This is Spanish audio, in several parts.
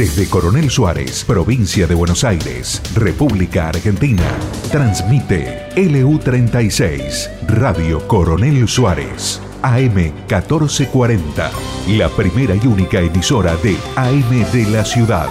Desde Coronel Suárez, provincia de Buenos Aires, República Argentina, transmite LU36, Radio Coronel Suárez, AM 1440, la primera y única emisora de AM de la ciudad.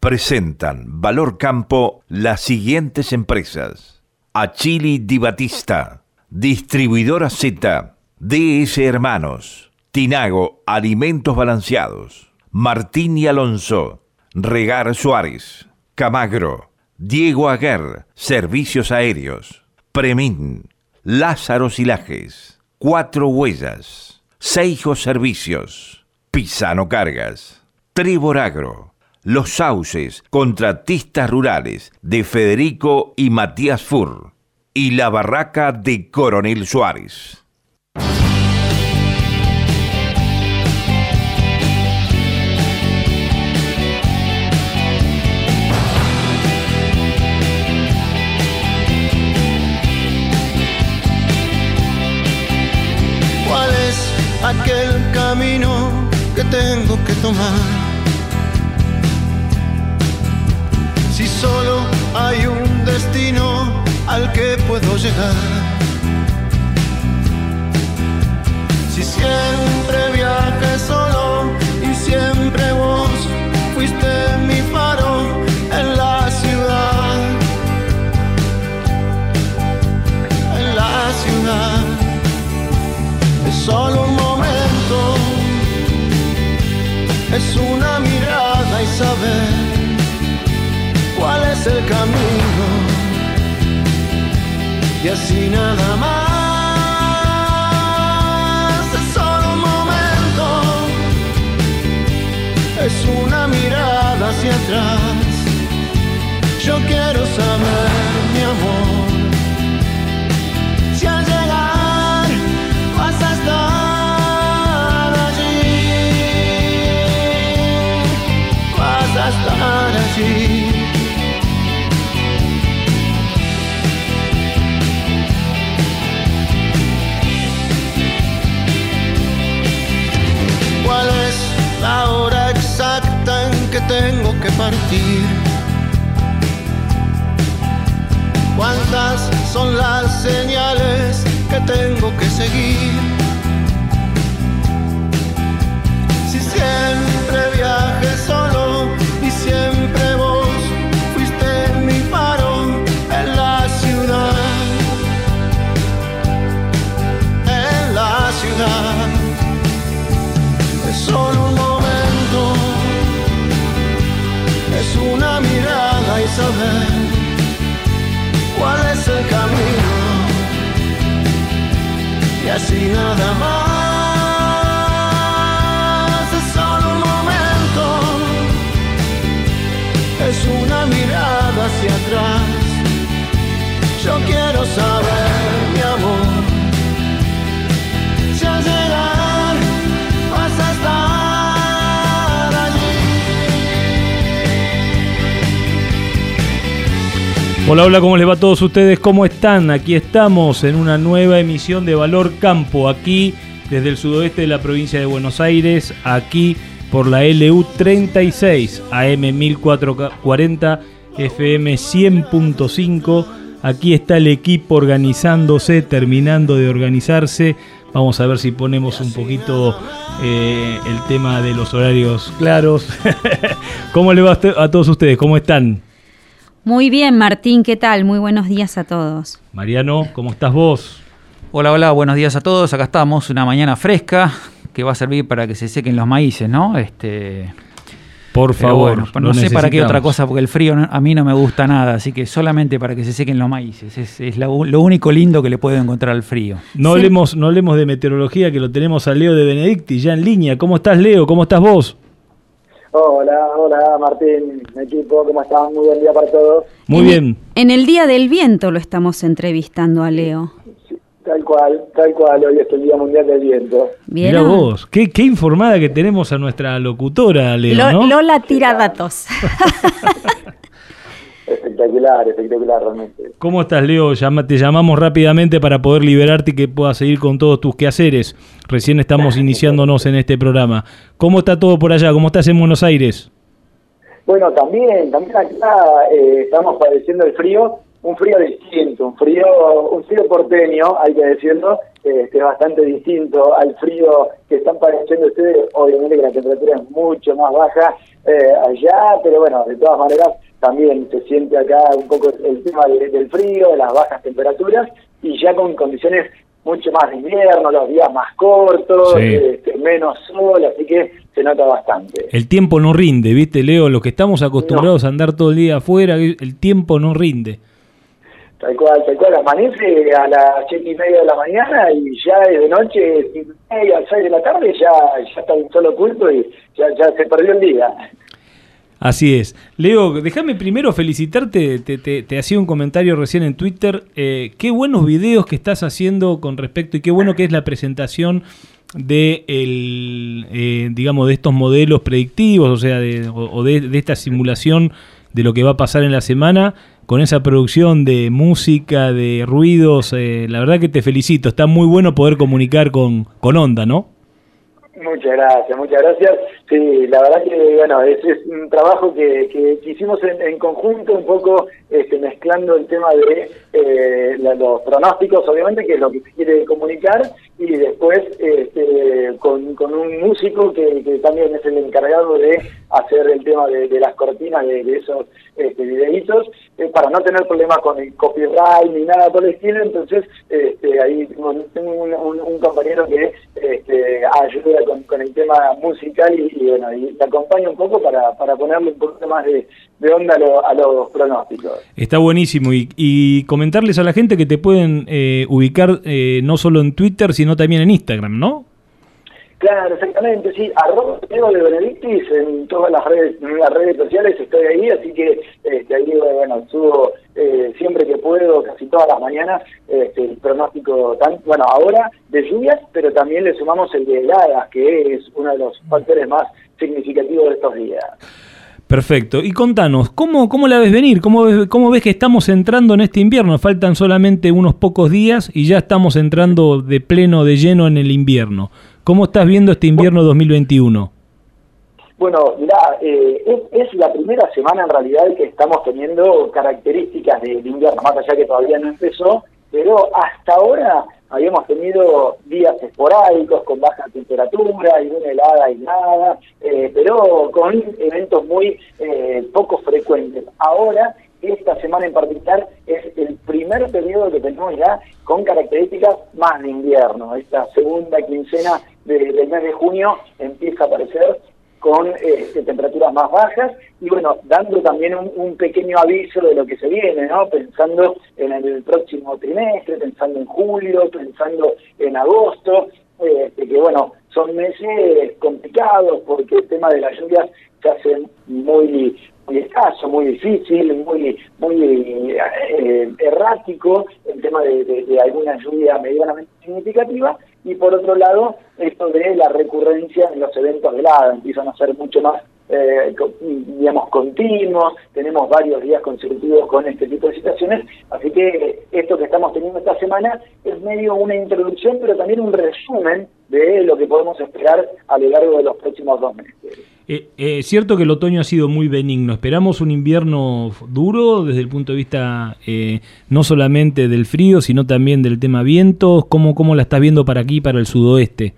Presentan Valor Campo las siguientes empresas. Achili Di Batista, Distribuidora Z, DS Hermanos, Tinago Alimentos Balanceados, Martín y Alonso, Regar Suárez, Camagro, Diego Aguer, Servicios Aéreos, Premín, Lázaro Silajes, Cuatro Huellas, Seijo Servicios, Pisano Cargas, Tribor Agro, Los Sauces, Contratistas Rurales de Federico y Matías Fur. Y la Barraca de Coronel Suárez. Si siempre viaje Y así nada más, es solo un momento, es una mirada hacia atrás. Yo quiero saber, mi amor, si al llegar vas a estar. estar allí. ¿Cuántas son las señales que tengo que seguir? Si siempre viaje solo Y así nada Hola, hola, ¿cómo les va a todos ustedes? ¿Cómo están? Aquí estamos en una nueva emisión de Valor Campo, aquí desde el sudoeste de la provincia de Buenos Aires, aquí por la LU 36 AM 1440 FM 100.5. Aquí está el equipo organizándose, terminando de organizarse. Vamos a ver si ponemos un poquito eh, el tema de los horarios claros. ¿Cómo le va a todos ustedes? ¿Cómo están? Muy bien, Martín, ¿qué tal? Muy buenos días a todos. Mariano, ¿cómo estás vos? Hola, hola, buenos días a todos. Acá estamos, una mañana fresca, que va a servir para que se sequen los maíces, ¿no? Este, por favor. Bueno, no sé para qué otra cosa, porque el frío a mí no me gusta nada, así que solamente para que se sequen los maíces. Es, lo, único lindo que le puedo encontrar al frío. No, hablemos, no hablemos de meteorología, que lo tenemos a Leo de Benedicti ya en línea. ¿Cómo estás, Leo? ¿Cómo estás vos? Hola, hola Martín, equipo, ¿cómo están? Muy buen día para todos. Muy bien. En el Día del Viento lo estamos entrevistando a Leo. Tal cual, tal cual, hoy es el Día Mundial del Viento. Mira vos, qué, qué, informada que tenemos a nuestra locutora, Leo, Lola tira datos. Espectacular, espectacular realmente. ¿Cómo estás, Leo? Llama, te llamamos rápidamente para poder liberarte y que puedas seguir con todos tus quehaceres. Recién estamos iniciándonos en este programa. ¿Cómo está todo por allá? ¿Cómo estás en Buenos Aires? Bueno, también, también acá eh, estamos padeciendo el frío, un frío distinto, un frío, un frío porteño, hay que decirlo, eh, que es bastante distinto al frío que están padeciendo ustedes. Obviamente que la temperatura es mucho más baja eh, allá, pero bueno, de todas maneras también se siente acá un poco el tema del frío, de las bajas temperaturas y ya con condiciones mucho más de invierno, los días más cortos, este, menos sol, así que se nota bastante. El tiempo no rinde, ¿viste, Leo? Los que estamos acostumbrados a andar todo el día afuera, el tiempo no rinde. Tal cual, tal cual, amanece a las siete y media de la mañana y ya es de noche, y media, seis de la tarde, ya, ya está un solo oculto y ya, ya se perdió el día. Así es. Leo, déjame primero felicitarte, te, te, hacía un comentario recién en Twitter, eh, qué buenos videos que estás haciendo con respecto y qué bueno que es la presentación de el, eh, digamos de estos modelos predictivos, o sea, de, o de, esta simulación de lo que va a pasar en la semana con esa producción de música, de ruidos. Eh, la verdad que te felicito, está muy bueno poder comunicar con, con Onda, ¿no? Muchas gracias, muchas gracias. Sí, la verdad que, bueno, es, un trabajo que, que, hicimos en, conjunto, un poco este, mezclando el tema de eh, los pronósticos, obviamente, que es lo que quiere comunicar, y después este, con, un músico que, también es el encargado de hacer el tema de, las cortinas de, esos este, videitos, eh, para no tener problemas con el copyright ni nada por el estilo, entonces ahí tengo, un, compañero que ayuda con, el tema musical y, bueno, y te acompaña un poco para, para ponerle un poco más de, onda a, los pronósticos. Está buenísimo y, comentarles a la gente que te pueden eh, ubicar eh, no solo en Twitter, sino también en Instagram, ¿no? Claro, exactamente, sí, arroba Diego de Benedictis en todas las redes, en las redes sociales estoy ahí, así que este, ahí bueno, subo eh, siempre que puedo, casi todas las mañanas, este, el pronóstico, bueno, ahora de lluvias, pero también le sumamos el de heladas, que es uno de los factores más significativos de estos días. Perfecto. Y contanos, ¿cómo, cómo la ves venir? ¿Cómo ¿Cómo ves que estamos entrando en este invierno? Faltan solamente unos pocos días y ya estamos entrando de pleno, de lleno en el invierno. ¿Cómo estás viendo este invierno 2021? Bueno, mirá, eh, es, la primera semana en realidad que estamos teniendo características de, invierno, más allá que todavía no empezó, pero hasta ahora habíamos tenido días esporádicos con baja temperatura y una helada aislada, eh, pero con eventos muy eh, poco frecuentes. Ahora esta semana en particular es el primer periodo que tenemos ya con características más de invierno. Esta segunda quincena del mes de junio empieza a aparecer con este, temperaturas más bajas y bueno, dando también un, pequeño aviso de lo que se viene, ¿no? Pensando en el próximo trimestre, pensando en julio, pensando en agosto, este, que bueno, son meses complicados porque el tema de las lluvias se hace muy muy escaso, muy difícil, muy muy eh, errático, el tema de, alguna lluvia medianamente significativa, y por otro lado, esto de la recurrencia en los eventos helados, empiezan a ser mucho más, eh, digamos, continuos, tenemos varios días consecutivos con este tipo de situaciones, así que esto que estamos teniendo esta semana es medio una introducción, pero también un resumen de lo que podemos esperar a lo largo de los próximos dos meses. Eh, eh, es cierto que el otoño ha sido muy benigno. Esperamos un invierno duro desde el punto de vista eh, no solamente del frío, sino también del tema vientos. ¿Cómo, cómo la estás viendo para aquí, para el sudoeste?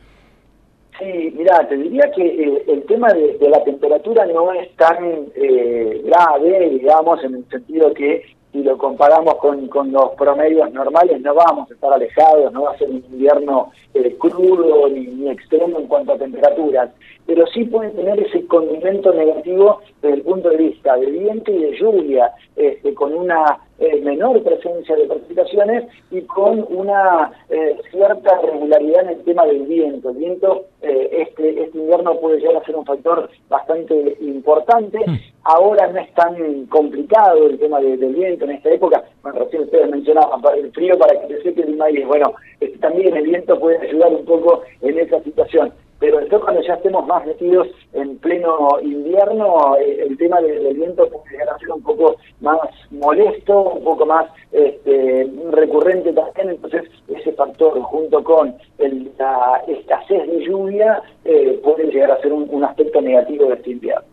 Sí, mira, te diría que el tema de, la temperatura no es tan grave, digamos, en el sentido que si lo comparamos con, con, los promedios normales, no vamos a estar alejados, no va a ser un invierno crudo ni, ni, extremo en cuanto a temperaturas pero sí puede tener ese condimento negativo desde el punto de vista de viento y de lluvia, este, con una eh, menor presencia de precipitaciones y con una eh, cierta regularidad en el tema del viento. El viento eh, este, este invierno puede llegar a ser un factor bastante importante. Hmm. Ahora no es tan complicado el tema del viento en esta época, bueno, recién ustedes mencionaban, el frío para que se seque el maíz, bueno, este, también el viento puede ayudar un poco en esa situación pero después cuando ya estemos más metidos en pleno invierno, eh, el tema del, viento puede llegar a ser un poco más molesto, un poco más este, recurrente también, entonces ese factor junto con la escasez de lluvia eh, puede llegar a ser un, aspecto negativo de este invierno.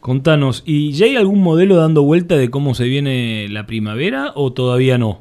Contanos, ¿y ya hay algún modelo dando vuelta de cómo se viene la primavera o todavía no?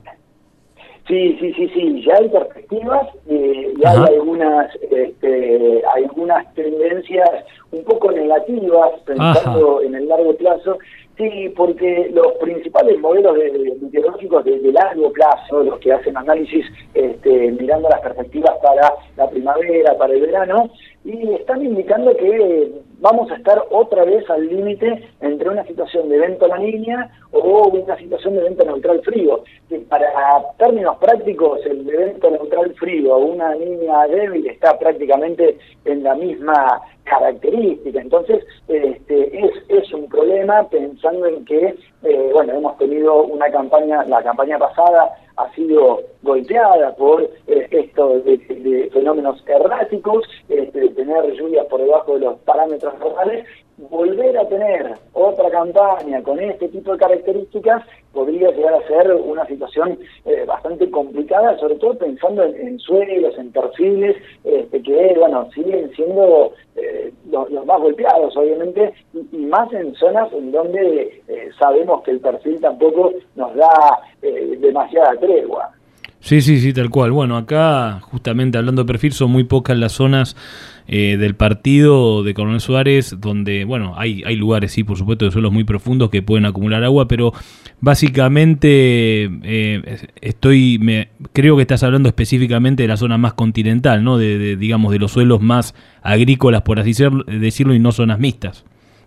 Sí, sí, sí, sí, ya hay perspectivas, eh, ya hay algunas, este, algunas tendencias un poco negativas pensando en el largo plazo. Sí, porque los principales modelos de, meteorológicos de, largo plazo, los que hacen análisis este, mirando las perspectivas para la primavera, para el verano, y están indicando que vamos a estar otra vez al límite entre una situación de evento la niña o una situación de evento neutral frío. Que para términos prácticos, el evento neutral frío o una niña débil está prácticamente en la misma característica. Entonces, este, es, es un problema pensando en que, eh, bueno, hemos tenido una campaña, la campaña pasada ha sido golpeada por eh, esto de, fenómenos erráticos, este, de tener lluvias por debajo de los parámetros normales, volver a tener otra campaña con este tipo de características podría llegar a ser una situación eh, bastante complicada, sobre todo pensando en, suelos, en perfiles, este, que bueno siguen siendo eh, los, más golpeados, obviamente, y, más en zonas en donde eh, sabemos que el perfil tampoco nos da demasiada tregua. Sí, sí, sí, tal cual. Bueno, acá, justamente hablando de perfil, son muy pocas las zonas eh, del partido de Coronel Suárez, donde, bueno, hay, hay lugares, sí, por supuesto, de suelos muy profundos que pueden acumular agua, pero básicamente eh, estoy, me, creo que estás hablando específicamente de la zona más continental, ¿no? De, digamos, de los suelos más agrícolas, por así decirlo, y no zonas mixtas,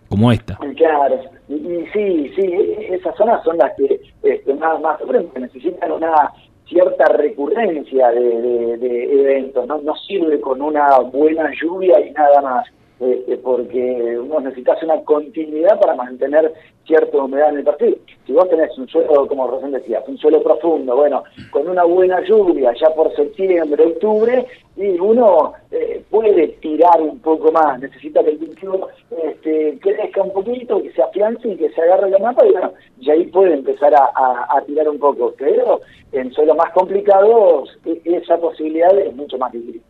como esta. Claro, y, sí, sí, esas zonas son las que este, más, más necesitan una cierta recurrencia de, eventos, ¿no? no sirve con una buena lluvia y nada más. Este, porque uno necesita una continuidad para mantener cierta humedad en el perfil. Si vos tenés un suelo, como recién decías, un suelo profundo, bueno, con una buena lluvia ya por septiembre, octubre, y uno eh, puede tirar un poco más, necesita que el cultivo este, crezca un poquito, que se afiance y que se agarre la mapa, y bueno, y ahí puede empezar a, tirar un poco. Pero en suelos más complicados, e, esa posibilidad es mucho más difícil.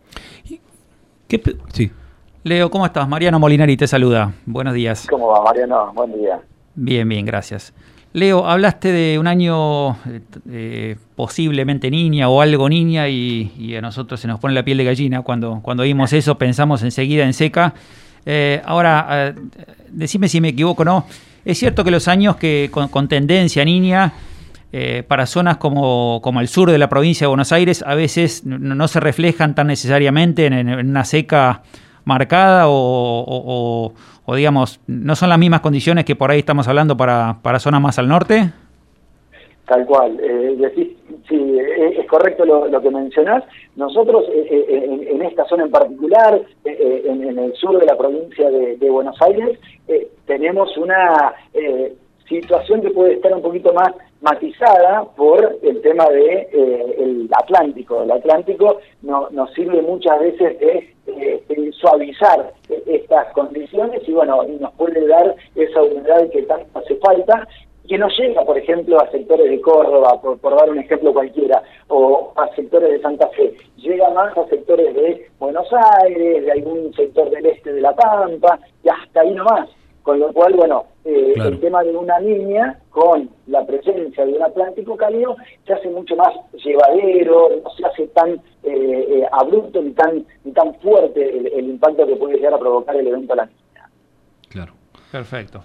¿Qué, sí. Leo, ¿cómo estás? Mariano Molinari te saluda. Buenos días. ¿Cómo va, Mariano? Buen día. Bien, bien, gracias. Leo, hablaste de un año eh, posiblemente niña o algo niña y, a nosotros se nos pone la piel de gallina. Cuando, cuando vimos eso pensamos enseguida en seca. Eh, ahora, eh, decime si me equivoco o no. Es cierto que los años que con, tendencia niña para zonas como, como, el sur de la provincia de Buenos Aires a veces no, se reflejan tan necesariamente en una seca marcada o, digamos, no son las mismas condiciones que por ahí estamos hablando para, para zonas más al norte? Tal cual. Eh, sí, es correcto lo, que mencionás. Nosotros eh, eh, en, esta zona en particular, eh, en, el sur de la provincia de, de Buenos Aires, tenemos una situación que puede estar un poquito más matizada por el tema de eh, el Atlántico. El Atlántico no, nos sirve muchas veces de, eh, suavizar estas condiciones y bueno, y nos puede dar esa humedad que tanto hace falta que no llega, por ejemplo, a sectores de Córdoba, por, por, dar un ejemplo cualquiera, o a sectores de Santa Fe, llega más a sectores de Buenos Aires, de algún sector del este de La Pampa, y hasta ahí nomás. Con lo cual, bueno, eh, el tema de una línea con la presencia de un Atlántico cálido se hace mucho más llevadero, no se hace tan eh, eh, abrupto ni tan, ni tan fuerte el, impacto que puede llegar a provocar el evento a la niña. Claro, perfecto.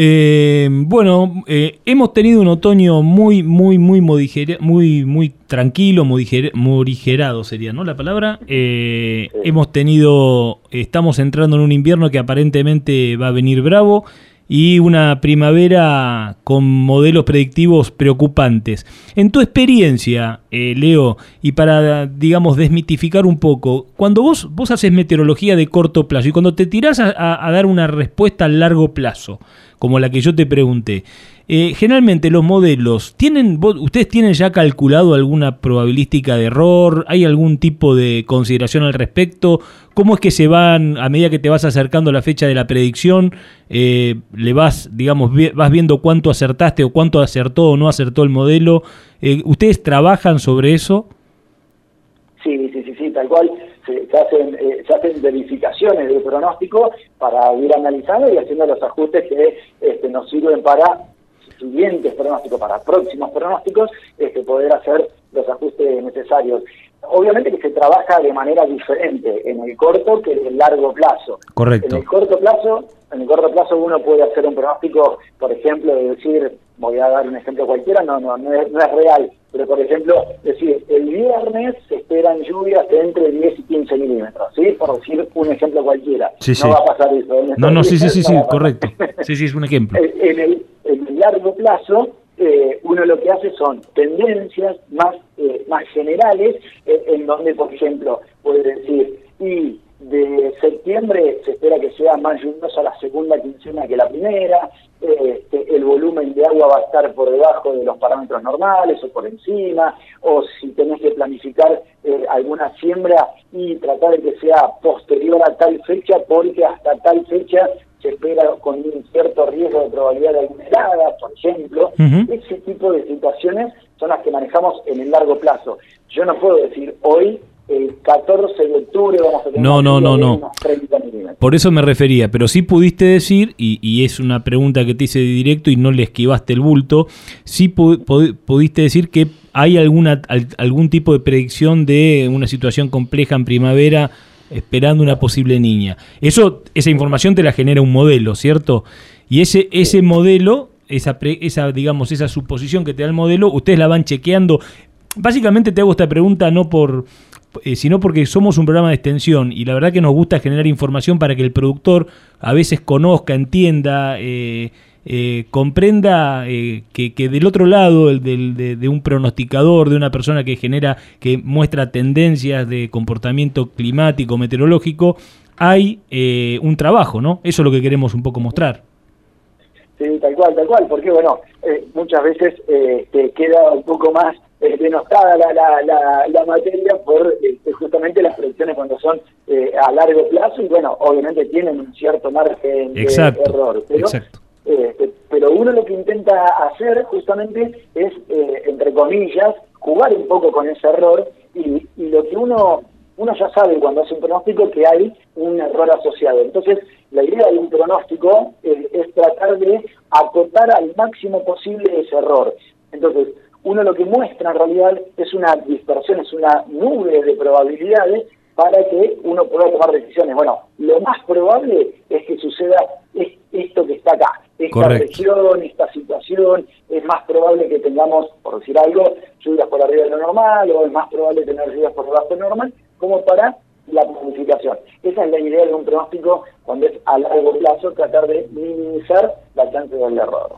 Eh, bueno, eh, hemos tenido un otoño muy, muy, muy, muy, muy tranquilo, morigerado sería, ¿no? La palabra. Eh, hemos tenido, estamos entrando en un invierno que aparentemente va a venir bravo y una primavera con modelos predictivos preocupantes. En tu experiencia, Leo, y para, digamos, desmitificar un poco, cuando vos, vos haces meteorología de corto plazo y cuando te tirás a, a dar una respuesta a largo plazo, como la que yo te pregunté, eh, generalmente los modelos, ¿tienen, ¿ustedes tienen ya calculado alguna probabilística de error? ¿Hay algún tipo de consideración al respecto? ¿Cómo es que se van, a medida que te vas acercando a la fecha de la predicción, eh, le vas, digamos, vas viendo cuánto acertaste o cuánto acertó o no acertó el modelo? Eh, ¿Ustedes trabajan sobre eso? Sí, sí, sí, sí, tal cual. Se, hacen, se hacen verificaciones de pronóstico para ir analizando y haciendo los ajustes que este, nos sirven para siguientes pronósticos, para próximos pronósticos, este, poder hacer los ajustes necesarios. Obviamente que se trabaja de manera diferente en el corto que en el largo plazo. Correcto. En el corto plazo, en el corto plazo uno puede hacer un pronóstico, por ejemplo, de decir, voy a dar un ejemplo cualquiera, no, no, no es, real, pero por ejemplo, decir, el viernes se esperan lluvias de entre 10 y 15 milímetros, ¿sí? Por decir un ejemplo cualquiera. no va a pasar eso. No, no, sí, sí, sí, sí, correcto. Sí, sí, es un ejemplo. en el, en el largo plazo, eh, uno lo que hace son tendencias más, eh, más generales, eh, en donde, por ejemplo, puede decir, y de septiembre se espera que sea más lluviosa la segunda quincena que la primera, este, el volumen de agua va a estar por debajo de los parámetros normales o por encima, o si tenés que planificar alguna siembra y tratar de que sea posterior a tal fecha, porque hasta tal fecha se espera con un cierto riesgo de probabilidad de alguna helada, por ejemplo. Ese tipo de situaciones son las que manejamos en el largo plazo. Yo no puedo decir hoy el 14 de octubre vamos a tener no, no, no, no. Por eso me refería, pero sí pudiste decir, y, es una pregunta que te hice de directo y no le esquivaste el bulto, sí pudiste decir que hay alguna algún tipo de predicción de una situación compleja en primavera esperando una posible niña. Eso, esa información te la genera un modelo, ¿cierto? Y ese, ese modelo, esa, esa, digamos, esa suposición que te da el modelo, ustedes la van chequeando. Básicamente te hago esta pregunta no por, eh, sino porque somos un programa de extensión y la verdad que nos gusta generar información para que el productor a veces conozca, entienda, eh, eh, comprenda que, del otro lado el de, un pronosticador, de una persona que genera, que muestra tendencias de comportamiento climático, meteorológico, hay eh, un trabajo, ¿no? Eso es lo que queremos un poco mostrar. Sí, tal cual, tal cual, porque bueno, muchas veces te queda un poco más denostada la, la, la, materia por este, justamente las predicciones cuando son a largo plazo y bueno, obviamente tienen un cierto margen de error. Pero exacto. Eh, pero uno lo que intenta hacer justamente es, eh, entre comillas, jugar un poco con ese error y, lo que uno uno ya sabe cuando hace un pronóstico que hay un error asociado. Entonces, la idea de un pronóstico eh, es tratar de acotar al máximo posible ese error. Entonces, uno lo que muestra en realidad es una dispersión, es una nube de probabilidades para que uno pueda tomar decisiones. Bueno, lo más probable es que suceda esto que está acá esta región, esta situación, es más probable que tengamos, por decir algo, lluvias por arriba de lo normal o es más probable tener lluvias por debajo de lo normal, como para la planificación. Esa es la idea de un pronóstico cuando es a largo plazo, tratar de minimizar la chance del error.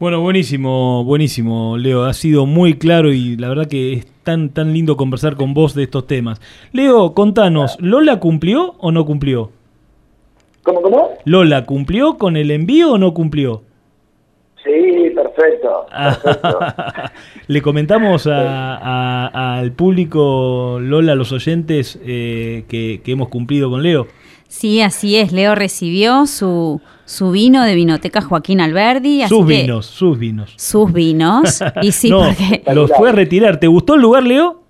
Bueno, buenísimo, buenísimo, Leo. Ha sido muy claro y la verdad que es tan, tan lindo conversar con vos de estos temas. Leo, contanos, ¿Lola cumplió o no cumplió? ¿Cómo, cómo? Lola, ¿cumplió con el envío o no cumplió? Sí, perfecto. Le comentamos al público, Lola, a los oyentes, eh, que, hemos cumplido con Leo. Sí, así es. Leo recibió su, su vino de Vinoteca Joaquín Alberdi. sus vinos, sus vinos. Sus vinos. Y sí, porque... Los fue a retirar. ¿Te gustó el lugar, Leo?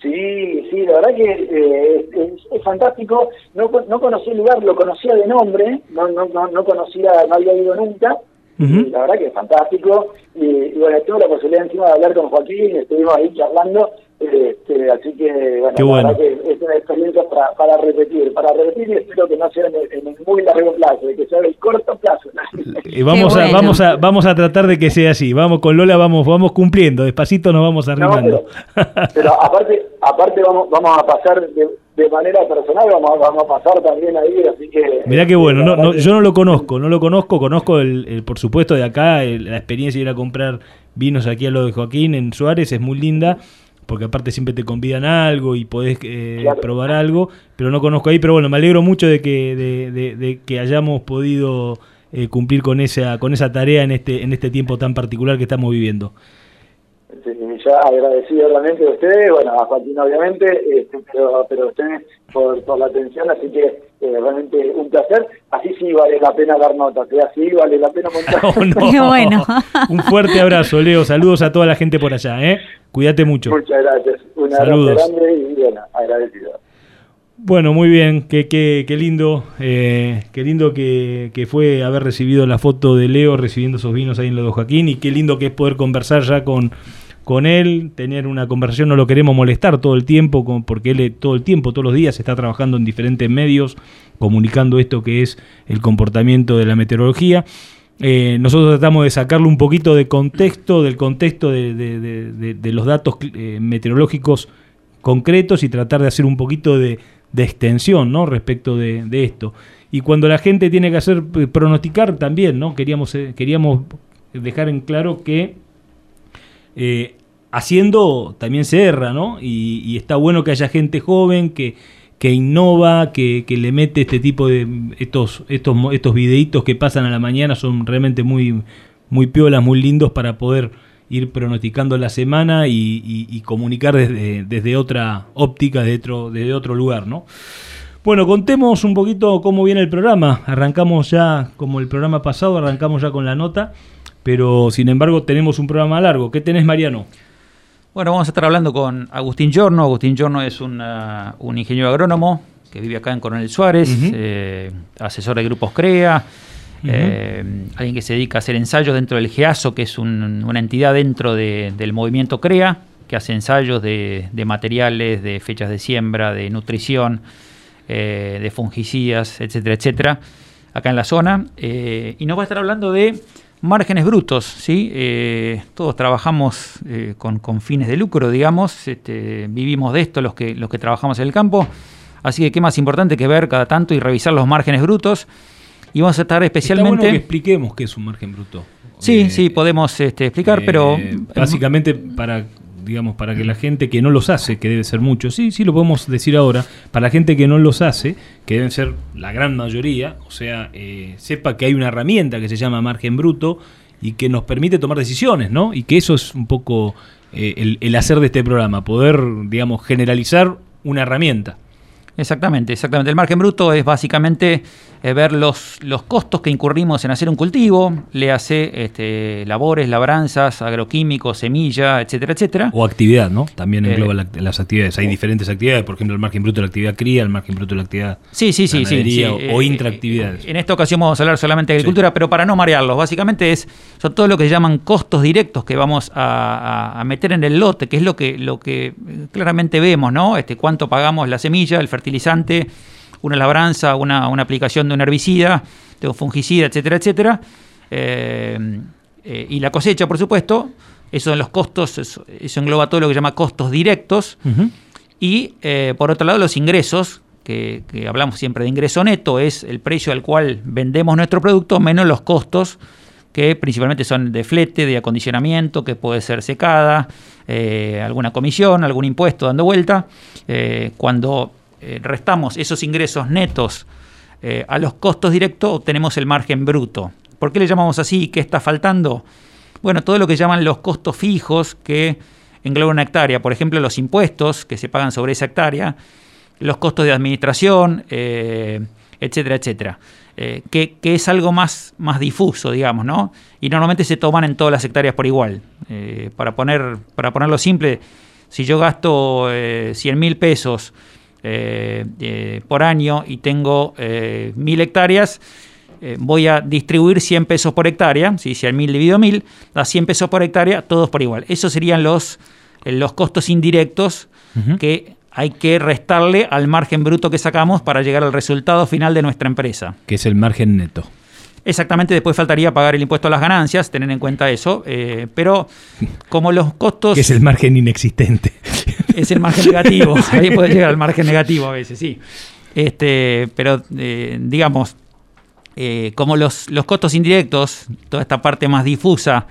Sí, sí, la verdad que eh, es, fantástico. No, no conocí el lugar, lo conocía de nombre, no, no, no, conocía, no había ido nunca. La verdad que es fantástico. Y, y, bueno, tuve la posibilidad encima de hablar con Joaquín, estuvimos ahí charlando este, así que, bueno, que es una experiencia para, para, repetir, para repetir y espero que no sea en el, muy largo plazo, que sea en el corto plazo. Y vamos, a, vamos, a, vamos a tratar de que sea así, vamos con Lola, vamos vamos cumpliendo, despacito nos vamos arrimando. pero, aparte, aparte vamos, vamos a pasar de, manera personal, vamos, vamos a pasar también ahí, así que... Mirá qué bueno, no, no, yo no lo conozco, no lo conozco, conozco el, por supuesto de acá, la experiencia de ir a comprar vinos aquí a lo de Joaquín en Suárez, es muy linda porque aparte siempre te convidan a algo y podés eh, probar algo, pero no conozco ahí, pero bueno, me alegro mucho de que, de, que hayamos podido eh, cumplir con esa, con esa tarea en este, en este tiempo tan particular que estamos viviendo. Sí, ya agradecido realmente de ustedes, bueno, a Joaquín obviamente, este, pero, pero ustedes por, por la atención, así que eh, realmente un placer. Así sí vale la pena dar notas, ¿eh? así vale la pena montar. Oh, bueno. un fuerte abrazo, Leo, saludos a toda la gente por allá, ¿eh? Cuídate mucho. Muchas gracias, un abrazo grande y bueno, agradecido. Bueno, muy bien, qué, qué, qué lindo, eh, qué lindo que, que, fue haber recibido la foto de Leo recibiendo esos vinos ahí en Lodo Joaquín y qué lindo que es poder conversar ya con, con él, tener una conversación, no lo queremos molestar todo el tiempo, porque él todo el tiempo, todos los días está trabajando en diferentes medios, comunicando esto que es el comportamiento de la meteorología. Eh, nosotros tratamos de sacarle un poquito de contexto, del contexto de, los datos eh, meteorológicos concretos y tratar de hacer un poquito de, extensión ¿no? respecto de, esto. Y cuando la gente tiene que hacer eh, pronosticar también, ¿no? queríamos, queríamos dejar en claro que eh, haciendo también se erra, ¿no? Y, está bueno que haya gente joven que, que innova, que, le mete este tipo de estos, estos, estos videitos que pasan a la mañana, son realmente muy, muy piolas, muy lindos para poder ir pronosticando la semana y, comunicar desde, desde, otra óptica, desde desde otro lugar, ¿no? Bueno, contemos un poquito cómo viene el programa. Arrancamos ya, como el programa pasado, arrancamos ya con la nota pero sin embargo tenemos un programa largo. ¿Qué tenés, Mariano? Bueno, vamos a estar hablando con Agustín Giorno. Agustín Giorno es un ingeniero agrónomo que vive acá en Coronel Suárez, eh, asesor de grupos CREA, eh, alguien que se dedica a hacer ensayos dentro del GEASO, que es una entidad dentro del movimiento CREA, que hace ensayos de, materiales, de fechas de siembra, de nutrición, eh, de fungicidas, etcétera, etcétera, acá en la zona. y nos va a estar hablando de márgenes brutos, ¿sí? Eh, todos trabajamos eh, con, fines de lucro, digamos, este, vivimos de esto los que, los que trabajamos en el campo, así que qué más importante que ver cada tanto y revisar los márgenes brutos. Y vamos a estar especialmente... Está que expliquemos qué es un margen bruto. Sí, eh, sí, podemos este, explicar, pero... Básicamente para digamos, para que la gente que no los hace, que debe ser mucho, sí, sí lo podemos decir ahora, para la gente que no los hace, que deben ser la gran mayoría, o sea, eh, sepa que hay una herramienta que se llama margen bruto y que nos permite tomar decisiones, ¿no? Y que eso es un poco eh, el, el hacer de este programa, poder, digamos, generalizar una herramienta. Exactamente, exactamente. El margen bruto es básicamente eh, ver los, los costos que incurrimos en hacer un cultivo, le hace este, labores, labranzas, agroquímicos, semilla, etcétera, etcétera. O actividad, ¿no? También engloba eh, las actividades. Hay diferentes actividades, por ejemplo, el margen bruto de la actividad cría, el margen bruto de la actividad sí, sí, sí, sí, o, eh, intraactividades. En esta ocasión vamos a hablar solamente de agricultura, pero para no marearlos, básicamente es son todo lo que se llaman costos directos que vamos a, meter en el lote, que es lo que, lo que claramente vemos, ¿no? Este, cuánto pagamos la semilla, el fertilizante, una labranza, una, aplicación de un herbicida, de un fungicida, etcétera, etcétera. Eh, eh, y la cosecha, por supuesto, eso en los costos, eso, engloba todo lo que se llama costos directos. Y eh, por otro lado, los ingresos, que, hablamos siempre de ingreso neto, es el precio al cual vendemos nuestro producto menos los costos que principalmente son de flete, de acondicionamiento, que puede ser secada, alguna comisión, algún impuesto dando vuelta. cuando eh, restamos esos ingresos netos eh, a los costos directos, obtenemos el margen bruto. ¿Por qué le llamamos así? ¿Qué está faltando? Bueno, todo lo que llaman los costos fijos que engloban una hectárea, por ejemplo, los impuestos que se pagan sobre esa hectárea, los costos de administración, eh, etcétera, etcétera. que, es algo más, más difuso, digamos, ¿no? Y normalmente se toman en todas las hectáreas por igual. para, poner, para ponerlo simple, si yo gasto 100 mil pesos por año y tengo eh, mil hectáreas, voy a distribuir 100 pesos por hectárea, si 100 mil dividido mil, da 100 pesos por hectárea, todos por igual. Esos serían los, los costos indirectos que hay que restarle al margen bruto que sacamos para llegar al resultado final de nuestra empresa. Que es el margen neto. Exactamente, después faltaría pagar el impuesto a las ganancias, tener en cuenta eso, eh, pero como los costos... Que es el margen inexistente. Es el margen negativo, ahí puede llegar al margen negativo a veces, sí. Este, pero eh, digamos, eh, como los, los, costos indirectos, toda esta parte más difusa,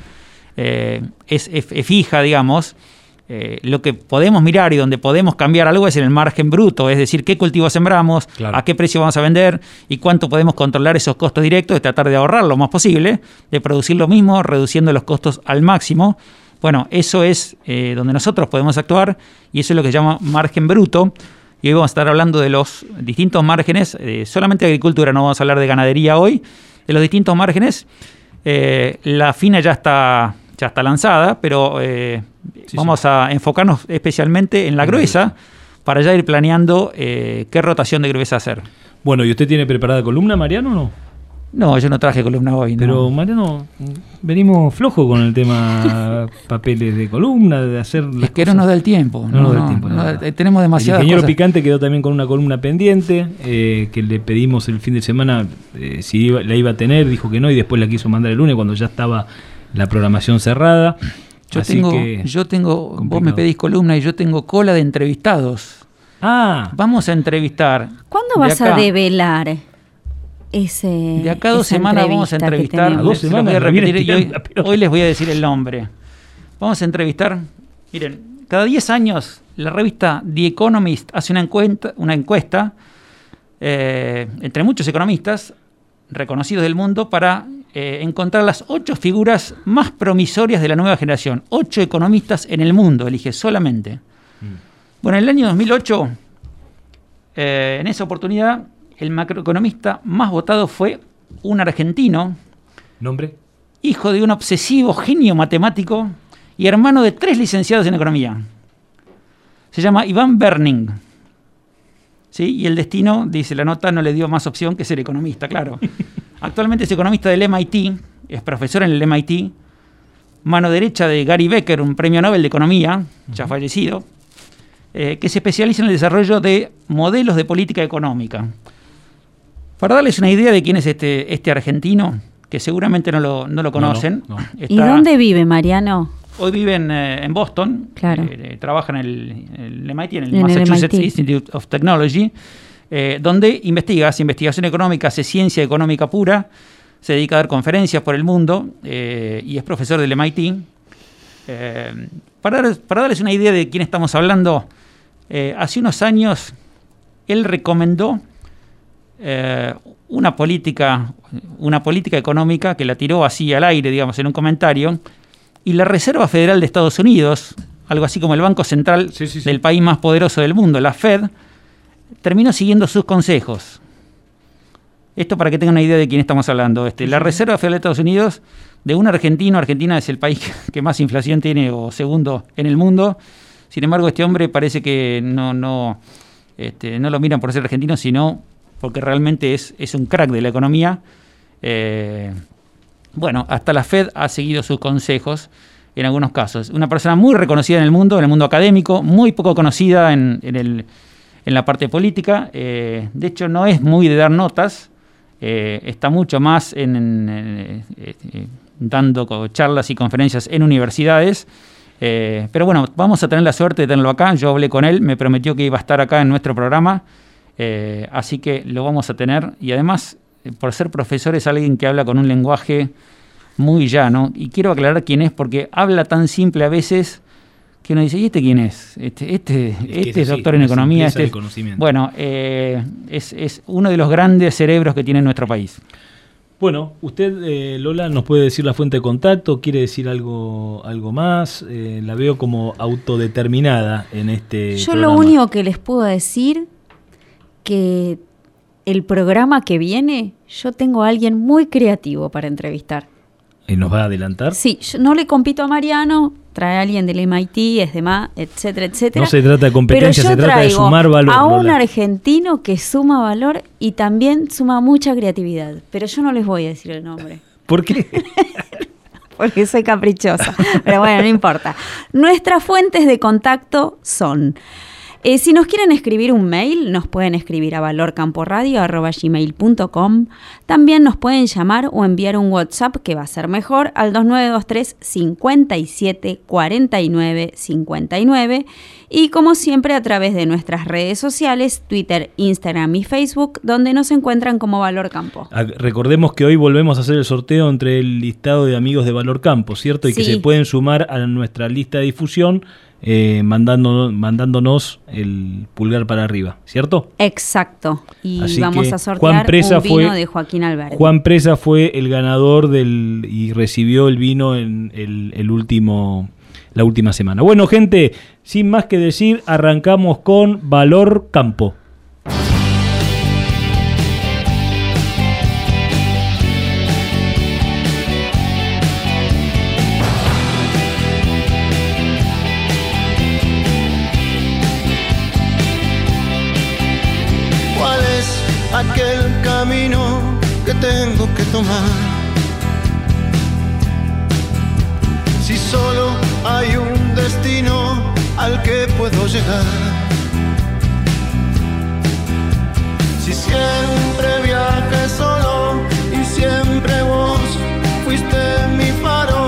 es, fija, digamos, eh, lo que podemos mirar y donde podemos cambiar algo es en el margen bruto, es decir, qué cultivos sembramos, Claro. a qué precio vamos a vender y cuánto podemos controlar esos costos directos, de tratar de ahorrar lo más posible, de producir lo mismo, reduciendo los costos al máximo. Bueno, eso es eh, donde nosotros podemos actuar y eso es lo que se llama margen bruto. Y hoy vamos a estar hablando de los distintos márgenes, eh, solamente de agricultura, no vamos a hablar de ganadería hoy, de los distintos márgenes. La fina ya está, ya está lanzada, pero eh, Sí, vamos a enfocarnos especialmente en la gruesa para ya ir planeando eh, qué rotación de gruesa hacer. Bueno, ¿y usted tiene preparada columna, Mariano, o no? No, yo no traje columna hoy. no. Pero, Mariano, venimos flojo con el tema papeles de columna, de hacer las es que no nos da el tiempo. No nos da el tiempo, no, eh, tenemos demasiadas El ingeniero cosas. Picante quedó también con una columna pendiente, eh, que le pedimos el fin de semana eh, si iba- la iba a tener, dijo que no, y después la quiso mandar el lunes cuando ya estaba la programación cerrada. Yo Así tengo, que- yo tengo, vos me pedís columna y yo tengo cola de entrevistados. Ah, Vamos a entrevistar. ¿Cuándo vas a develar ese De acá a dos semanas vamos a entrevistar. A dos voy a semanas, repetir y hoy les voy a decir el nombre. Vamos a entrevistar. Miren, cada 10 años la revista The Economist hace una encuesta, una encuesta eh, entre muchos economistas reconocidos del mundo para eh, encontrar las ocho figuras más promisorias de la nueva generación. Ocho economistas en el mundo, elige solamente. Bueno, en el año 2008, eh, en esa oportunidad, el macroeconomista más votado fue un argentino, nombre. hijo de un obsesivo genio matemático y hermano de tres licenciados en economía. Se llama Iván Berning. ¿Sí? Y el destino, dice la nota, no le dio más opción que ser economista, claro. Actualmente es economista del MIT, es profesor en el MIT, mano derecha de Gary Becker, un premio Nobel de Economía, ya fallecido, eh, que se especializa en el desarrollo de modelos de política económica. Para darles una idea de quién es este, este argentino, que seguramente no lo, no lo conocen. no, no. ¿Y está- dónde vive Mariano? Hoy vive en, eh, en Boston, Claro. eh, trabaja en el, MIT, en el En el Massachusetts MIT. Institute of Technology, eh, donde investiga, hace investigación económica, hace ciencia económica pura, se dedica a dar conferencias por el mundo eh, y es profesor del MIT. Eh, para, dar- para darles una idea de quién estamos hablando, eh, hace unos años él recomendó una política, una política económica que la tiró así al aire, digamos, en un comentario, y la Reserva Federal de Estados Unidos, algo así como el Banco Central Sí, sí, sí. del país más poderoso del mundo, la Fed, terminó siguiendo sus consejos. Esto para que tengan una idea de quién estamos hablando. Este, la Reserva Federal de Estados Unidos, de un argentino, Argentina es el país que más inflación tiene o segundo en el mundo. Sin embargo, este hombre parece que no, no, este, no lo miran por ser argentino, sino porque realmente es, es un crack de la economía. Eh, bueno, hasta la Fed ha seguido sus consejos en algunos casos. Una persona muy reconocida en el mundo, en el mundo académico, muy poco conocida en, en el- en la parte política. Eh, de hecho, no es muy de dar notas, eh, está mucho más en, eh, dando charlas y conferencias en universidades. Pero bueno, vamos a tener la suerte de tenerlo acá. Yo hablé con él, me prometió que iba a estar acá en nuestro programa. Así que lo vamos a tener. Y además, por ser profesor, es alguien que habla con un lenguaje muy llano. Y quiero aclarar quién es, porque habla tan simple a veces que uno dice, ¿y este quién es? Este, este, Es este es es así, doctor en economía. Este es- conocimiento. Bueno, eh, es, es uno de los grandes cerebros que tiene nuestro país. Bueno, usted, eh, Lola, nos puede decir la fuente de contacto, quiere decir algo, algo más. Eh, la veo como autodeterminada en este. Yo programa. lo único que les puedo decir que el programa que viene, yo tengo a alguien muy creativo para entrevistar. ¿Y nos va a adelantar? Sí, yo no le compito a Mariano, trae a alguien del MIT, es demás, etcétera, etcétera. No se trata de competencia, se trata de sumar valor, A un Lola. argentino que suma valor y también suma mucha creatividad. Pero yo no les voy a decir el nombre. ¿Por qué? porque soy caprichosa. Pero bueno, no importa. Nuestras fuentes de contacto son. Eh, si nos quieren escribir un mail, nos pueden escribir a valorcamporadio.gmail.com. También nos pueden llamar o enviar un WhatsApp que va a ser mejor al 2923 57 49 59. Y como siempre a través de nuestras redes sociales, Twitter, Instagram y Facebook, donde nos encuentran como Valor Campo. Ah, Recordemos que hoy volvemos a hacer el sorteo entre el listado de amigos de Valor Campo, ¿cierto? Y que se pueden sumar a nuestra lista de difusión eh, mandándonos, mandándonos el pulgar para arriba, ¿cierto? Exacto. Y Así vamos a sortear Presa un vino fue- de Joaquín Alberti. Juan Presa fue el ganador del y recibió el vino en el, el último la última semana. Bueno, gente, sin más que decir, arrancamos con Valor Campo. Puedo llegar. Si siempre viajé solo y siempre vos fuiste mi faro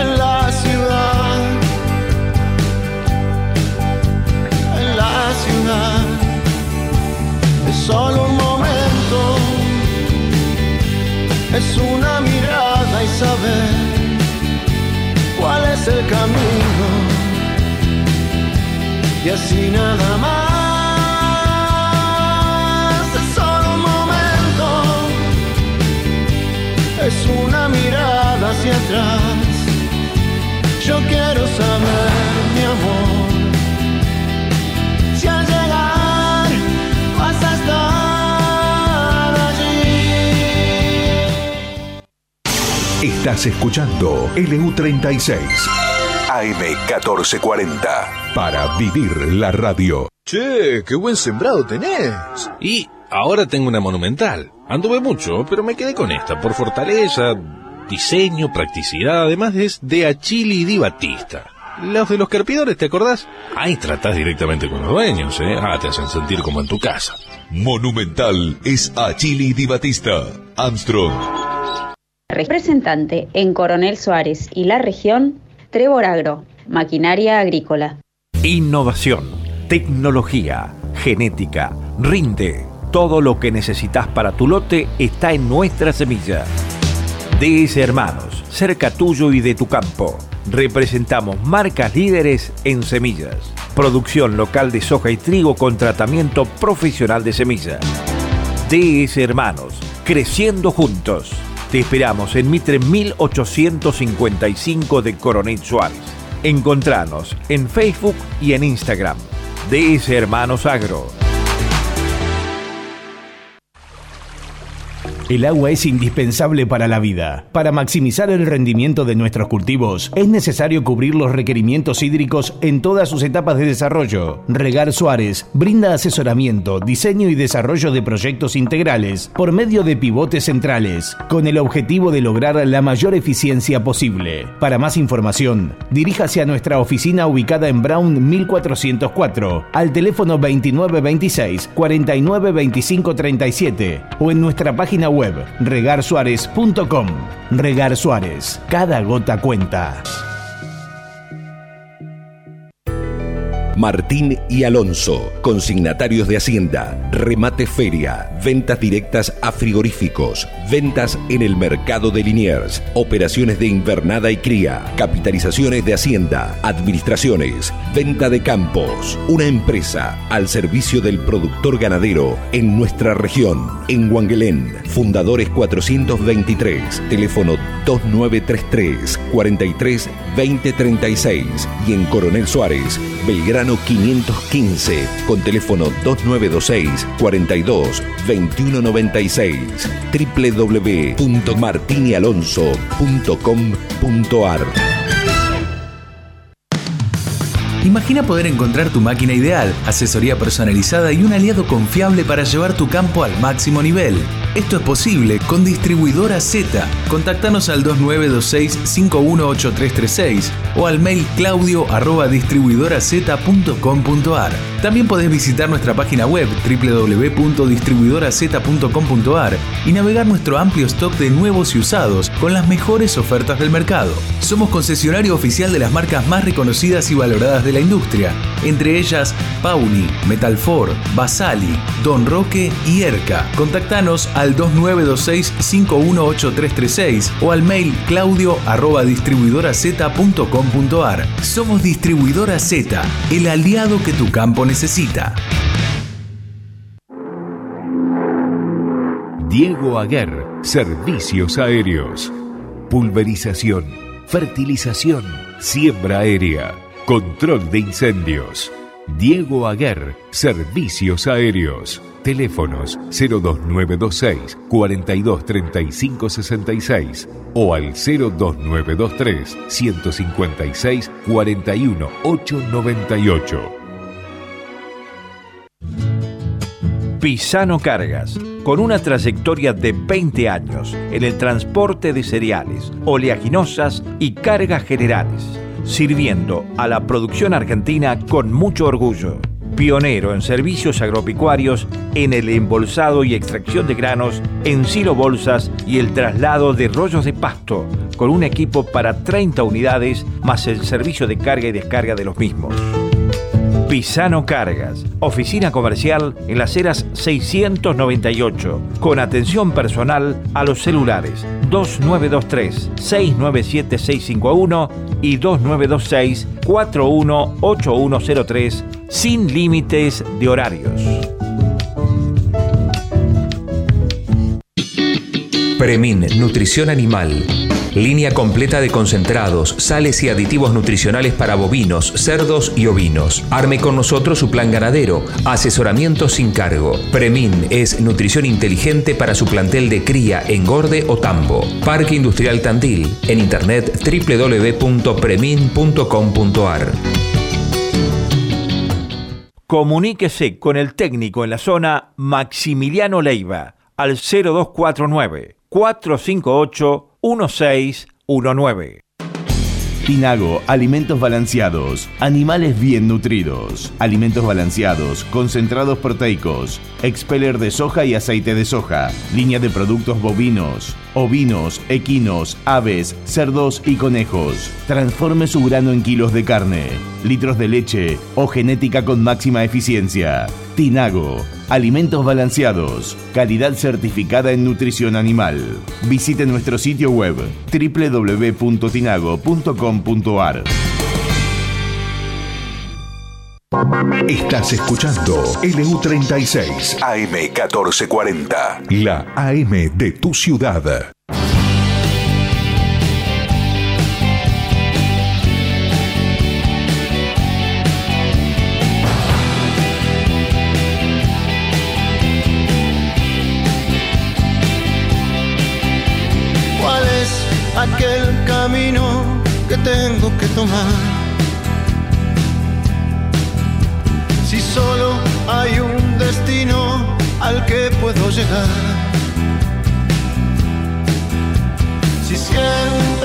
en la ciudad. En la ciudad es solo un momento, es una mirada y saber cuál es el camino. Y así nada más, es solo un momento, es una mirada hacia atrás. Yo quiero saber, mi amor. Si al llegar vas a estar allí. Estás escuchando LU36 AM1440 para vivir la radio. Che, qué buen sembrado tenés. Y ahora tengo una monumental. Anduve mucho, pero me quedé con esta por fortaleza, diseño, practicidad, además es de Achili Di Batista. Los de los carpidores, ¿te acordás? Ahí tratás directamente con los dueños, ¿eh? Ah, te hacen sentir como en tu casa. Monumental es Achili Di Batista. Armstrong. Representante en Coronel Suárez y la región, Trevor Agro, maquinaria agrícola. Innovación, tecnología, genética, rinde. Todo lo que necesitas para tu lote está en nuestra semilla. DS Hermanos, cerca tuyo y de tu campo. Representamos marcas líderes en semillas. Producción local de soja y trigo con tratamiento profesional de semillas. DS Hermanos, creciendo juntos. Te esperamos en Mitre 1855 de Coronel Suárez. Encontranos en Facebook y en Instagram. DS Hermanos Agro. El agua es indispensable para la vida. Para maximizar el rendimiento de nuestros cultivos, es necesario cubrir los requerimientos hídricos en todas sus etapas de desarrollo. Regar Suárez brinda asesoramiento, diseño y desarrollo de proyectos integrales por medio de pivotes centrales, con el objetivo de lograr la mayor eficiencia posible. Para más información, diríjase a nuestra oficina ubicada en Brown 1404, al teléfono 2926 492537 o en nuestra página web regarsuárez.com. Regar Suárez, cada gota cuenta. Martín y Alonso, consignatarios de Hacienda, remate feria, ventas directas a frigoríficos, ventas en el mercado de Liniers, operaciones de invernada y cría, capitalizaciones de Hacienda, administraciones, venta de campos, una empresa al servicio del productor ganadero en nuestra región, en Huanguelén, Fundadores 423, teléfono 2933 43 2036 y en Coronel Suárez, Belgrano 515, con teléfono 2926 42 2196 www.martinialonso.com.ar Imagina poder encontrar tu máquina ideal, asesoría personalizada y un aliado confiable para llevar tu campo al máximo nivel. Esto es posible con Distribuidora Z. Contactanos al 2926-518336 o al mail claudio. También podés visitar nuestra página web www.distribuidoraz.com.ar y navegar nuestro amplio stock de nuevos y usados con las mejores ofertas del mercado. Somos concesionario oficial de las marcas más reconocidas y valoradas de la industria. Entre ellas Pauni, Metalfor, Basali, Don Roque y Erca. Contactanos al 2926-518336 o al mail claudio arroba distribuidoraz.com.ar. Somos Distribuidora Z, el aliado que tu campo necesita. Diego Aguer, Servicios Aéreos. Pulverización, fertilización, siembra aérea, control de incendios. Diego Aguer, Servicios Aéreos. Teléfonos 02926 423566 o al 02923 156 41898. Pisano Cargas, con una trayectoria de 20 años en el transporte de cereales, oleaginosas y cargas generales, sirviendo a la producción argentina con mucho orgullo. Pionero en servicios agropecuarios, en el embolsado y extracción de granos, en silo bolsas y el traslado de rollos de pasto, con un equipo para 30 unidades más el servicio de carga y descarga de los mismos. Pisano Cargas, oficina comercial en las eras 698, con atención personal a los celulares 2923-697651 y 2926-418103, sin límites de horarios. Premin Nutrición Animal. Línea completa de concentrados, sales y aditivos nutricionales para bovinos, cerdos y ovinos. Arme con nosotros su plan ganadero. Asesoramiento sin cargo. Premin es nutrición inteligente para su plantel de cría, engorde o tambo. Parque Industrial Tandil. En internet www.premin.com.ar. Comuníquese con el técnico en la zona Maximiliano Leiva al 0249 458 1619. Tinago, alimentos balanceados, animales bien nutridos, alimentos balanceados, concentrados proteicos, expeller de soja y aceite de soja, línea de productos bovinos, ovinos, equinos, aves, cerdos y conejos. Transforme su grano en kilos de carne, litros de leche o genética con máxima eficiencia. Tinago, alimentos balanceados, calidad certificada en nutrición animal. Visite nuestro sitio web www.tinago.com.ar. Estás escuchando LU36 AM1440, la AM de tu ciudad. Que puedo llegar. Si siempre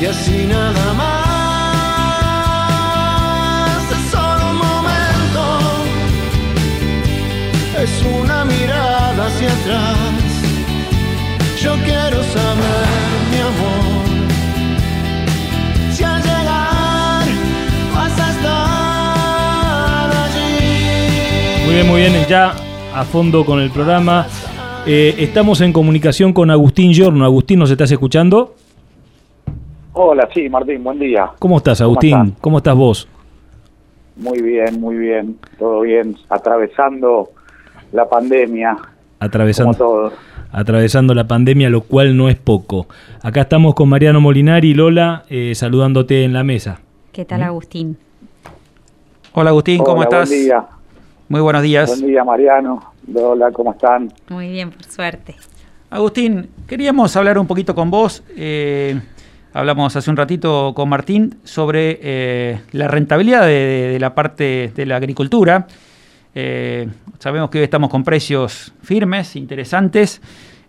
Y así nada más, es solo un momento, es una mirada hacia atrás. Yo quiero saber, mi amor, si al llegar vas a estar allí. Muy bien, muy bien, ya a fondo con el programa. Eh, estamos en comunicación con Agustín Giorno. Agustín, ¿nos estás escuchando? Hola, sí, Martín, buen día. ¿Cómo estás, Agustín? estás? ¿Cómo estás vos? Muy bien, muy bien, todo bien, atravesando la pandemia, Atravesando, como todos. atravesando la pandemia, lo cual no es poco. Acá estamos con Mariano Molinari y Lola eh, saludándote en la mesa. ¿Qué tal, Agustín? Hola Agustín, ¿cómo Hola, estás? Buen día, Muy buenos días. buen día, Mariano. Hola, ¿cómo están? Muy bien, por suerte. Agustín, queríamos hablar un poquito con vos. eh, hablamos hace un ratito con Martín sobre eh, la rentabilidad de, la parte de la agricultura. Eh, sabemos que hoy estamos con precios firmes, interesantes.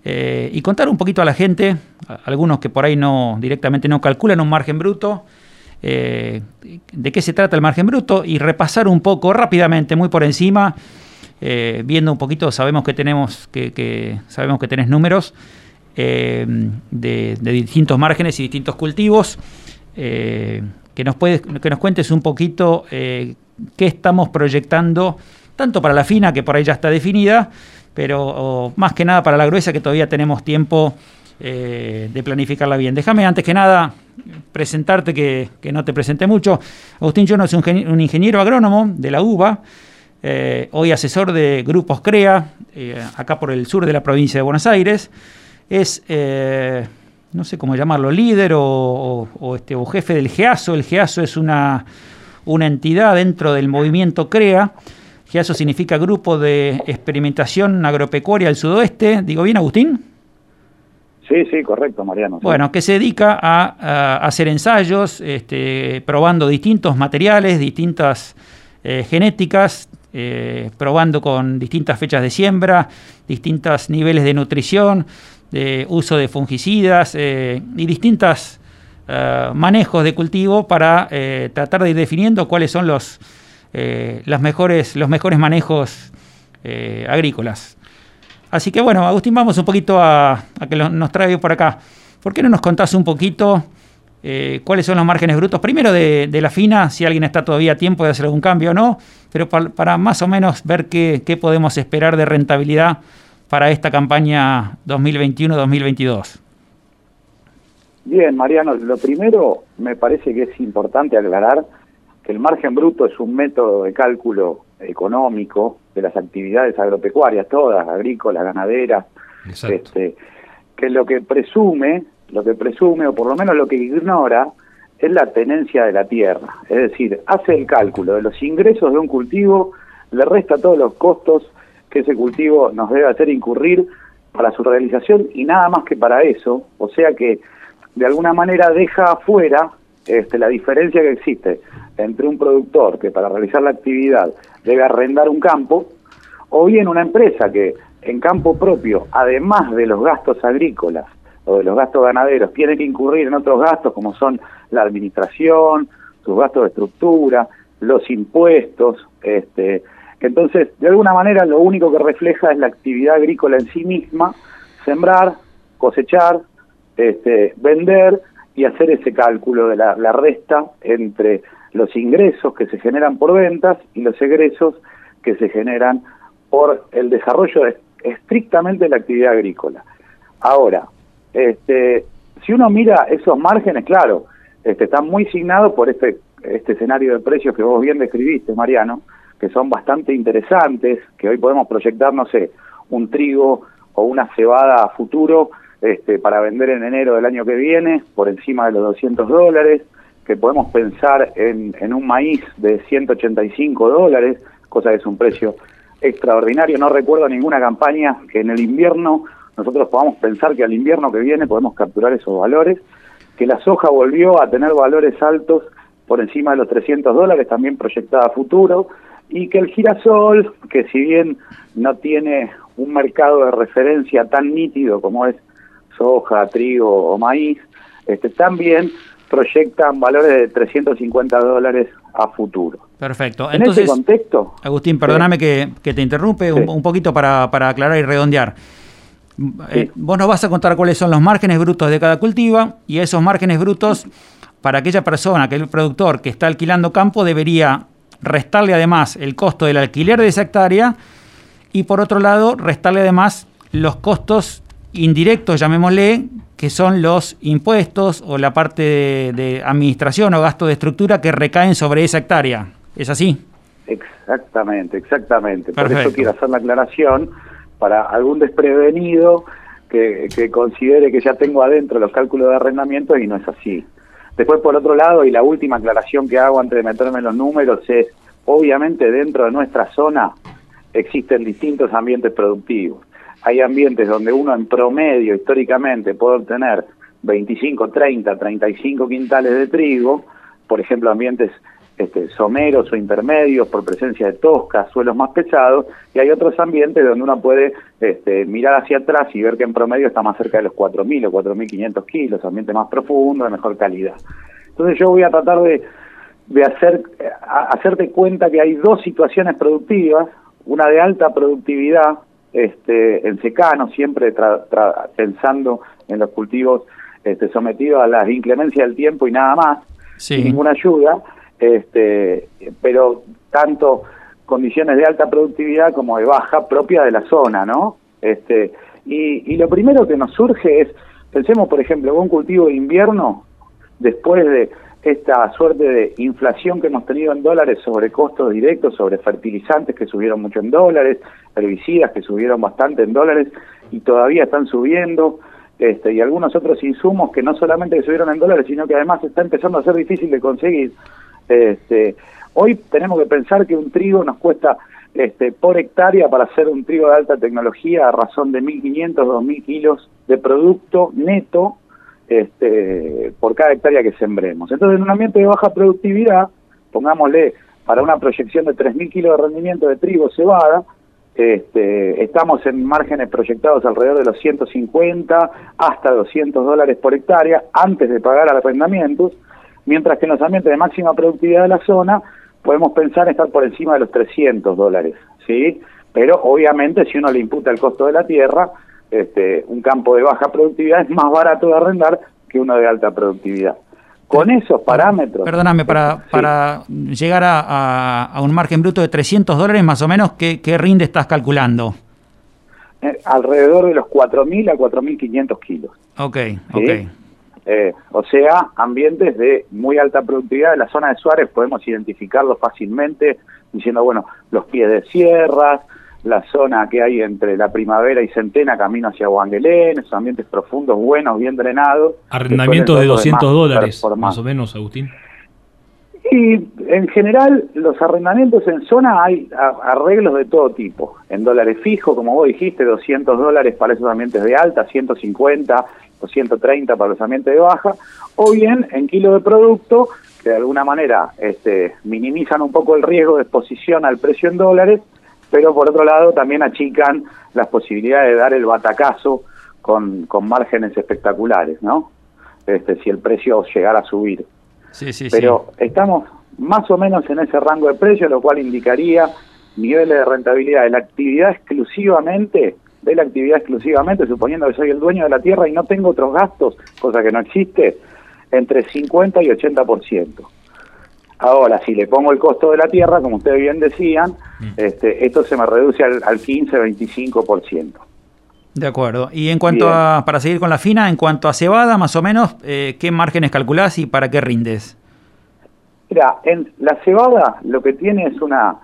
Eh, y contar un poquito a la gente, algunos que por ahí no directamente no calculan un margen bruto, de qué se trata el margen bruto y repasar un poco rápidamente, muy por encima, viendo un poquito, sabemos que tenemos que, sabemos que tenés números de, distintos márgenes y distintos cultivos. que nos puedes, que nos cuentes un poquito qué estamos proyectando tanto para la fina, que por ahí ya está definida, pero más que nada para la gruesa, que todavía tenemos tiempo eh, de planificarla bien. Déjame antes que nada presentarte, que, no te presenté mucho. Agustín Jono es un, ingeniero agrónomo de la UBA, eh, hoy asesor de grupos CREA, eh, acá por el sur de la provincia de Buenos Aires. Es, no sé cómo llamarlo, líder o, este, o jefe del GEASO. El GEASO es una, una entidad dentro del movimiento CREA eso significa Grupo de Experimentación Agropecuaria del Sudoeste. ¿Digo bien, Agustín? Sí, sí, correcto, Mariano. Bueno, que se dedica a, hacer ensayos, este, probando distintos materiales, distintas eh, genéticas, eh, probando con distintas fechas de siembra, distintos niveles de nutrición, de uso de fungicidas eh, y distintos manejos de cultivo para tratar de ir definiendo cuáles son los eh, mejores, los mejores manejos eh, agrícolas. Así que bueno, Agustín, vamos un poquito a, que nos trae por acá. ¿Por qué no nos contás un poquito eh, cuáles son los márgenes brutos? Primero de, la fina, si alguien está todavía a tiempo de hacer algún cambio o no, pero para, más o menos ver qué, qué podemos esperar de rentabilidad para esta campaña 2021-2022. Bien, Mariano, lo primero me parece que es importante aclarar que el margen bruto es un método de cálculo económico de las actividades agropecuarias, todas, agrícolas, ganaderas, este, que lo que presume, lo que presume, o por lo menos lo que ignora, es la tenencia de la tierra. Es decir, hace el cálculo de los ingresos de un cultivo, le resta todos los costos que ese cultivo nos debe hacer incurrir para su realización y nada más que para eso. O sea que de alguna manera deja afuera este, la diferencia que existe entre un productor que para realizar la actividad debe arrendar un campo, o bien una empresa que en campo propio, además de los gastos agrícolas o de los gastos ganaderos, tiene que incurrir en otros gastos como son la administración, sus gastos de estructura, los impuestos, este, entonces de alguna manera lo único que refleja es la actividad agrícola en sí misma, sembrar, cosechar, este, vender y hacer ese cálculo de la, resta entre los ingresos que se generan por ventas y los egresos que se generan por el desarrollo estrictamente de la actividad agrícola. Ahora, este, si uno mira esos márgenes, claro, este, están muy signados por este, este escenario de precios que vos bien describiste, Mariano, que son bastante interesantes, que hoy podemos proyectar, no sé, un trigo o una cebada a futuro este, para vender en enero del año que viene por encima de los 200 dólares, que podemos pensar en, en un maíz de 185 dólares, cosa que es un precio extraordinario. No recuerdo ninguna campaña que en el invierno nosotros podamos pensar que al invierno que viene podemos capturar esos valores, que la soja volvió a tener valores altos por encima de los 300 dólares, también proyectada a futuro, y que el girasol, que si bien no tiene un mercado de referencia tan nítido como es soja, trigo o maíz, este, también proyectan valores de 350 dólares a futuro. Perfecto. En ese contexto... Agustín, perdóname que, te interrumpe un, poquito para, aclarar y redondear. Eh, vos nos vas a contar cuáles son los márgenes brutos de cada cultiva y esos márgenes brutos para aquella persona, aquel productor que está alquilando campo, debería restarle además el costo del alquiler de esa hectárea y por otro lado restarle además los costos indirectos, llamémosle, que son los impuestos o la parte de, administración o gasto de estructura que recaen sobre esa hectárea. ¿Es así? Exactamente, exactamente. Por eso quiero hacer la aclaración para algún desprevenido que, que considere que ya tengo adentro los cálculos de arrendamiento y no es así. Después, por otro lado, y la última aclaración que hago antes de meterme en los números es, obviamente dentro de nuestra zona existen distintos ambientes productivos. Hay ambientes donde uno en promedio históricamente puede obtener 25, 30, 35 quintales de trigo, por ejemplo, ambientes este, someros o intermedios por presencia de toscas, suelos más pesados, y hay otros ambientes donde uno puede este, mirar hacia atrás y ver que en promedio está más cerca de los 4.000 o 4.500 kilos, ambiente más profundo, de mejor calidad. Entonces yo voy a tratar de, de hacer, hacerte cuenta que hay dos situaciones productivas, una de alta productividad este, en secano, siempre pensando en los cultivos este, sometidos a las inclemencias del tiempo y nada más, sin ninguna ayuda, este, pero tanto condiciones de alta productividad como de baja propia de la zona, ¿no? Este, y, y lo primero que nos surge es, pensemos por ejemplo, un cultivo de invierno, después de esta suerte de inflación que hemos tenido en dólares sobre costos directos, sobre fertilizantes que subieron mucho en dólares, herbicidas que subieron bastante en dólares y todavía están subiendo, este, y algunos otros insumos que no solamente subieron en dólares, sino que además está empezando a ser difícil de conseguir. Este, hoy tenemos que pensar que un trigo nos cuesta este, por hectárea para hacer un trigo de alta tecnología a razón de 1.500, 2.000 kilos de producto neto este, por cada hectárea que sembremos. Entonces, en un ambiente de baja productividad, pongámosle para una proyección de 3.000 kilos de rendimiento de trigo cebada, este, estamos en márgenes proyectados alrededor de los 150 hasta 200 dólares por hectárea antes de pagar arrendamientos, mientras que en los ambientes de máxima productividad de la zona podemos pensar estar por encima de los 300 dólares, ¿sí? Pero obviamente si uno le imputa el costo de la tierra, este, un campo de baja productividad es más barato de arrendar que uno de alta productividad. Con esos parámetros... Perdóname, para, para llegar a, un margen bruto de 300 dólares más o menos, ¿qué, qué rinde estás calculando? Eh, alrededor de los 4.000 a 4.500 kilos. Ok, ok. Eh, o sea, ambientes de muy alta productividad. En la zona de Suárez podemos identificarlo fácilmente diciendo, bueno, los pies de sierras, la zona que hay entre la primavera y Centena, camino hacia Guanguelén, esos ambientes profundos, buenos, bien drenados. Arrendamiento de 200 dólares, más o menos, Agustín. Y en general, los arrendamientos en zona hay arreglos de todo tipo. En dólares fijos, como vos dijiste, 200 dólares para esos ambientes de alta, 150 o 130 para los ambientes de baja, o bien en kilo de producto, que de alguna manera este, minimizan un poco el riesgo de exposición al precio en dólares pero por otro lado también achican las posibilidades de dar el batacazo con, con márgenes espectaculares, ¿no? Este, si el precio llegara a subir. Sí, sí, pero estamos más o menos en ese rango de precio, lo cual indicaría niveles de rentabilidad de la actividad exclusivamente, de la actividad exclusivamente, suponiendo que soy el dueño de la tierra y no tengo otros gastos, cosa que no existe, entre 50 y 80%. Ahora, si le pongo el costo de la tierra, como ustedes bien decían, mm. este, esto se me reduce al, 15-25%. De acuerdo. Y en cuanto a, para seguir con la fina, en cuanto a cebada, más o menos, eh, ¿qué márgenes calculás y para qué rindes? Mira, en la cebada lo que tiene es una,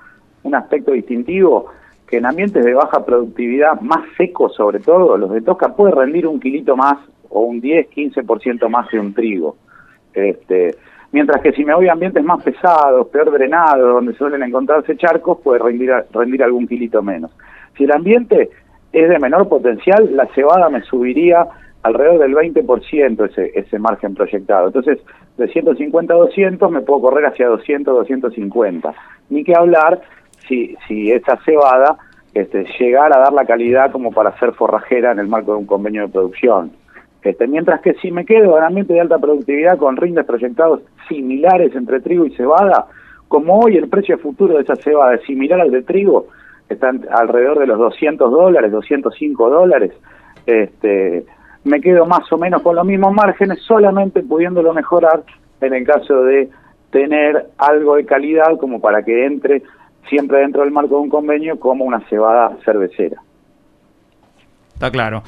un aspecto distintivo que en ambientes de baja productividad, más secos sobre todo, los de tosca puede rendir un kilito más o un 10-15% más de un trigo. Este, Mientras que si me voy a ambientes más pesados, peor drenados, donde suelen encontrarse charcos, puede rendir, rendir algún kilito menos. Si el ambiente es de menor potencial, la cebada me subiría alrededor del 20% ese, ese margen proyectado. Entonces, de 150 a 200 me puedo correr hacia 200, 250. Ni que hablar si, si esa cebada este, llegara a dar la calidad como para ser forrajera en el marco de un convenio de producción. Este, mientras que si me quedo en ambiente de alta productividad con rindes proyectados similares entre trigo y cebada, como hoy el precio futuro de esa cebada es similar al de trigo, están alrededor de los 200 dólares, 205 dólares, este, me quedo más o menos con los mismos márgenes, solamente pudiéndolo mejorar en el caso de tener algo de calidad como para que entre siempre dentro del marco de un convenio como una cebada cervecera. Está claro.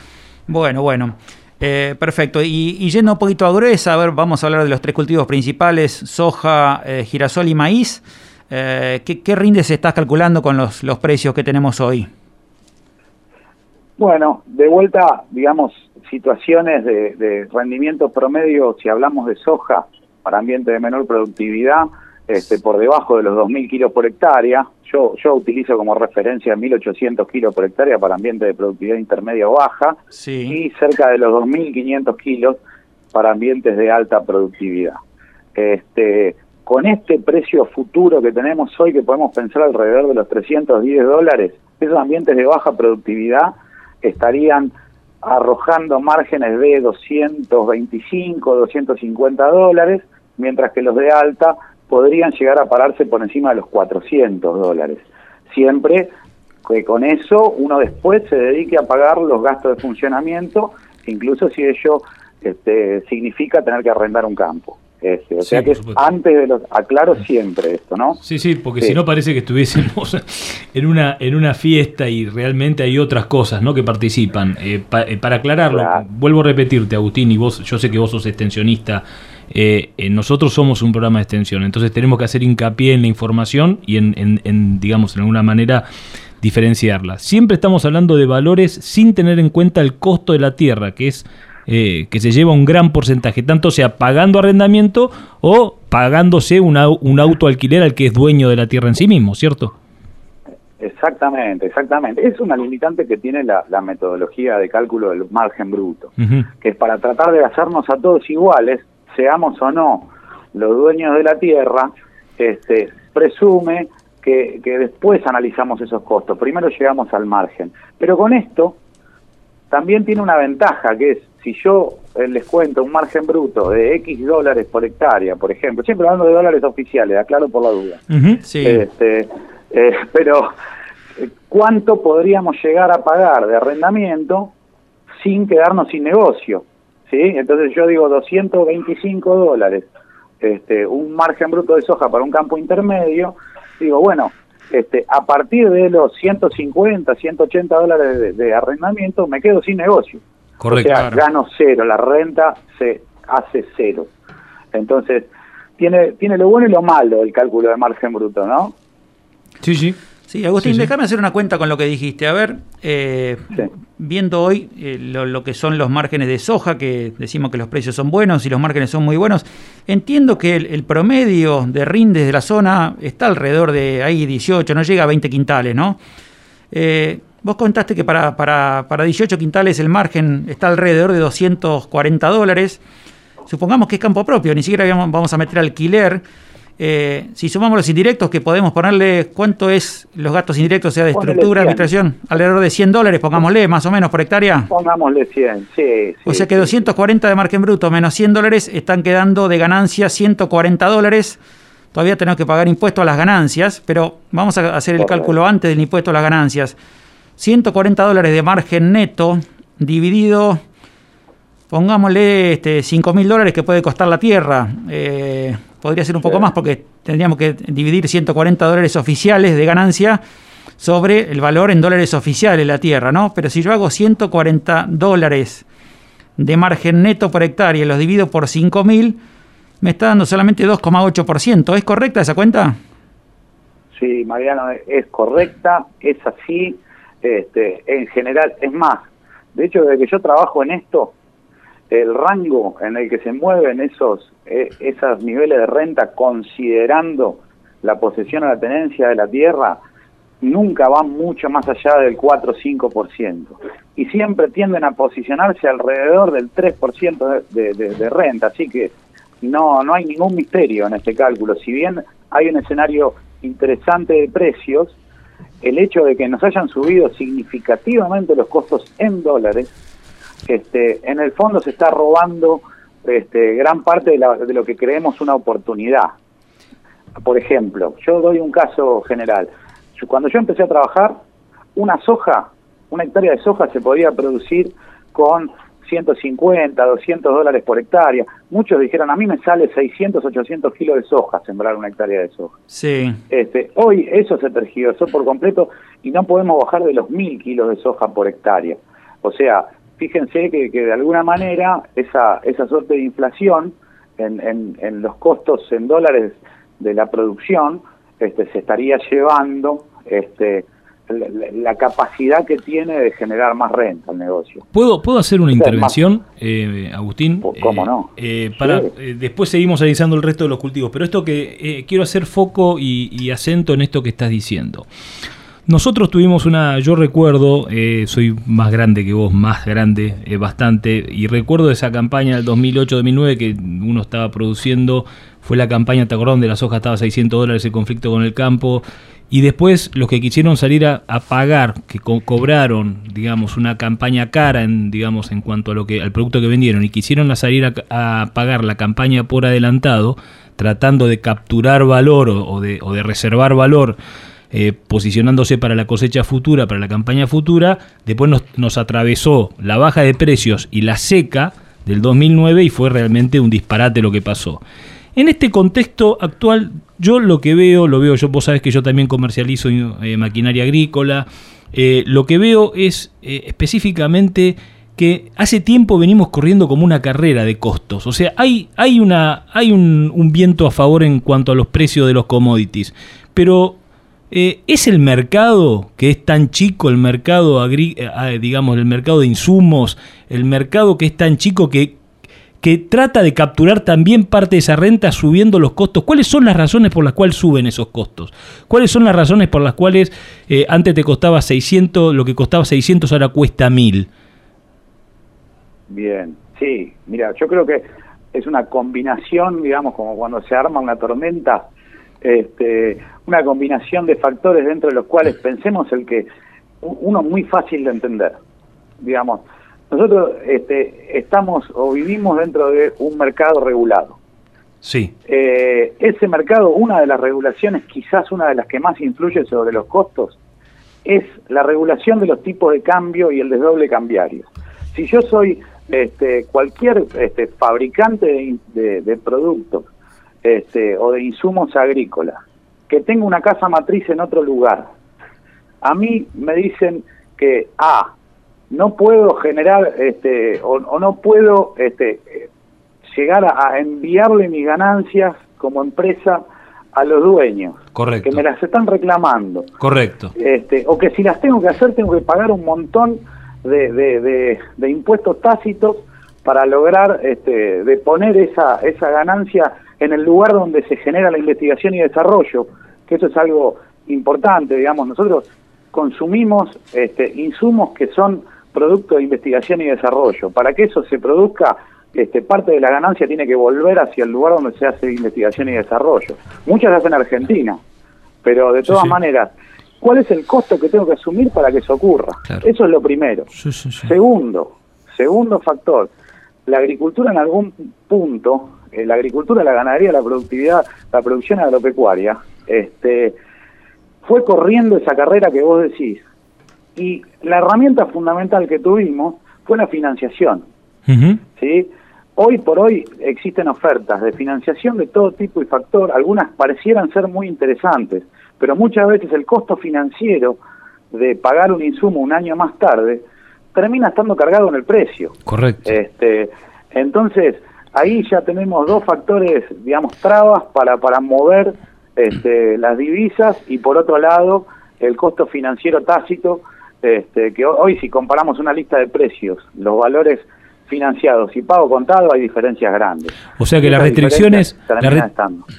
Bueno, bueno. Eh, perfecto. Y, yendo un poquito a gruesa, a ver, vamos a hablar de los tres cultivos principales, soja, eh, girasol y maíz. Eh, ¿qué, ¿qué, rindes estás calculando con los, los precios que tenemos hoy? Bueno, de vuelta, digamos, situaciones de, de rendimiento promedio, si hablamos de soja para ambiente de menor productividad, este, por debajo de los 2.000 kilos por hectárea. Yo, yo utilizo como referencia 1.800 kilos por hectárea para ambiente de productividad intermedia o baja y cerca de los 2.500 kilos para ambientes de alta productividad. Este, con este precio futuro que tenemos hoy, que podemos pensar alrededor de los 310 dólares, esos ambientes de baja productividad estarían arrojando márgenes de 225, 250 dólares, mientras que los de alta podrían llegar a pararse por encima de los 400 dólares. Siempre que con eso uno después se dedique a pagar los gastos de funcionamiento, incluso si ello este, significa tener que arrendar un campo. Este, o sea que antes de los aclaro siempre esto, ¿no? Sí, sí, porque si no parece que estuviésemos en una en una fiesta y realmente hay otras cosas, ¿no? Que participan. Eh, eh, para aclararlo, vuelvo a repetirte, Agustín, y vos, yo sé que vos sos extensionista. Eh, nosotros somos un programa de extensión, entonces tenemos que hacer hincapié en la información y en, en, en digamos, en alguna manera diferenciarla. Siempre estamos hablando de valores sin tener en cuenta el costo de la tierra, que es eh, que se lleva un gran porcentaje, tanto sea pagando arrendamiento o pagándose un auto alquiler al que es dueño de la tierra en sí mismo, ¿cierto? Exactamente, exactamente. Es una limitante que tiene la, metodología de cálculo del margen bruto, que es para tratar de hacernos a todos iguales, seamos o no los dueños de la tierra, este, presume que, que después analizamos esos costos. Primero llegamos al margen. Pero con esto también tiene una ventaja, que es si yo eh, les cuento un margen bruto de X dólares por hectárea, por ejemplo, siempre hablando de dólares oficiales, aclaro por la duda. este, eh, pero, eh, ¿cuánto podríamos llegar a pagar de arrendamiento sin quedarnos sin negocio? ¿Sí? Entonces yo digo 225 dólares, este, un margen bruto de soja para un campo intermedio, digo, bueno, este, a partir de los 150, 180 dólares de arrendamiento me quedo sin negocio. Correcto. O sea, gano cero, la renta se hace cero. Entonces, tiene, tiene lo bueno y lo malo el cálculo de margen bruto, ¿no? Sí, sí. Sí, Agustín, déjame hacer una cuenta con lo que dijiste. A ver, eh, viendo hoy eh, lo, que son los márgenes de soja, que decimos que los precios son buenos y los márgenes son muy buenos, entiendo que el, promedio de rindes de la zona está alrededor de ahí 18, no llega a 20 quintales, ¿no? Eh, Vos contaste que para, para, para 18 quintales el margen está alrededor de 240 dólares. Supongamos que es campo propio, ni siquiera vamos a meter alquiler. Eh, si sumamos los indirectos, que podemos ponerle cuánto es los gastos indirectos, sea de estructura, administración, alrededor de 100 dólares, pongámosle más o menos por hectárea. Pongámosle 100, sí. o sea que 240 de margen bruto menos 100 dólares están quedando de ganancia 140 dólares. Todavía tenemos que pagar impuesto a las ganancias, pero vamos a hacer el cálculo antes del impuesto a las ganancias. 140 dólares de margen neto dividido, pongámosle este, 5 mil dólares que puede costar la tierra. Eh, podría ser un poco más porque tendríamos que dividir 140 dólares oficiales de ganancia sobre el valor en dólares oficiales de la tierra, ¿no? Pero si yo hago 140 dólares de margen neto por hectárea y los divido por 5 mil, me está dando solamente 2,8%. ¿Es correcta esa cuenta? Sí, Mariano, es correcta, es así este, en general. Es más, de hecho, desde que yo trabajo en esto, el rango en el que se mueven esos, eh, esos niveles de renta considerando la posesión o la tenencia de la tierra, nunca van mucho más allá del 4 o 5%. Y siempre tienden a posicionarse alrededor del 3% de, de, de, renta. Así que no, no hay ningún misterio en este cálculo. Si bien hay un escenario interesante de precios, el hecho de que nos hayan subido significativamente los costos en dólares, este, en el fondo se está robando este, gran parte de, lo que creemos una oportunidad. Por ejemplo, yo doy un caso general. Cuando yo empecé a trabajar, una soja, una hectárea de soja se podía producir con 150, 200 dólares por hectárea. Muchos dijeron, a mí me sale 600, 800 kilos de soja sembrar una hectárea de soja. Sí. Este, hoy eso se tergiversó por completo y no podemos bajar de los 1000 kilos de soja por hectárea. O sea, fíjense que, que de alguna manera esa, esa suerte de inflación en, en, en los costos en dólares de la producción este, se estaría llevando este, la, capacidad que tiene de generar más renta al negocio. ¿Puedo, ¿puedo hacer una intervención, eh, Agustín? ¿Cómo no? Eh, eh, para, después seguimos analizando el resto de los cultivos, pero esto que quiero hacer foco y, acento en esto que estás diciendo. Nosotros tuvimos una, yo recuerdo, eh, soy más grande que vos, más grande, eh, bastante, y recuerdo esa campaña del 2008-2009 que uno estaba produciendo, fue la campaña, ¿te acordás? Donde la soja estaba a 600 dólares, el conflicto con el campo, y después los que quisieron salir a, pagar, que cobraron, digamos, una campaña cara, en, digamos, en cuanto a lo que al producto que vendieron, y quisieron salir a, pagar la campaña por adelantado, tratando de capturar valor o, de, o de reservar valor eh, posicionándose para la cosecha futura, para la campaña futura, después nos, atravesó la baja de precios y la seca del 2009 y fue realmente un disparate lo que pasó. En este contexto actual, yo lo que veo, lo veo yo, vos sabés que yo también comercializo eh, maquinaria agrícola, eh, lo que veo es específicamente que hace tiempo venimos corriendo como una carrera de costos. O sea, hay, hay, una, hay un, un, viento a favor en cuanto a los precios de los commodities. Pero eh, ¿Es el mercado que es tan chico, el mercado, agri eh, ah, digamos, el mercado de insumos, el mercado que es tan chico que, que trata de capturar también parte de esa renta subiendo los costos? ¿Cuáles son las razones por las cuales suben esos costos? ¿Cuáles son las razones por las cuales eh, antes te costaba 600, lo que costaba 600 ahora cuesta 1000? Bien, sí, mira, yo creo que es una combinación, digamos, como cuando se arma una tormenta, este, una combinación de factores dentro de los cuales pensemos el que uno muy fácil de entender. Digamos, nosotros este, estamos o vivimos dentro de un mercado regulado. Sí. Eh, ese mercado, una de las regulaciones, quizás una de las que más influye sobre los costos, es la regulación de los tipos de cambio y el desdoble cambiario. Si yo soy este, cualquier este, fabricante de, de productos este, o de insumos agrícolas que tengo una casa matriz en otro lugar. A mí me dicen que, ah, no puedo generar, este, o, no puedo este, llegar a, enviarle mis ganancias como empresa a los dueños. Correcto. Que me las están reclamando. Correcto. Este, o que si las tengo que hacer, tengo que pagar un montón de, de, de, impuestos tácitos para lograr este, de poner esa, esa ganancia en el lugar donde se genera la investigación y desarrollo, que eso es algo importante, digamos, nosotros consumimos este, insumos que son producto de investigación y desarrollo. Para que eso se produzca, este, parte de la ganancia tiene que volver hacia el lugar donde se hace investigación y desarrollo. Muchas hacen en Argentina, pero de todas maneras, ¿cuál es el costo que tengo que asumir para que eso ocurra? Eso es lo primero. segundo, segundo factor, la agricultura en algún punto la agricultura, la ganadería, la productividad, la producción agropecuaria, este, fue corriendo esa carrera que vos decís. Y la herramienta fundamental que tuvimos fue la financiación. ¿sí? Hoy por hoy existen ofertas de financiación de todo tipo y factor, algunas parecieran ser muy interesantes, pero muchas veces el costo financiero de pagar un insumo un año más tarde termina estando cargado en el precio. Correcto. Este, entonces, ahí ya tenemos dos factores, digamos, trabas para, para mover este, las divisas y por otro lado el costo financiero tácito, este, que hoy si comparamos una lista de precios, los valores financiados y pago contado hay diferencias grandes. O sea que las restricciones,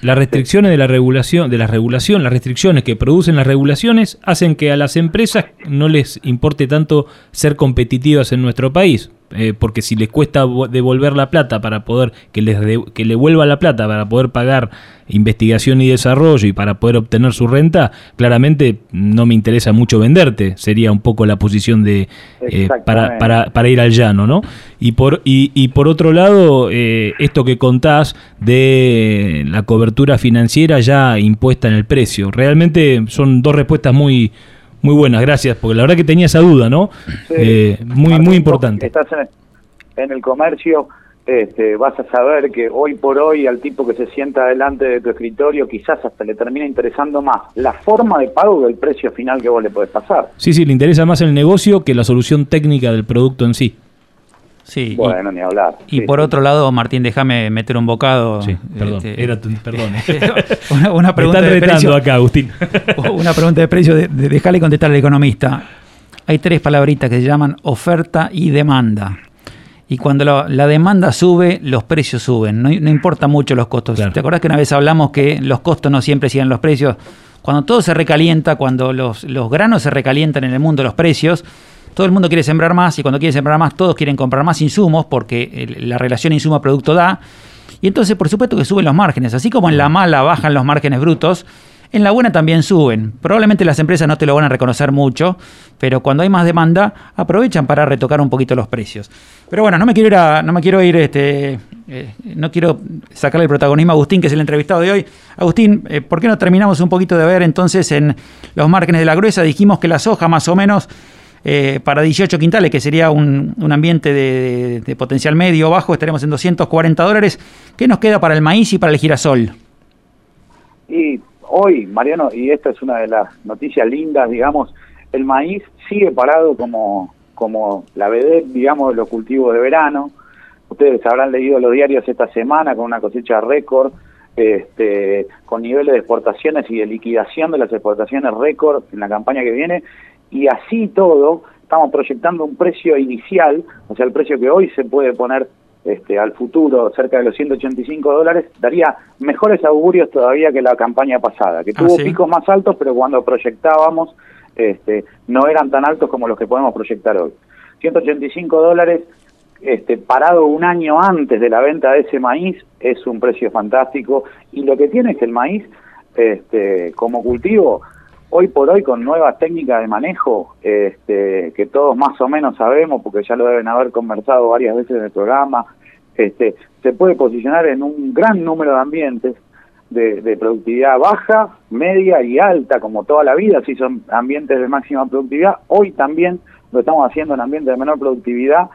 las restricciones de la regulación, de la regulación, las restricciones que producen las regulaciones hacen que a las empresas no les importe tanto ser competitivas en nuestro país. Eh, porque si les cuesta devolver la plata para poder que les que le vuelva la plata para poder pagar investigación y desarrollo y para poder obtener su renta, claramente no me interesa mucho venderte, sería un poco la posición de eh, para, para, para, ir al llano, ¿no? Y por y, y por otro lado, eh, esto que contás de la cobertura financiera ya impuesta en el precio, realmente son dos respuestas muy muy buenas, gracias, porque la verdad que tenía esa duda, ¿no? Eh, muy, muy importante. Estás en el comercio, este, vas a saber que hoy por hoy al tipo que se sienta delante de tu escritorio quizás hasta le termina interesando más la forma de pago que el precio final que vos le podés pasar. Sí, sí, le interesa más el negocio que la solución técnica del producto en sí. Sí. Bueno, ni hablar. Y por otro lado, Martín, déjame meter un bocado. Sí, perdón. Este, era perdón. una, pregunta de precio, acá, Agustín. una pregunta de precio, de, contestar al economista. Hay tres palabritas que se llaman oferta y demanda. Y cuando la, demanda sube, los precios suben. No, importa mucho los costos. ¿Te acordás que una vez hablamos que los costos no siempre siguen los precios? cuando todo se recalienta, cuando los, los granos se recalientan en el mundo, los precios, todo el mundo quiere sembrar más y cuando quiere sembrar más todos quieren comprar más insumos porque la relación insumo-producto da. Y entonces por supuesto que suben los márgenes, así como en la mala bajan los márgenes brutos, en la buena también suben. Probablemente las empresas no te lo van a reconocer mucho, pero cuando hay más demanda aprovechan para retocar un poquito los precios. Pero bueno, no me quiero ir, a, no me quiero ir, este, eh, no quiero sacarle el protagonismo a Agustín, que es el entrevistado de hoy. Agustín, eh, ¿por qué no terminamos un poquito de ver entonces en los márgenes de la gruesa? Dijimos que la soja más o menos eh, para 18 quintales, que sería un, ambiente de, potencial medio bajo, estaremos en 240 dólares. ¿Qué nos queda para el maíz y para el girasol? Y hoy, Mariano, y esta es una de las noticias lindas, digamos, el maíz sigue parado como, como la vedette, digamos, de los cultivos de verano. Ustedes habrán leído los diarios esta semana con una cosecha récord, este, con niveles de exportaciones y de liquidación de las exportaciones récord en la campaña que viene, y así todo, estamos proyectando un precio inicial, o sea, el precio que hoy se puede poner este, al futuro cerca de los 185 dólares, daría mejores augurios todavía que la campaña pasada, que ah, tuvo picos más altos, pero cuando proyectábamos este, no eran tan altos como los que podemos proyectar hoy. 185 dólares este, parado un año antes de la venta de ese maíz es un precio fantástico y lo que tiene es que el maíz este, como cultivo hoy por hoy con nuevas técnicas de manejo este, que todos más o menos sabemos porque ya lo deben haber conversado varias veces en el programa, este, se puede posicionar en un gran número de ambientes de, productividad baja, media y alta, como toda la vida, si son ambientes de máxima productividad, hoy también lo estamos haciendo en ambientes de menor productividad.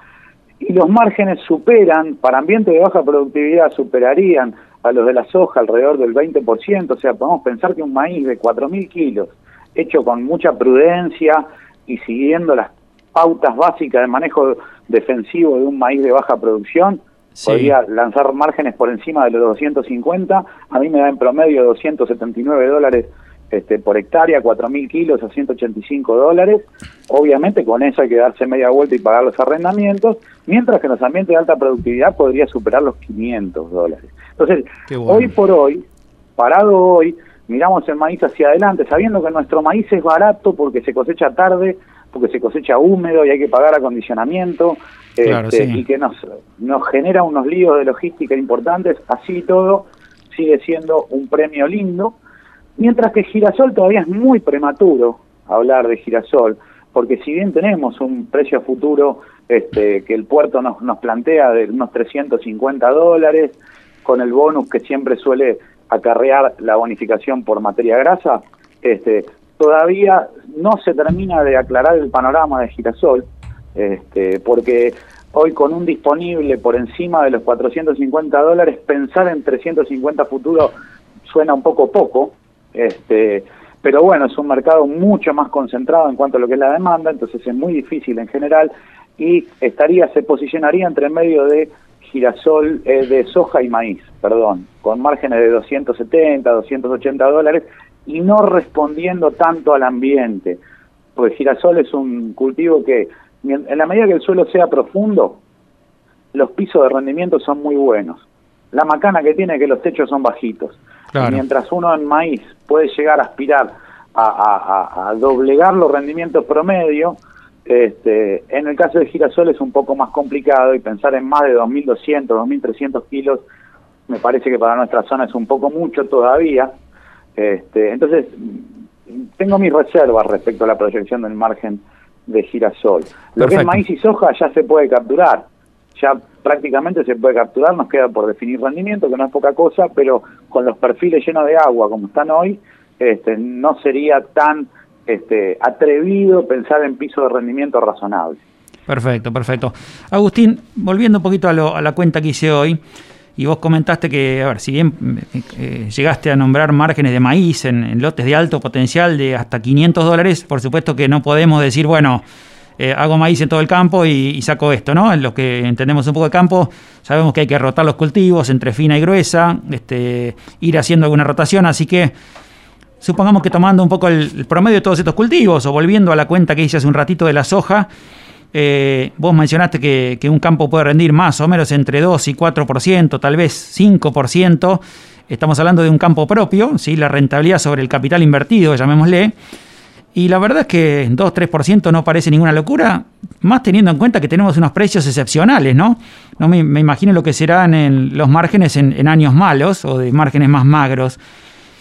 Y los márgenes superan, para ambientes de baja productividad superarían a los de la soja alrededor del 20%, o sea, podemos pensar que un maíz de 4.000 kilos hecho con mucha prudencia y siguiendo las pautas básicas de manejo defensivo de un maíz de baja producción, podría lanzar márgenes por encima de los 250, a mí me da en promedio 279 dólares este, por hectárea, 4.000 kilos a 185 dólares, obviamente con eso hay que darse media vuelta y pagar los arrendamientos, mientras que en los ambientes de alta productividad podría superar los 500 dólares. Entonces, hoy por hoy, parado hoy, miramos el maíz hacia adelante, sabiendo que nuestro maíz es barato porque se cosecha tarde, porque se cosecha húmedo y hay que pagar acondicionamiento, este, y que nos, nos genera unos líos de logística importantes, así todo sigue siendo un premio lindo, mientras que girasol todavía es muy prematuro hablar de girasol, porque si bien tenemos un precio futuro este, que el puerto nos, plantea de unos 350 dólares, con el bonus que siempre suele acarrear la bonificación por materia grasa, este, todavía no se termina de aclarar el panorama de girasol, este, porque hoy con un disponible por encima de los 450 dólares, pensar en 350 futuros suena un poco poco, este, pero bueno, es un mercado mucho más concentrado en cuanto a lo que es la demanda, entonces es muy difícil en general y estaría, se posicionaría entre medio de girasol eh, de soja y maíz, perdón, con márgenes de 270, 280 dólares y no respondiendo tanto al ambiente. Porque girasol es un cultivo que, en la medida que el suelo sea profundo, los pisos de rendimiento son muy buenos. La macana que tiene es que los techos son bajitos. mientras uno en maíz puede llegar a aspirar a, a doblegar los rendimientos promedio, este, en el caso de girasol es un poco más complicado y pensar en más de 2.200, 2.300 kilos me parece que para nuestra zona es un poco mucho todavía. Este, entonces, tengo mis reservas respecto a la proyección del margen de girasol. Lo que es maíz y soja ya se puede capturar, ya prácticamente se puede capturar, nos queda por definir rendimiento, que no es poca cosa, pero con los perfiles llenos de agua como están hoy, este, no sería tan este, atrevido pensar en piso de rendimiento razonable. Perfecto, perfecto. Agustín, volviendo un poquito a, la cuenta que hice hoy, y vos comentaste que, a ver, si bien eh, llegaste a nombrar márgenes de maíz en, lotes de alto potencial de hasta 500 dólares, por supuesto que no podemos decir, bueno, eh, hago maíz en todo el campo y, saco esto, ¿no? En los que entendemos un poco de campo, sabemos que hay que rotar los cultivos entre fina y gruesa, este, ir haciendo alguna rotación, así que supongamos que tomando un poco el, promedio de todos estos cultivos o volviendo a la cuenta que hice hace un ratito de la soja, eh, vos mencionaste que, un campo puede rendir más o menos entre 2 y 4%, tal vez 5%. estamos hablando de un campo propio, ¿sí? la rentabilidad sobre el capital invertido, llamémosle, y la verdad es que 2-3% no parece ninguna locura, más teniendo en cuenta que tenemos unos precios excepcionales, ¿no? No me, imagino lo que serán en los márgenes en, años malos o de márgenes más magros.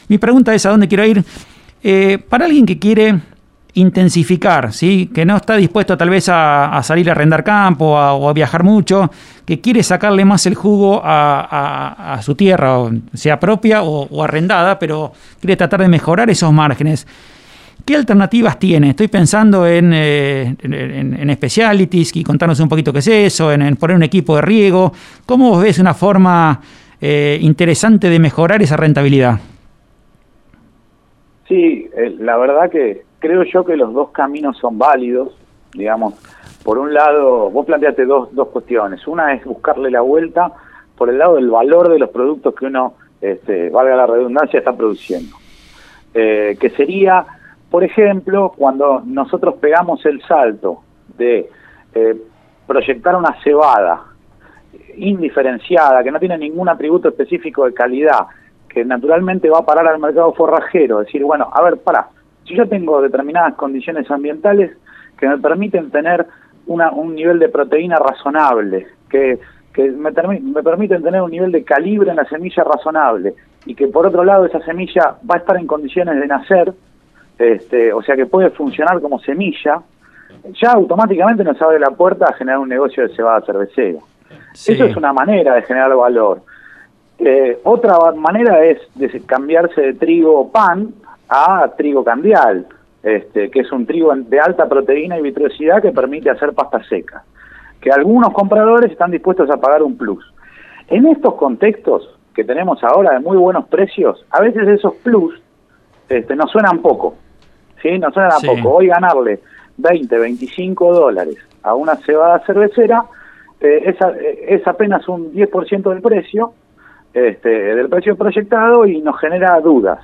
Mi pregunta es, ¿a dónde quiero ir? Eh, para alguien que quiere intensificar, ¿sí? que no está dispuesto tal vez a, salir a arrendar campo o a viajar mucho, que quiere sacarle más el jugo a, su tierra, sea propia o, arrendada, pero quiere tratar de mejorar esos márgenes. ¿Qué alternativas tiene? Estoy pensando en, eh, en, specialities y contarnos un poquito qué es eso, en, poner un equipo de riego. ¿Cómo ves una forma eh, interesante de mejorar esa rentabilidad? Sí, eh, la verdad que creo yo que los dos caminos son válidos. Digamos, por un lado, vos planteaste dos, dos cuestiones. Una es buscarle la vuelta por el lado del valor de los productos que uno, este, valga la redundancia, está produciendo. que sería por ejemplo, cuando nosotros pegamos el salto de eh, proyectar una cebada indiferenciada, que no tiene ningún atributo específico de calidad, que naturalmente va a parar al mercado forrajero, decir, bueno, a ver, para, si yo tengo determinadas condiciones ambientales que me permiten tener una, un nivel de proteína razonable, que, que me, me permiten tener un nivel de calibre en la semilla razonable, y que por otro lado esa semilla va a estar en condiciones de nacer, este, o sea que puede funcionar como semilla, ya automáticamente nos abre la puerta a generar un negocio de cebada cervecera. Eso es una manera de generar valor. Eh, otra manera es de cambiarse de trigo pan a trigo candial, este, que es un trigo de alta proteína y vitrosidad que permite hacer pasta seca, que algunos compradores están dispuestos a pagar un plus. En estos contextos que tenemos ahora de muy buenos precios, a veces esos plus este, nos suenan poco. ¿sí? No suena poco. Hoy ganarle 20, 25 dólares a una cebada cervecera eh, eh, es, apenas un 10% del precio, este, del precio proyectado y nos genera dudas.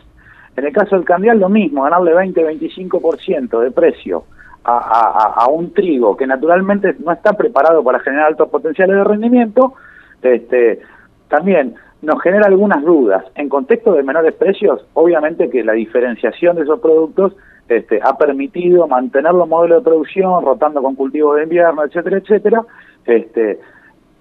En el caso del candial lo mismo, ganarle 20, 25% de precio a, a, un trigo que naturalmente no está preparado para generar altos potenciales de rendimiento, este, también nos genera algunas dudas. En contexto de menores precios, obviamente que la diferenciación de esos productos este, ha permitido mantener los modelos de producción, rotando con cultivos de invierno, etcétera, etcétera, este,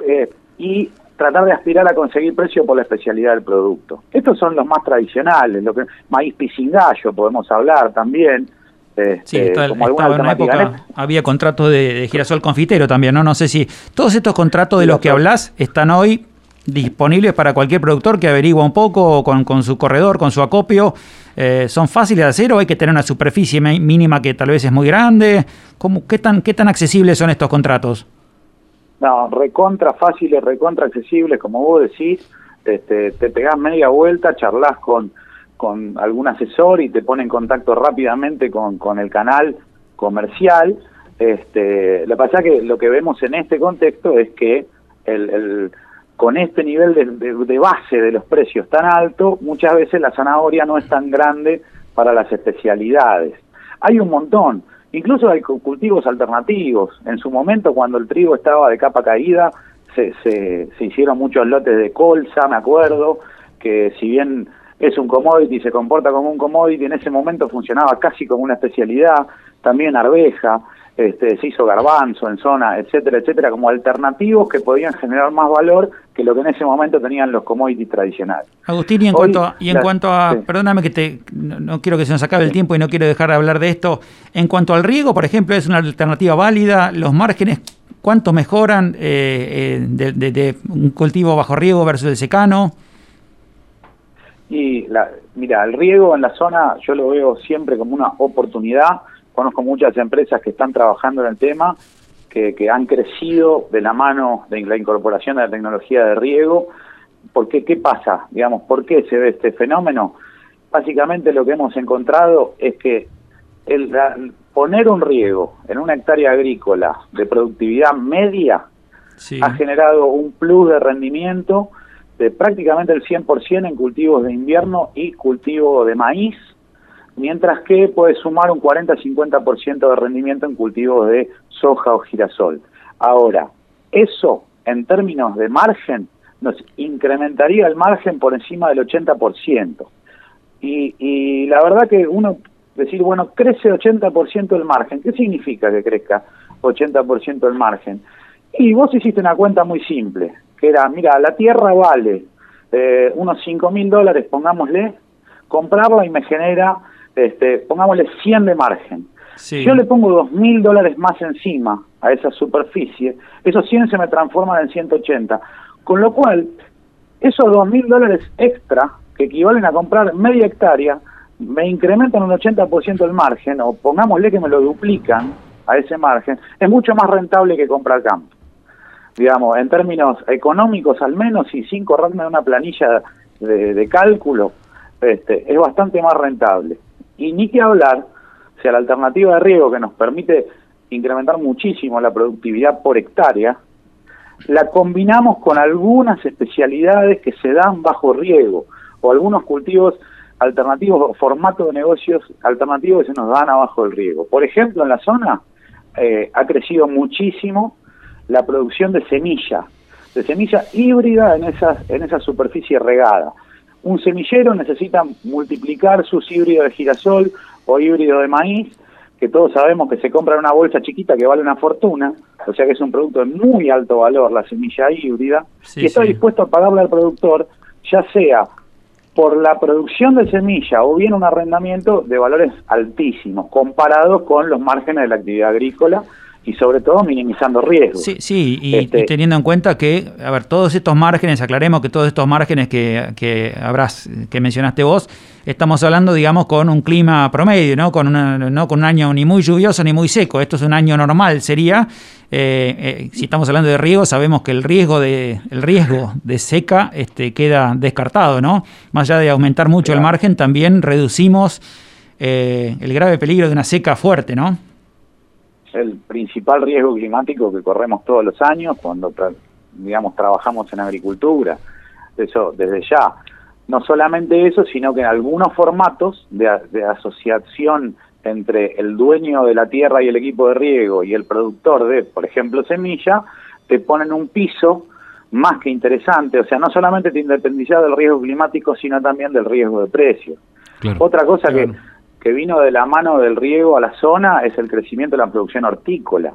eh, y tratar de aspirar a conseguir precio por la especialidad del producto. Estos son los más tradicionales, lo que maíz pisingallo podemos hablar también. Este, sí, está, como estaba en una época, había contratos de, girasol confitero también, ¿no? No sé si todos estos contratos de los que hablas están hoy disponibles para cualquier productor que averigua un poco con, con su corredor, con su acopio. Eh, ¿Son fáciles de hacer o hay que tener una superficie mínima que tal vez es muy grande? ¿Cómo, qué, tan, ¿Qué tan accesibles son estos contratos? No, recontra fáciles, recontra accesibles, como vos decís, este, te pegás media vuelta, charlas con, con algún asesor y te pone en contacto rápidamente con, con el canal comercial. Este, lo que pasa que lo que vemos en este contexto es que el con este nivel de, base de los precios tan alto, muchas veces la zanahoria no es tan grande para las especialidades. Hay un montón, incluso hay cultivos alternativos. En su momento, cuando el trigo estaba de capa caída, se, se, hicieron muchos lotes de colza, me acuerdo, que si bien es un commodity se comporta como un commodity, en ese momento funcionaba casi como una especialidad, también arveja, este, se hizo garbanzo en zona, etcétera, etcétera, como alternativos que podían generar más valor que lo que en ese momento tenían los commodities tradicionales. Agustín, y en cuanto a, y en cuanto a perdóname que te, no, quiero que se nos acabe el tiempo y no quiero dejar de hablar de esto, en cuanto al riego, por ejemplo, es una alternativa válida, los márgenes, ¿cuánto mejoran eh, eh, de, un cultivo bajo riego versus el secano? Y la, mira, el riego en la zona yo lo veo siempre como una oportunidad conozco muchas empresas que están trabajando en el tema, que, han crecido de la mano de la incorporación de la tecnología de riego. porque qué? pasa? Digamos, ¿por qué se ve este fenómeno? Básicamente lo que hemos encontrado es que el, poner un riego en una hectárea agrícola de productividad media ha generado un plus de rendimiento de prácticamente el 100% en cultivos de invierno y cultivo de maíz mientras que puede sumar un 40-50% de rendimiento en cultivos de soja o girasol. Ahora, eso en términos de margen nos incrementaría el margen por encima del 80%. Y, y la verdad que uno decir, bueno, crece 80% el margen. ¿Qué significa que crezca 80% el margen? Y vos hiciste una cuenta muy simple, que era, mira, la tierra vale eh, unos 5 mil dólares, pongámosle, comprarla y me genera, este, pongámosle 100 de margen. Si yo le pongo 2 mil dólares más encima a esa superficie, esos 100 se me transforman en 180. Con lo cual, esos 2 mil dólares extra, que equivalen a comprar media hectárea, me incrementan un 80% el margen, o pongámosle que me lo duplican a ese margen, es mucho más rentable que comprar campo. Digamos, en términos económicos al menos, y sin correrme una planilla de, cálculo, este, es bastante más rentable. Y ni que hablar, o sea, la alternativa de riego que nos permite incrementar muchísimo la productividad por hectárea, la combinamos con algunas especialidades que se dan bajo riego o algunos cultivos alternativos, formatos de negocios alternativos que se nos dan abajo del riego. Por ejemplo, en la zona eh, ha crecido muchísimo la producción de semilla, de semilla híbrida en esa, en esa superficie regada. Un semillero necesita multiplicar sus híbridos de girasol o híbrido de maíz, que todos sabemos que se compra en una bolsa chiquita que vale una fortuna, o sea que es un producto de muy alto valor, la semilla híbrida, y está dispuesto a pagarle al productor, ya sea por la producción de semilla o bien un arrendamiento de valores altísimos comparados con los márgenes de la actividad agrícola y sobre todo minimizando riesgos. Sí, sí y, este, teniendo en cuenta que, a ver, todos estos márgenes, aclaremos que todos estos márgenes que, que habrás, que mencionaste vos, estamos hablando, digamos, con un clima promedio, ¿no? Con, una, no con un año ni muy lluvioso ni muy seco. Esto es un año normal, sería. Eh, eh, si estamos hablando de riego, sabemos que el riesgo de, el riesgo de seca este, queda descartado, ¿no? Más allá de aumentar mucho el margen, también reducimos eh, el grave peligro de una seca fuerte, ¿no? El principal riesgo climático que corremos todos los años cuando, digamos, trabajamos en agricultura. Eso desde ya no solamente eso, sino que en algunos formatos de, asociación entre el dueño de la tierra y el equipo de riego y el productor de, por ejemplo, semilla, te ponen un piso más que interesante, o sea, no solamente te independizas del riesgo climático, sino también del riesgo de precio. Otra cosa que, que vino de la mano del riego a la zona es el crecimiento de la producción hortícola.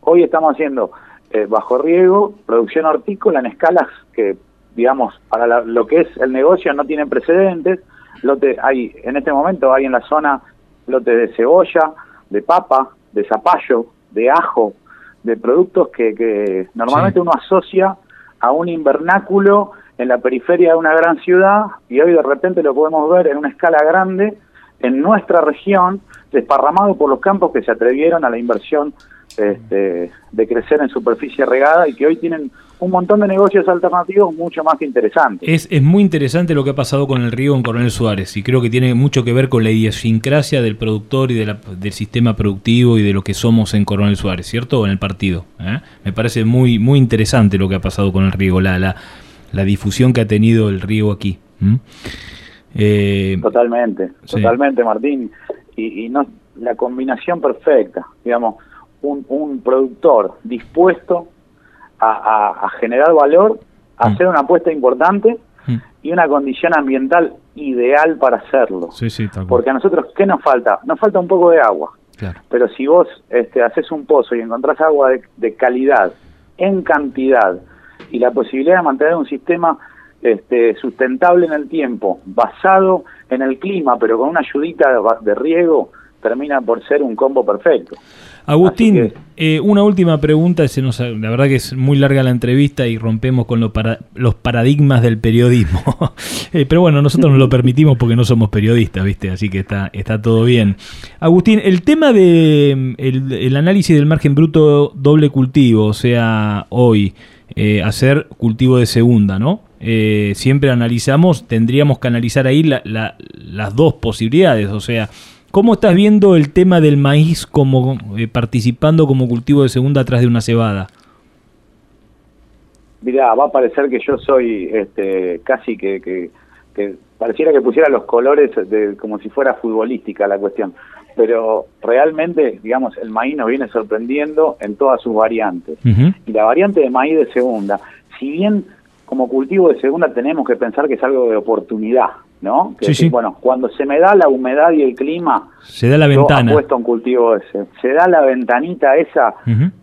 Hoy estamos haciendo eh, bajo riego producción hortícola en escalas que digamos, para lo que es el negocio no tienen precedentes. Lote, hay, en este momento hay en la zona lotes de cebolla, de papa, de zapallo, de ajo, de productos que, que normalmente uno asocia a un invernáculo en la periferia de una gran ciudad y hoy de repente lo podemos ver en una escala grande en nuestra región, desparramado por los campos que se atrevieron a la inversión este, de crecer en superficie regada y que hoy tienen un montón de negocios alternativos mucho más interesantes. Es, es muy interesante lo que ha pasado con el río en Coronel Suárez y creo que tiene mucho que ver con la idiosincrasia del productor y de del sistema productivo y de lo que somos en Coronel Suárez, ¿cierto? En el partido. ¿eh? Me parece muy, muy interesante lo que ha pasado con el río, la, la, la difusión que ha tenido el río aquí. Eh, totalmente, totalmente, Martín. Y, y no la combinación perfecta, digamos un, productor dispuesto a, generar valor, a mm. hacer una apuesta importante mm. y una condición ambiental ideal para hacerlo. Porque a nosotros, ¿qué nos falta? Nos falta un poco de agua. Pero si vos este, haces un pozo y encontrás agua de, calidad, en cantidad, y la posibilidad de mantener un sistema este, sustentable en el tiempo, basado en el clima, pero con una ayudita de riego, termina por ser un combo perfecto. Agustín, eh, una última pregunta, se nos, la verdad que es muy larga la entrevista y rompemos con los paradigmas del periodismo, eh, pero bueno, nosotros nos lo permitimos porque no somos periodistas, ¿viste? Así que está, está todo bien. Agustín, el tema de el, análisis del margen bruto doble cultivo, o sea, hoy, eh, hacer cultivo de segunda, ¿no? Siempre analizamos, tendríamos que analizar ahí las dos posibilidades, o sea, ¿Cómo estás viendo el tema del maíz como eh, participando como cultivo de segunda atrás de una cebada? Mira, va a parecer que yo soy este, casi que, que, pareciera que pusiera los colores de, como si fuera futbolística la cuestión, pero realmente, digamos, el maíz nos viene sorprendiendo en todas sus variantes. Y la variante de maíz de segunda, si bien como cultivo de segunda tenemos que pensar que es algo de oportunidad, ¿no? Que Sí, decir, sí. Bueno, cuando se me da la humedad y el clima, Se da la yo ventana. apuesto a un cultivo ese. Se da la ventanita esa,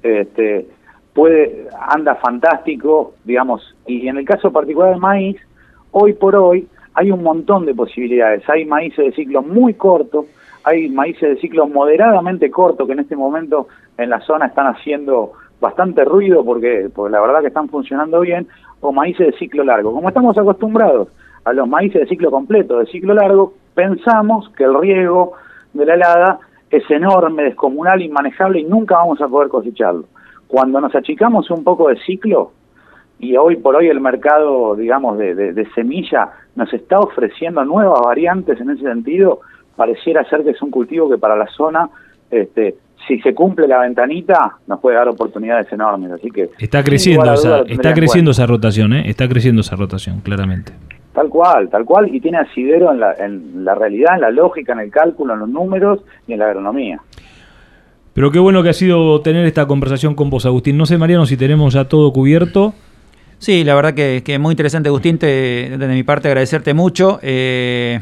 este, puede, anda fantástico, digamos, y en el caso particular del maíz, hoy por hoy hay un montón de posibilidades. Hay maíces de ciclo muy corto, hay maíces de ciclo moderadamente corto que en este momento en la zona están haciendo bastante ruido porque, porque la verdad que están funcionando bien, o maíces de ciclo largo. Como estamos acostumbrados a los maíces de ciclo completo, de ciclo largo, pensamos que el riego de la helada es enorme, descomunal, inmanejable y nunca vamos a poder cosecharlo. Cuando nos achicamos un poco de ciclo, y hoy por hoy el mercado, digamos, de, de- de semilla nos está ofreciendo nuevas variantes en ese sentido, pareciera ser que es un cultivo que para la zona, este, si se cumple la ventanita, nos puede dar oportunidades enormes. Así que Está creciendo, esa, está en creciendo esa rotación, ¿eh? Está creciendo esa rotación, claramente. Tal cual, tal cual, y tiene asidero en la, en la realidad, en la lógica, en el cálculo, en los números y en la agronomía. Pero qué bueno que ha sido tener esta conversación con vos, Agustín. No sé, Mariano, si tenemos ya todo cubierto. Sí, la verdad que, que muy interesante, Agustín. Te, de mi parte, agradecerte mucho. Eh,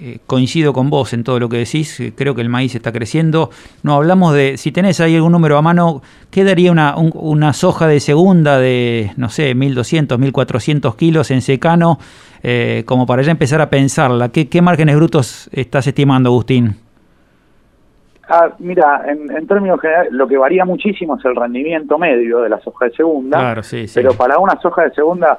eh, coincido con vos en todo lo que decís. eh, Creo que el maíz está creciendo. No hablamos de. Si tenés ahí algún número a mano, ¿qué daría una, un- una soja de segunda de, no sé, 1200, 1400 kilos en secano? eh, como para ya empezar a pensarla. ¿Qué, qué márgenes brutos estás estimando, Agustín? Ah, mira, en, en términos generales, lo que varía muchísimo es el rendimiento medio de la soja de segunda. Claro, sí, sí. Pero para una soja de segunda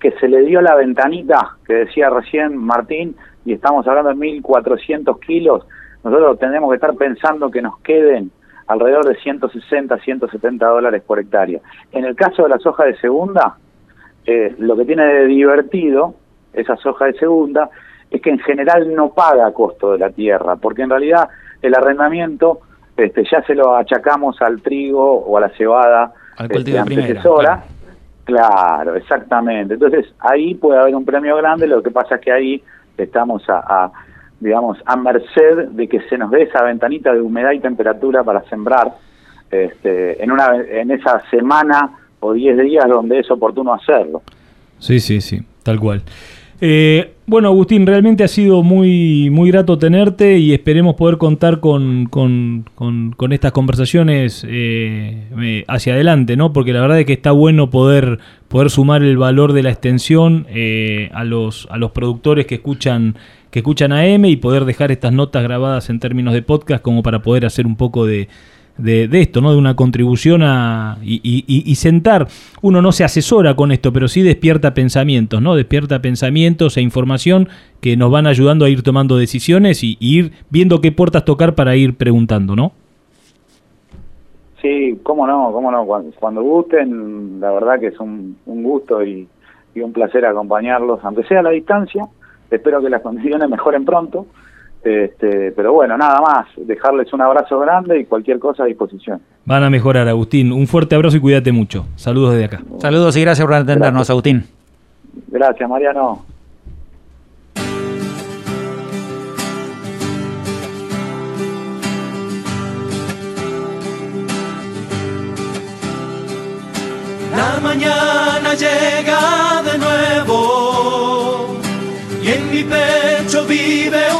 que se le dio la ventanita que decía recién Martín, y estamos hablando de 1.400 kilos, nosotros tenemos que estar pensando que nos queden alrededor de 160, 170 dólares por hectárea. En el caso de la soja de segunda, eh, lo que tiene de divertido esa soja de segunda es que en general no paga costo de la tierra, porque en realidad el arrendamiento este, ya se lo achacamos al trigo o a la cebada Al primera, antecesora. Claro, exactamente. Entonces ahí puede haber un premio grande, lo que pasa es que ahí estamos a, digamos, a merced de que se nos dé esa ventanita de humedad y temperatura para sembrar este, en, una, en esa semana o 10 días donde es oportuno hacerlo. Sí, sí, sí, tal cual. Eh, bueno, Agustín, realmente ha sido muy, muy grato tenerte y esperemos poder contar con, con- con- con estas conversaciones eh, eh, hacia adelante, ¿no? Porque la verdad es que está bueno poder, poder sumar el valor de la extensión eh, a, los, a los productores que escuchan, que escuchan AM y poder dejar estas notas grabadas en términos de podcast como para poder hacer un poco de, de, de esto, ¿no? De una contribución a. Y, sentar. Uno no se asesora con esto, pero sí despierta pensamientos, ¿no? Despierta pensamientos e información que nos van ayudando a ir tomando decisiones y, ir viendo qué puertas tocar para ir preguntando, ¿no? Sí, cómo no, cómo no, cuando, cuando gusten, la verdad que es un, un gusto y, y un placer acompañarlos, aunque sea a la distancia, espero que las condiciones mejoren pronto, este, pero bueno, nada más, dejarles un abrazo grande y cualquier cosa a disposición. Van a mejorar, Agustín. Un fuerte abrazo y cuídate mucho. Saludos desde acá. Saludos y gracias por atendernos, Agustín. Gracias, Mariano. La mañana llega de nuevo y en mi pecho vive un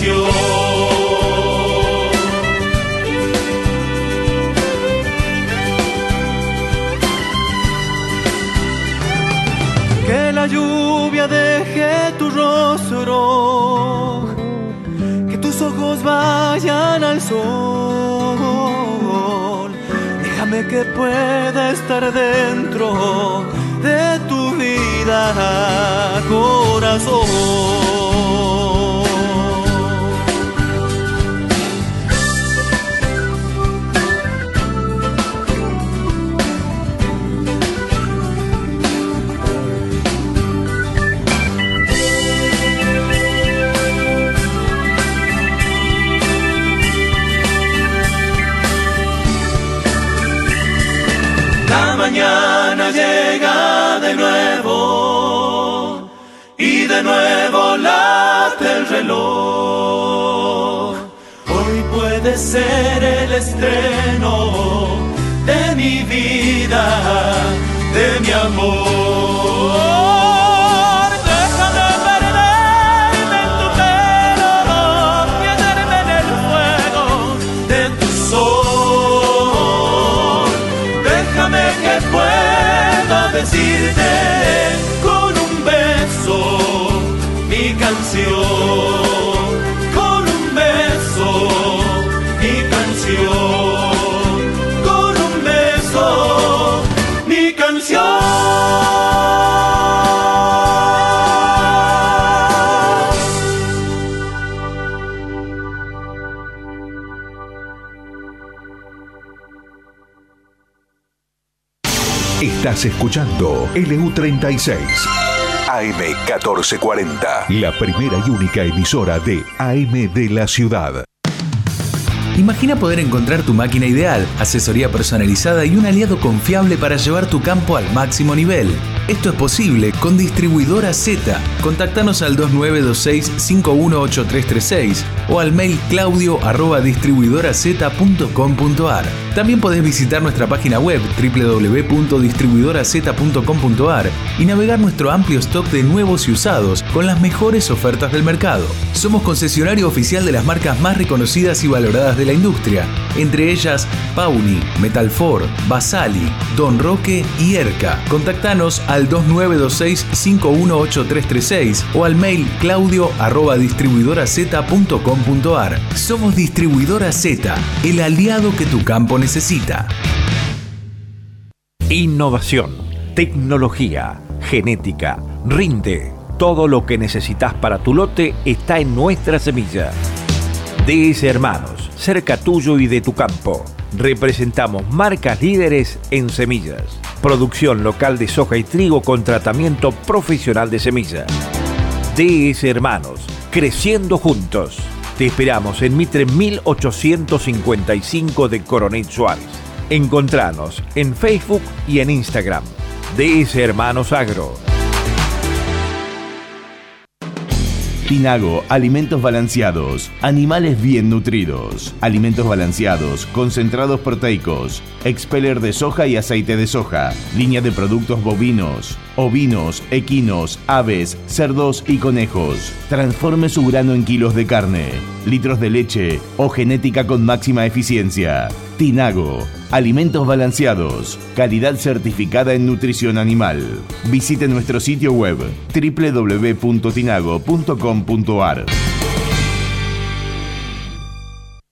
Que la lluvia deje tu rostro, que tus ojos vayan al sol. Déjame que pueda estar dentro de tu vida, corazón. Mañana llega de nuevo y de nuevo late el reloj. Hoy puede ser el estreno de mi vida, de mi amor. Decirte Estás escuchando LU36 AM1440, la primera y única emisora de AM de la ciudad. Imagina poder encontrar tu máquina ideal, asesoría personalizada y un aliado confiable para llevar tu campo al máximo nivel. Esto es posible con Distribuidora Z. Contactanos al 2926-518336 o al mail claudio arroba distribuidoraz.com.ar. También podés visitar nuestra página web www.distribuidoraz.com.ar y navegar nuestro amplio stock de nuevos y usados con las mejores ofertas del mercado. Somos concesionario oficial de las marcas más reconocidas y valoradas de la industria, entre ellas Pauni, Metalfor, Basali, Don Roque y Erca. Contactanos al 2926-518336 o al mail claudio arroba distribuidoraz.com.ar. Somos Distribuidora Z, el aliado que tu campo necesita. Innovación, tecnología, genética, rinde. Todo lo que necesitas para tu lote está en nuestra semilla. DS Hermanos, cerca tuyo y de tu campo. Representamos marcas líderes en semillas. Producción local de soja y trigo con tratamiento profesional de semilla. DS Hermanos, creciendo juntos. Te esperamos en Mitre 1855 de Coronel Suárez. Encontranos en Facebook y en Instagram. DS Hermanos Agro. Tinago, alimentos balanceados, animales bien nutridos, alimentos balanceados, concentrados proteicos, expeller de soja y aceite de soja, línea de productos bovinos, ovinos, equinos, aves, cerdos y conejos. Transforme su grano en kilos de carne, litros de leche o genética con máxima eficiencia. Tinago, alimentos balanceados, calidad certificada en nutrición animal. Visite nuestro sitio web www.tinago.com.ar.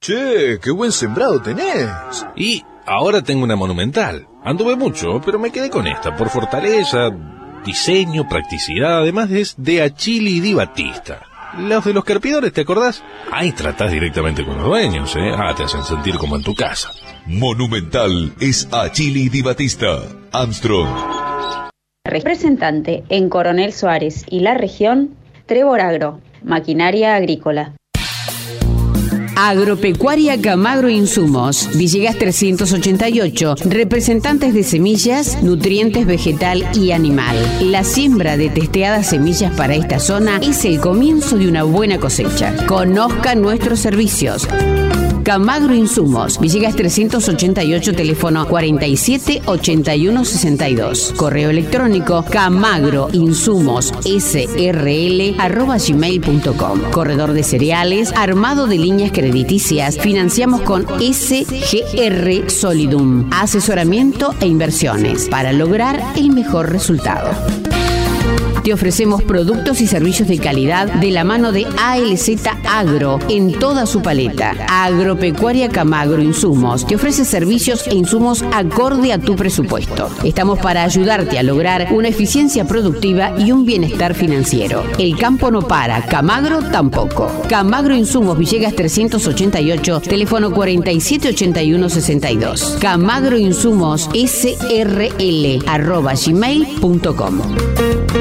Che, qué buen sembrado tenés. Y ahora tengo una monumental. Anduve mucho, pero me quedé con esta por fortaleza, diseño, practicidad, además es de Achili y Di Batista. Los de los carpidores, ¿te acordás? Ahí tratás directamente con los dueños, ¿eh? Ah, te hacen sentir como en tu casa. Monumental es Achili Di Batista. Armstrong. Representante en Coronel Suárez y la región, Trevor Agro, maquinaria agrícola. Agropecuaria Camagro Insumos, Villegas 388, representantes de semillas, nutrientes vegetal y animal. La siembra de testeadas semillas para esta zona es el comienzo de una buena cosecha. Conozca nuestros servicios. Camagro Insumos, Villegas 388, teléfono 47 81 62. Correo electrónico camagro insumos srl arroba gmail.com. Corredor de cereales, armado de líneas crediticias. Financiamos con SGR Solidum. Asesoramiento e inversiones para lograr el mejor resultado. Te ofrecemos productos y servicios de calidad de la mano de ALZ Agro en toda su paleta. Agropecuaria Camagro Insumos te ofrece servicios e insumos acorde a tu presupuesto. Estamos para ayudarte a lograr una eficiencia productiva y un bienestar financiero. El campo no para, Camagro tampoco. Camagro Insumos Villegas 388, teléfono 478162. Camagro Insumos SRL arroba gmail.com.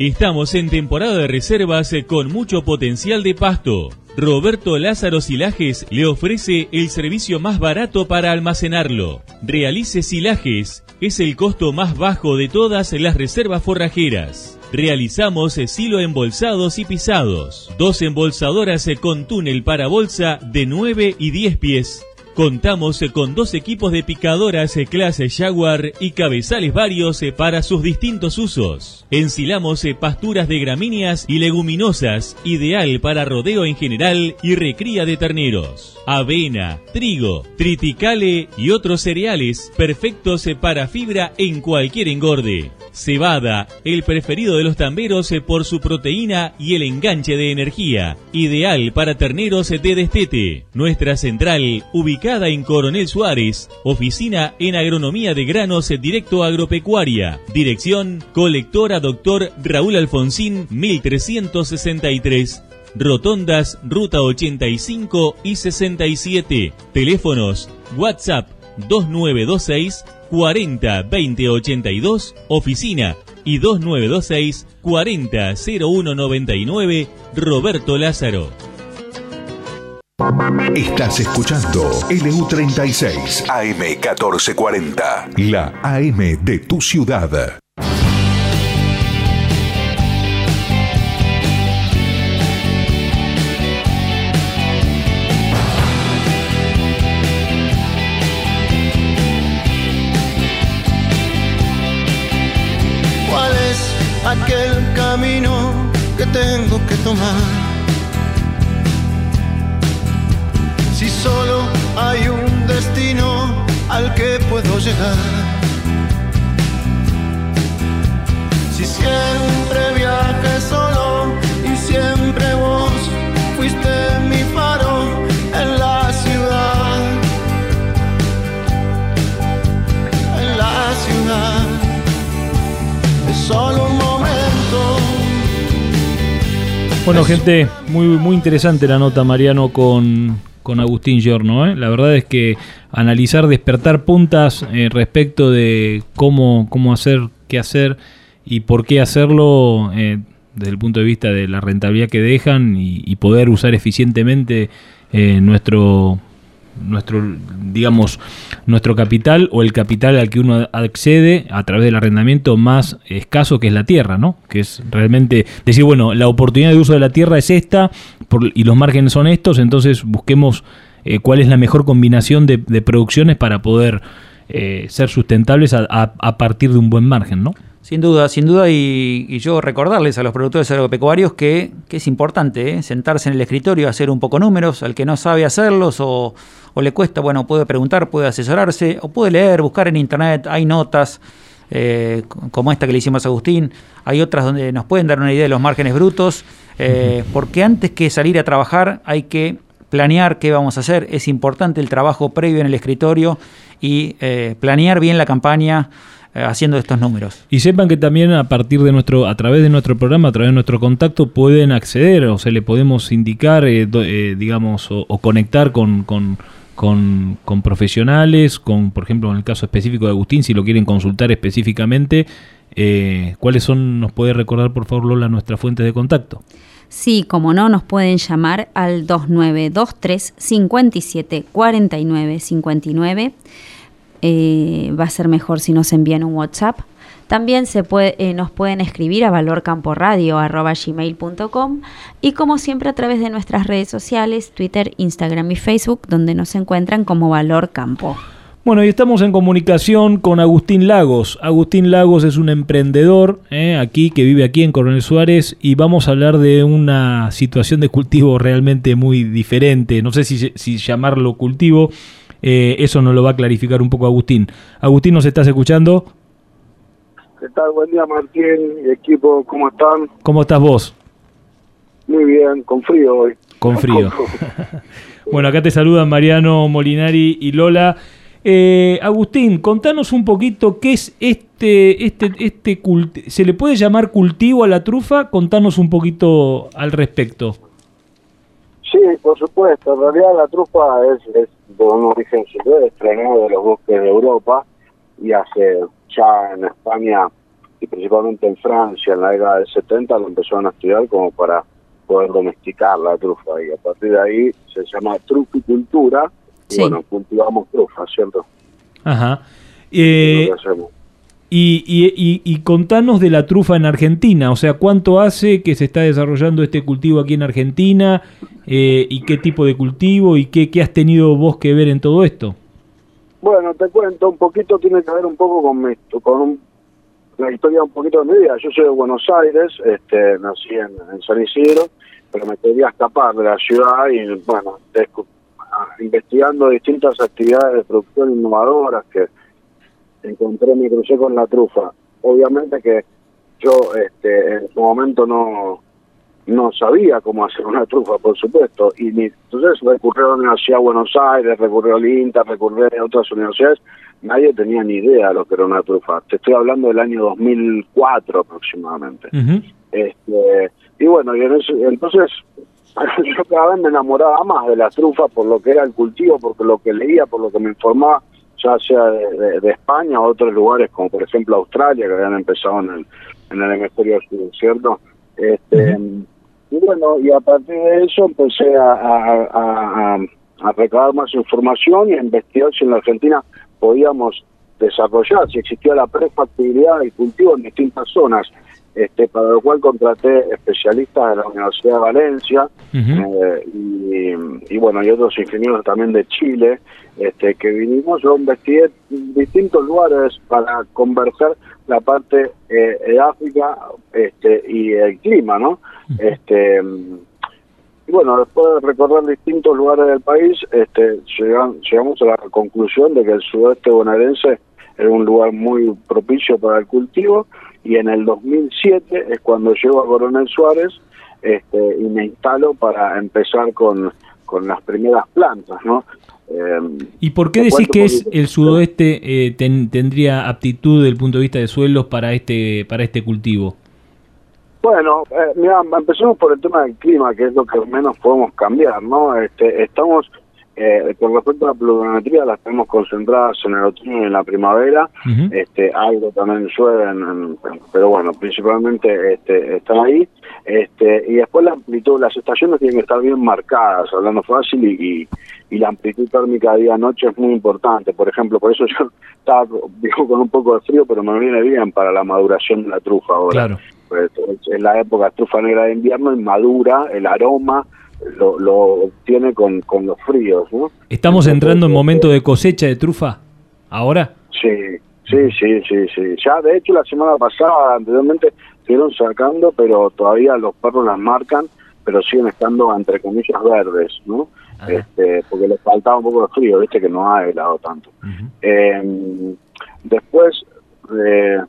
Estamos en temporada de reservas eh, con mucho potencial de pasto. Roberto Lázaro Silajes le ofrece el servicio más barato para almacenarlo. Realice silajes, es el costo más bajo de todas las reservas forrajeras. Realizamos eh, silo embolsados y pisados. Dos embolsadoras eh, con túnel para bolsa de 9 y 10 pies Contamos con dos equipos de picadoras clase Jaguar y cabezales varios para sus distintos usos. Encilamos pasturas de gramíneas y leguminosas, ideal para rodeo en general y recría de terneros. Avena, trigo, triticale y otros cereales perfectos para fibra en cualquier engorde. Cebada, el preferido de los tamberos por su proteína y el enganche de energía, ideal para terneros de destete. Nuestra central, ubicada en Coronel Suárez, oficina en agronomía de granos directo agropecuaria. Dirección, colectora Doctor Raúl Alfonsín, 1363. Rotondas, Ruta 85 y 67. Teléfonos, WhatsApp 2926 40 20 82, oficina y 2926 40 0199, Roberto Lázaro. Estás escuchando LU36 AM 1440, la AM de tu ciudad. aquel camino que tengo que tomar. Al que puedo llegar. Si siempre viaje solo y siempre vos fuiste mi faro en la ciudad. En la ciudad. Es solo un Bueno, gente, muy, muy interesante la nota, Mariano, con, Agustín Giorno. ¿eh? La verdad es que analizar, despertar puntas eh, respecto de cómo, cómo hacer, qué hacer y por qué hacerlo eh, desde el punto de vista de la rentabilidad que dejan y poder usar eficientemente nuestro nuestro, digamos, nuestro capital o el capital al que uno accede a través del arrendamiento más escaso que es la tierra, ¿no? Que es realmente decir, bueno, la oportunidad de uso de la tierra es esta y los márgenes son estos, entonces busquemos eh, cuál es la mejor combinación de, producciones para poder eh, ser sustentables a, a partir de un buen margen, ¿no? Sin duda, sin duda, y, yo recordarles a los productores agropecuarios que, que es importante ¿eh? sentarse en el escritorio, hacer un poco números, al que no sabe hacerlos o, le cuesta, bueno, puede preguntar, puede asesorarse, o puede leer, buscar en internet, hay notas eh, como esta que le hicimos a Agustín, hay otras donde nos pueden dar una idea de los márgenes brutos, porque antes que salir a trabajar hay que planear qué vamos a hacer, es importante el trabajo previo en el escritorio y planear bien la campaña eh, haciendo estos números. Y sepan que también a partir de nuestro, a través de nuestro programa, a través de nuestro contacto, pueden acceder, o sea, le podemos indicar, eh, eh, digamos, o, conectar con, con, con, profesionales, con, por ejemplo, en el caso específico de Agustín, si lo quieren consultar específicamente, ¿cuáles son, nos puede recordar, por favor, Lola, nuestras fuentes de contacto? Sí, como no, nos pueden llamar al 2923 57 49 59 eh, va a ser mejor si nos envían un WhatsApp. También se eh, nos pueden escribir a valorcamporadio.gmail.com y como siempre a través de nuestras redes sociales, Twitter, Instagram y Facebook, donde nos encuentran como Valor Campo. Bueno, y estamos en comunicación con Agustín Lagos. Agustín Lagos es un emprendedor eh, aquí que vive aquí en Coronel Suárez y vamos a hablar de una situación de cultivo realmente muy diferente. No sé si, si llamarlo cultivo, eh, eso nos lo va a clarificar un poco Agustín. Agustín, ¿nos estás escuchando? ¿Qué tal? Buen día Martín y equipo, ¿cómo están? ¿Cómo estás vos? Muy bien, con frío hoy. Con frío. bueno, acá te saludan Mariano Molinari y Lola. Eh, Agustín, contanos un poquito qué es este, este, este ¿se le puede llamar cultivo a la trufa? Contanos un poquito al respecto. Sí, por supuesto. En realidad la trufa es, es de un origen silvestre. De los bosques de Europa y hace ya en España y principalmente en Francia en la década del 70 lo empezaron a estudiar como para poder domesticar la trufa y a partir de ahí se llama truficultura y bueno, cultivamos trufa, ¿cierto? Ajá. Eh, y, y, y, contanos de la trufa en Argentina, o sea, ¿cuánto hace que se está desarrollando este cultivo aquí en Argentina? Eh, ¿Y qué tipo de cultivo? ¿Y qué, qué has tenido vos que ver en todo esto? Bueno, te cuento, un poquito tiene que ver un poco con, mi, con la historia un poquito de mi vida. Yo soy de Buenos Aires, este, nací en, en San Isidro, pero me quería escapar de la ciudad y, bueno, investigando distintas actividades de producción innovadoras que encontré, me crucé con la trufa. Obviamente que yo este, en su momento no no sabía cómo hacer una trufa, por supuesto, y entonces recurrieron a la ciudad de Buenos Aires, recurrió al INTA, recurrió a otras universidades, nadie tenía ni idea de lo que era una trufa. Te estoy hablando del año 2004 aproximadamente. este, y bueno, y entonces yo cada vez me enamoraba más de la trufa por lo que era el cultivo, por lo que leía, por lo que me informaba, ya sea de, España o otros lugares, como por ejemplo Australia, que habían empezado en el, en el hemisferio sur, ¿cierto? Este, Y bueno, y a partir de eso empecé a, a, a, recabar más información y a investigar si en la Argentina podíamos desarrollar, si existía la prefactibilidad del cultivo en distintas zonas este, para lo cual contraté especialistas de la Universidad de Valencia eh, y, bueno, y otros ingenieros también de Chile, este, que vinimos, yo investigué distintos lugares para conversar la parte eh, de África este, y el clima, ¿no? este y bueno, después de recorrer distintos lugares del país, este, llegamos a la conclusión de que el sudeste bonaerense era un lugar muy propicio para el cultivo y en el 2007 es cuando llego a Coronel Suárez este, y me instalo para empezar con, con las primeras plantas, ¿no? Em, ¿Y por qué decís que es el sudoeste eh, tendría aptitud desde el punto de vista de suelos para este para este cultivo? Bueno, eh, mira, empecemos por el tema del clima, que es lo que menos podemos cambiar, ¿no? Este, estamos eh, con respecto a la pluviometría, las tenemos concentradas en el otoño y en la primavera. este Algo también llueve, pero bueno, principalmente este, están ahí. este Y después la amplitud, las estaciones tienen que estar bien marcadas, hablando fácil, y, y, la amplitud térmica día-noche es muy importante. Por ejemplo, por eso yo estaba digo, con un poco de frío, pero me viene bien para la maduración de la trufa ahora. Claro. Pues, es la época trufa negra de invierno y madura, el aroma lo, lo obtiene con, con los fríos, ¿no? ¿Estamos entrando en momento de cosecha de trufa ahora? Sí, sí, sí, sí, sí. Ya, de hecho, la semana pasada, anteriormente, estuvieron sacando, pero todavía los perros las marcan, pero siguen estando, entre comillas, verdes, ¿no? Este, porque les faltaba un poco de frío, viste que no ha helado tanto. Em, después, eh,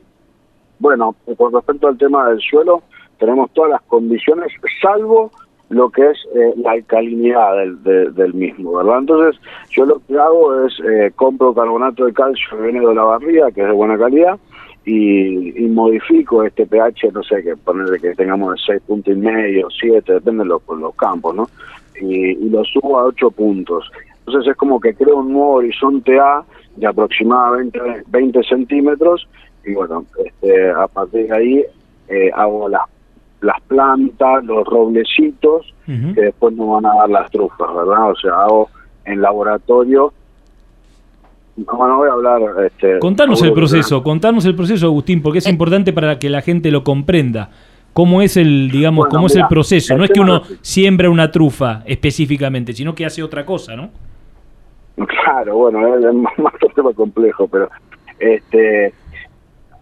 bueno, con respecto al tema del suelo, tenemos todas las condiciones, salvo lo que es eh, la alcalinidad del, del mismo, ¿verdad? Entonces, yo lo que hago es eh, compro carbonato de calcio que viene de la barriga, que es de buena calidad, y, y modifico este pH, no sé, que ponerle que tengamos de 6 puntos y medio, 7, depende de los, los campos, ¿no? Y, y, lo subo a 8 puntos. Entonces es como que creo un nuevo horizonte A de aproximadamente 20 centímetros, y bueno, este, a partir de ahí eh, hago las las plantas, los roblecitos, que después nos van a dar las trufas, ¿verdad? O sea, hago en laboratorio no, no voy a hablar. Este, Contanos el proceso, contanos el proceso, Agustín, porque Eh. es importante para que la gente lo comprenda. ¿Cómo es el, digamos, Bueno, cómo es el proceso? el No es que uno siembra una trufa específicamente, sino que hace otra cosa, ¿no? Claro, bueno, es, más, más complejo, pero este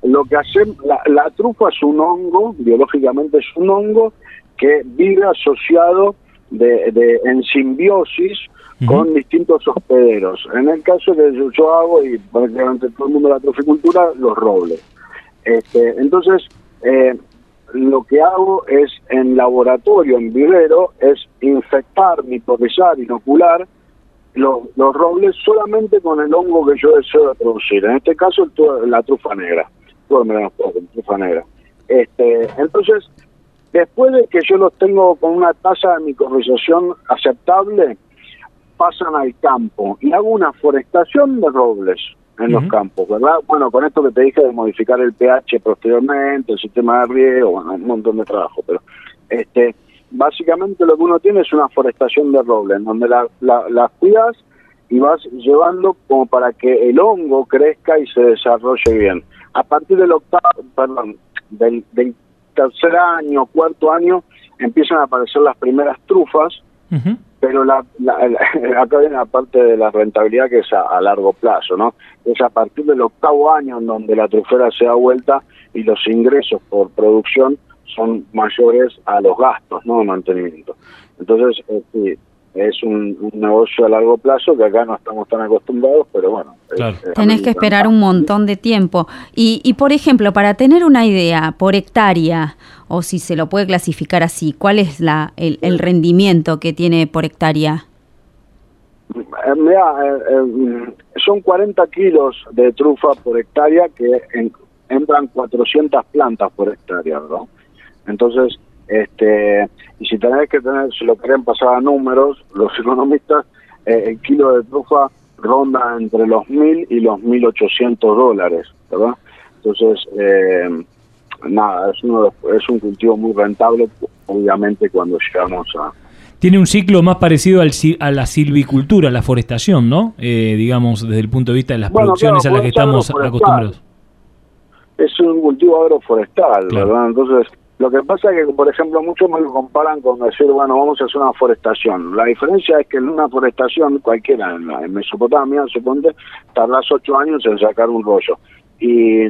lo que hacen, la, la trufa es un hongo, biológicamente es un hongo que vive asociado de, de- en simbiosis con distintos hospederos. En el caso que yo, yo hago, y prácticamente todo el mundo de la truficultura, los robles. Este, entonces, eh, lo que hago es en laboratorio, en vivero, es infectar, micorrizar, inocular los, los robles solamente con el hongo que yo deseo de producir. En este caso, la trufa negra. Todo menos poco, trufa negra. Este, entonces, después de que yo los tengo con una tasa de micorrización aceptable, pasan al campo y hago una forestación de robles en los campos, ¿verdad? Bueno, con esto que te dije de modificar el pH posteriormente, el sistema de riego, bueno, un montón de trabajo, pero este básicamente lo que uno tiene es una forestación de robles, en donde la- la- las cuidas y vas llevando como para que el hongo crezca y se desarrolle bien. A partir del octavo, perdón, del, del tercer año, cuarto año, empiezan a aparecer las primeras trufas, pero la, la- la- acá viene la parte de la rentabilidad que es a, a largo plazo, ¿no? Es a partir del octavo año en donde la trufera se da vuelta y los ingresos por producción son mayores a los gastos, ¿no? De mantenimiento. Entonces, eh, sí, es un, un negocio a largo plazo que acá no estamos tan acostumbrados, pero bueno. es- es Tenés que esperar un montón de tiempo. Y, y, por ejemplo, para tener una idea, por hectárea, o si se lo puede clasificar así, ¿cuál es la, el, el rendimiento que tiene por hectárea? Eh, mirá, eh, eh, son 40 kilos de trufa por hectárea que en- entran 400 plantas por hectárea, ¿no? Entonces, este, y si tenés que tener, si lo quieren pasar a números, los economistas, eh, el kilo de trufa ronda entre los 1.000 y los 1.800 dólares, ¿verdad? Entonces, eh, nada, es, uno de es un cultivo muy rentable, obviamente cuando llegamos a, Tiene un ciclo más parecido al, si- a la silvicultura, a la forestación, ¿no? Eh, digamos, desde el punto de vista de las Bueno, producciones claro, a las que estamos acostumbrados. es un cultivo agroforestal, ¿verdad? Entonces, lo que pasa es que, por ejemplo, muchos me lo comparan con decir, bueno, vamos a hacer una forestación. La diferencia es que en una forestación, cualquiera, en, la- en Mesopotamia, suponte, tardás ocho años en sacar un rollo. Y,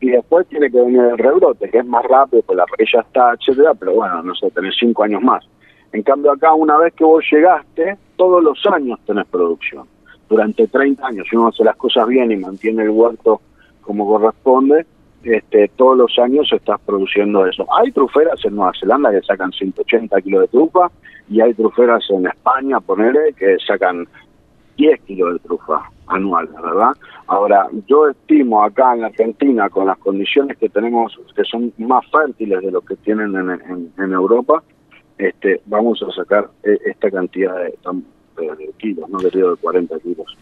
y después tiene que venir el rebrote, que es más rápido, pues la raíz ya está, etcétera, pero bueno, no sé, tenés cinco años más. En cambio acá, una vez que vos llegaste, todos los años tenés producción. Durante 30 años, si uno hace las cosas bien y mantiene el huerto como corresponde, este, todos los años estás produciendo eso. Hay truferas en Nueva Zelanda que sacan 180 kilos de trufa y hay truferas en España, ponele, que sacan 10 kilos de trufa anual, ¿verdad? Ahora, yo estimo acá en la Argentina, con las condiciones que tenemos, que son más fértiles de lo que tienen en, Europa, este, vamos a sacar eh, esta cantidad de, tam- de kilos, no de 40 kilos.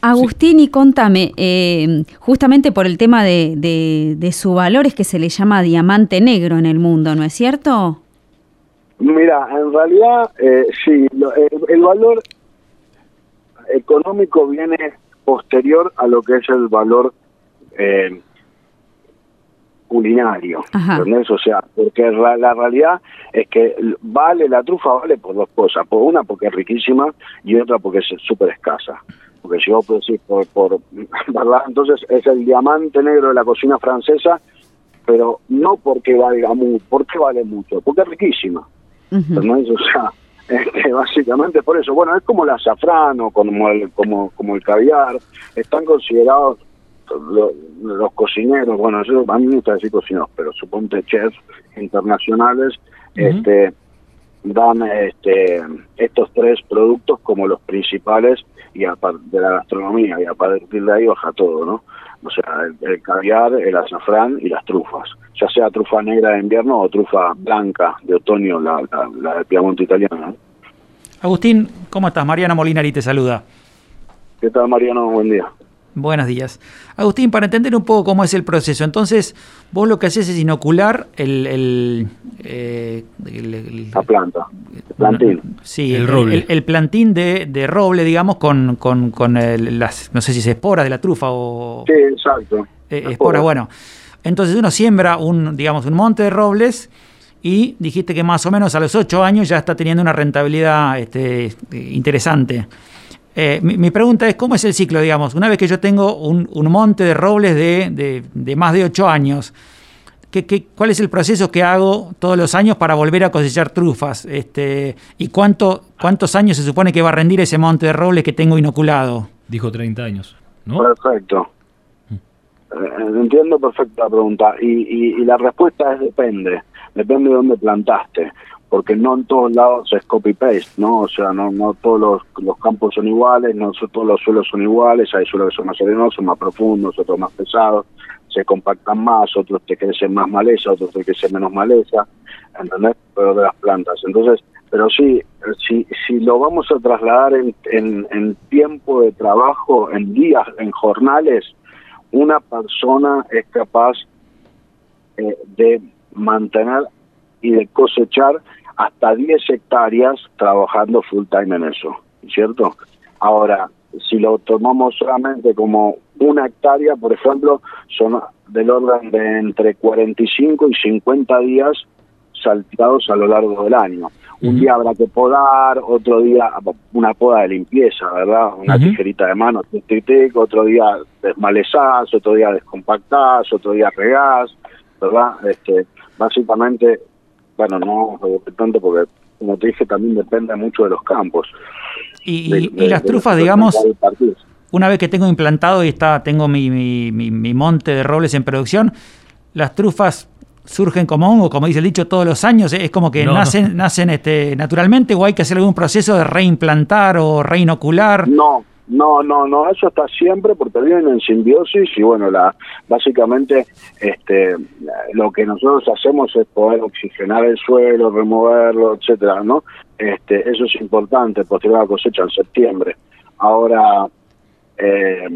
Agustín, y contame, eh, justamente por el tema de, de- de su valor es que se le llama diamante negro en el mundo, ¿no es cierto? Mira, en realidad, eh, sí, lo- el, el valor económico viene posterior a lo que es el valor eh, culinario, ¿entendés? O sea, porque la, la realidad es que vale, la trufa vale por dos cosas, por una porque es riquísima y otra porque es súper escasa. Porque vos decís por, por, ¿verdad? Entonces es el diamante negro de la cocina francesa, pero no porque valga mucho, porque vale mucho, porque es riquísima. ¿entendés? O sea, este, básicamente por eso. Bueno, es como el azafrán o como el, como, como el caviar, están considerados lo- los cocineros, bueno, yo, a mí me gusta decir cocineros, pero suponte chefs internacionales, este dan este estos tres productos como los principales y a de la gastronomía y a partir de ahí baja todo, ¿no? O sea, el, el caviar, el azafrán y las trufas, ya sea trufa negra de invierno o trufa blanca de otoño, la, la, la del Piamonte italiano. ¿no? Agustín, ¿cómo estás? Mariana Molinari te saluda. ¿Qué tal, Mariano? Buen día. Buenos días. Agustín, para entender un poco cómo es el proceso, entonces vos lo que haces es inocular el... el, eh, el- el- La planta, el plantín. sí, El el, roble. el- el plantín de, de roble, digamos, con, con, con el- las, no sé si es esporas de la trufa o... Sí, exacto. Eh, esporas, bueno. Entonces uno siembra un, digamos, un monte de robles y dijiste que más o menos a los ocho años ya está teniendo una rentabilidad este, eh, interesante. Eh, mi, mi pregunta es, ¿cómo es el ciclo, digamos? Una vez que yo tengo un, un monte de robles de, de- de más de ocho años, ¿qué, qué, cuál es el proceso que hago todos los años para volver a cosechar trufas? Este, ¿Y cuánto, cuántos años se supone que va a rendir ese monte de robles que tengo inoculado? Dijo 30 años, ¿no? Perfecto. Eh, entiendo perfecto la pregunta. Y, y, y la respuesta es depende. Depende de dónde plantaste. Porque no en todos lados es copy-paste, ¿no? O sea, no, no todos los, los campos son iguales, no todos los suelos son iguales. Hay suelos que son más arenosos, más profundos, otros más pesados. Se compactan más, otros te crecen más maleza, otros te crecen menos maleza. ¿Entendés? Pero de las plantas. Entonces, pero sí, si, si lo vamos a trasladar en, en, en tiempo de trabajo, en días, en jornales, una persona es capaz eh, de mantener y de cosechar hasta 10 hectáreas trabajando full time en eso, ¿cierto? Ahora, si lo tomamos solamente como una hectárea, por ejemplo, son del orden de entre 45 y 50 días salteados a lo largo del año. Un día habrá que podar, otro día una poda de limpieza, ¿verdad? Una tijerita de mano, tic, tic, tic, otro día desmalezás, otro día descompactás, otro día regás, ¿verdad? Este, básicamente, bueno, no tanto porque, como te dije, también depende mucho de los campos. Y, De- y- de- y las de- trufas, de- digamos, una vez que tengo implantado y está, tengo mi, mi- mi- mi monte de robles en producción, las trufas surgen como hongo, como dice el dicho, todos los años. Es como que No, no. nacen, nacen este, naturalmente o hay que hacer algún proceso de reimplantar o reinocular. No, no, no, no, eso está siempre porque viven en simbiosis y bueno, la básicamente este lo que nosotros hacemos es poder oxigenar el suelo, removerlo, etcétera, ¿no? Este, eso es importante, posterior a la cosecha en septiembre. Ahora eh,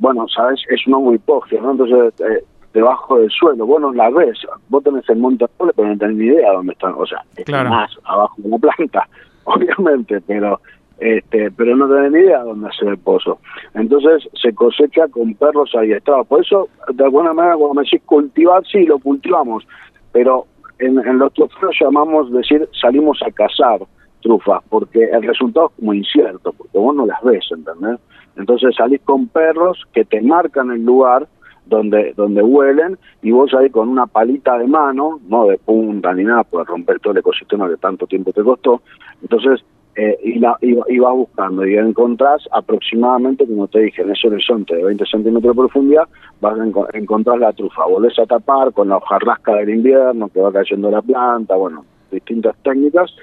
bueno, sabes, es un hongo hipógeo, ¿no? Entonces, eh, debajo del suelo, vos no la ves, vos tenés el monte pero no tenés ni idea dónde están, o sea, Claro. más abajo de la planta, obviamente, pero este pero no tenés ni idea dónde hacer el pozo. Entonces se cosecha con perros adiestrados. Por eso, de alguna manera, cuando me decís cultivar, sí, lo cultivamos, pero en, en los trofeos llamamos decir salimos a cazar trufas, porque el resultado es como incierto, porque vos no las ves, ¿entendés? Entonces salís con perros que te marcan el lugar donde donde huelen y vos ahí con una palita de mano, no de punta ni nada, por romper todo el ecosistema que tanto tiempo te costó, entonces eh, y, la, y, vas buscando y encontrás aproximadamente, como te dije, en ese horizonte de 20 centímetros de profundidad, vas a enco- encontrar la trufa, volvés a tapar con la hojarrasca del invierno que va cayendo la planta, bueno, distintas técnicas,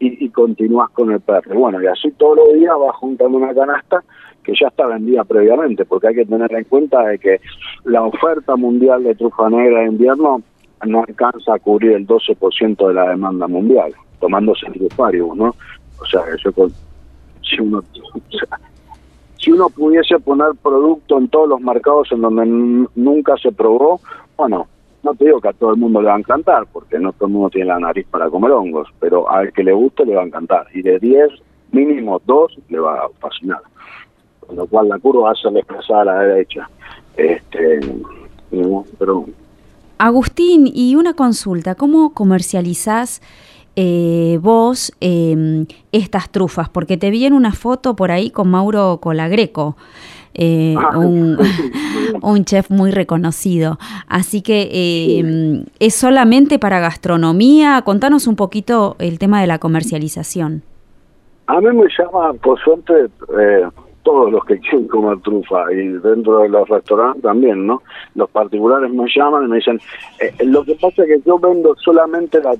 y, y continúas con el perro. Bueno, y así todos los días vas juntando una canasta que ya está vendida previamente, porque hay que tener en cuenta de que la oferta mundial de trufa negra de invierno no alcanza a cubrir el 12% de la demanda mundial, tomándose el trufarium, ¿no? O sea, yo si uno si uno pudiese poner producto en todos los mercados en donde nunca se probó, bueno, no te digo que a todo el mundo le va a encantar, porque no todo el mundo tiene la nariz para comer hongos, pero al que le guste le va a encantar. Y de 10, mínimo 2 le va a fascinar. Con lo cual la curva va a ser desplazada a la derecha. Este, pero Agustín, y una consulta, ¿cómo comercializás eh, vos eh, estas trufas? Porque te vi en una foto por ahí con Mauro Colagreco, eh, un, un chef muy reconocido. Así que eh, es solamente para gastronomía. Contanos un poquito el tema de la comercialización. A mí me llama, por suerte, eh, todos los que quieren comer trufa y dentro de los restaurantes también, ¿no? Los particulares me llaman y me dicen, eh, lo que pasa es que yo vendo solamente la...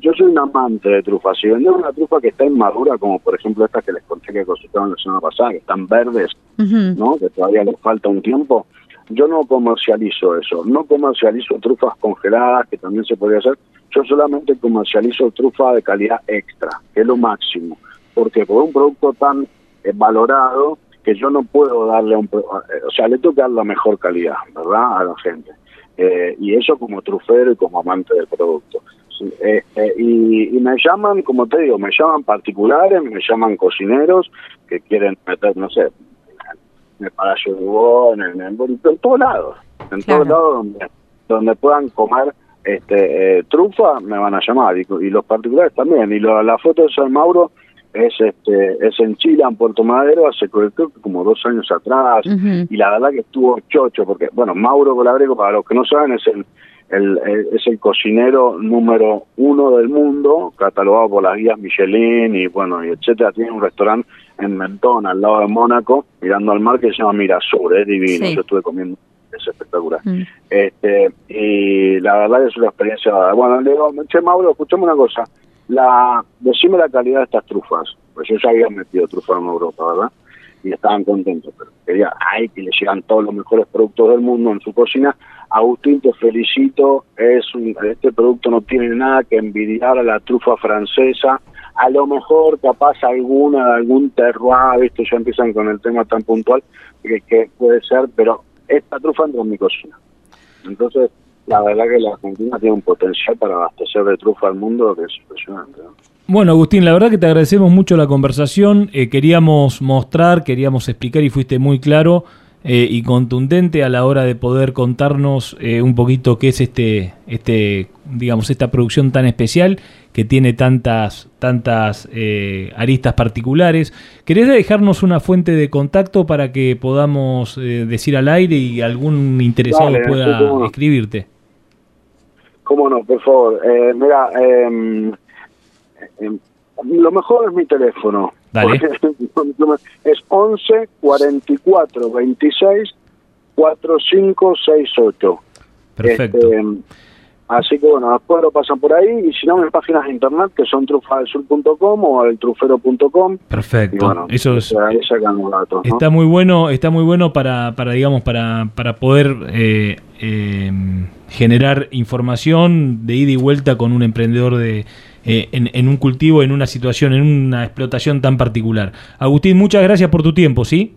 Yo soy un amante de trufa. Si vender una trufa que está inmadura, como por ejemplo esta que les conté que cosecharon la semana pasada, que están verdes, ¿no? Que todavía les falta un tiempo. Yo no comercializo eso, no comercializo trufas congeladas, que también se podría hacer. Yo solamente comercializo trufa de calidad extra, que es lo máximo. ¿Por? Porque un producto tan eh, valorado que yo no puedo darle un, pro- eh, o sea, le tengo que dar la mejor calidad, ¿verdad? A la gente. Eh, y eso como trufero y como amante del producto. Eh, eh, y, y me llaman, como te digo, me llaman particulares, me llaman cocineros que quieren meter, no sé, en el Palacio de Dubón, en, en, en todos lados, en todos lados donde, donde puedan comer este eh, trufa, me van a llamar, y, y los particulares también. Y lo- la foto de San Mauro es este es en Chile, en Puerto Madero, hace creo que como dos años atrás, y la verdad que estuvo chocho, porque, bueno, Mauro Colabreco, para los que no saben, es el, el, el- es el cocinero número uno del mundo, catalogado por las guías Michelin y, bueno, y etcétera. Tiene un restaurante en Mentón, al lado de Mónaco, mirando al mar, que se llama Mirasur, es divino, Sí. yo estuve comiendo, es espectacular. Mm. Este, y la verdad que es una experiencia. Bueno, le digo, che, Mauro, escuchame una cosa. La, decime la calidad de estas trufas. Pues yo ya había metido trufas en Europa, ¿verdad? Y estaban contentos, pero quería, ay, que le llegan todos los mejores productos del mundo en su cocina. Agustín, te felicito. Es un- este producto no tiene nada que envidiar a la trufa francesa. A lo mejor, capaz, alguna algún terroir, ¿viste? Ya empiezan con el tema tan puntual que, que puede ser, pero esta trufa entra en mi cocina. Entonces, la verdad que la Argentina tiene un potencial para abastecer de trufa al mundo que es impresionante. ¿no? Bueno, Agustín, la verdad que te agradecemos mucho la conversación. Eh, queríamos mostrar, queríamos explicar y fuiste muy claro eh, y contundente a la hora de poder contarnos eh, un poquito qué es este, este, digamos, esta producción tan especial que tiene tantas, tantas eh, aristas particulares. ¿Querés dejarnos una fuente de contacto para que podamos eh, decir al aire y algún interesado Dale, pueda escribirte? ¿Cómo no? Por favor. Eh, mira, eh, eh, lo mejor es mi teléfono. Dale. Es 11 44 26 4568. Perfecto. Este, así que bueno, después lo pasan por ahí y si no, en páginas de internet que son trufadelsur.com o eltrufero.com. Perfecto. Y bueno, Eso es, ahí sacan los datos. ¿no? Está muy bueno, está muy bueno para, para digamos, para, para poder eh, eh, generar información de ida y vuelta con un emprendedor de eh, en, en un cultivo, en una situación, en una explotación tan particular. Agustín, muchas gracias por tu tiempo, ¿sí?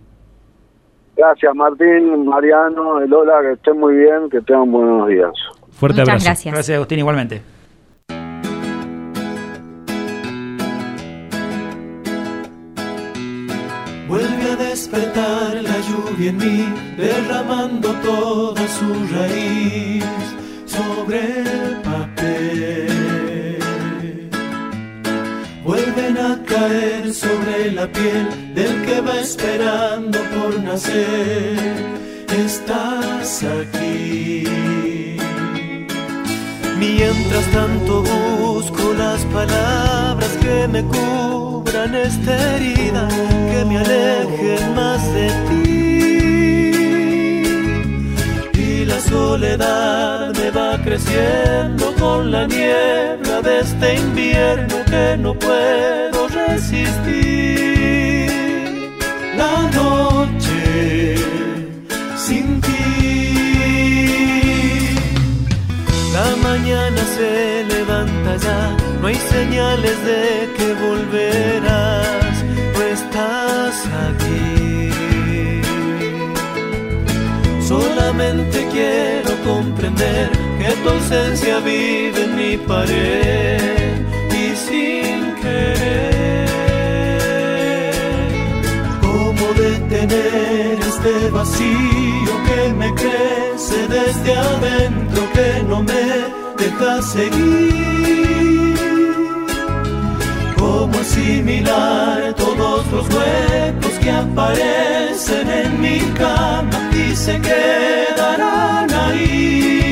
Gracias Martín, Mariano, Elola, que estén muy bien, que tengan buenos días. Fuerte Muchas abrazo. gracias. Gracias, Agustín, igualmente. Vuelve a despertar la lluvia en mí, derramando toda su raíz sobre el papel. Vuelven a caer sobre la piel del que va esperando por nacer. Estás aquí. Mientras tanto busco las palabras que me cubran esta herida, que me alejen más de ti. Y la soledad me va creciendo con la niebla de este invierno que no puedo resistir. La noche mañana se levanta ya, no hay señales de que volverás, no estás aquí. Solamente quiero comprender que tu ausencia vive en mi pared y sin querer. ¿Cómo detener este vacío que me crece desde adentro que no me deja seguir? ¿Cómo asimilar todos los huecos que aparecen en mi cama y se quedarán ahí?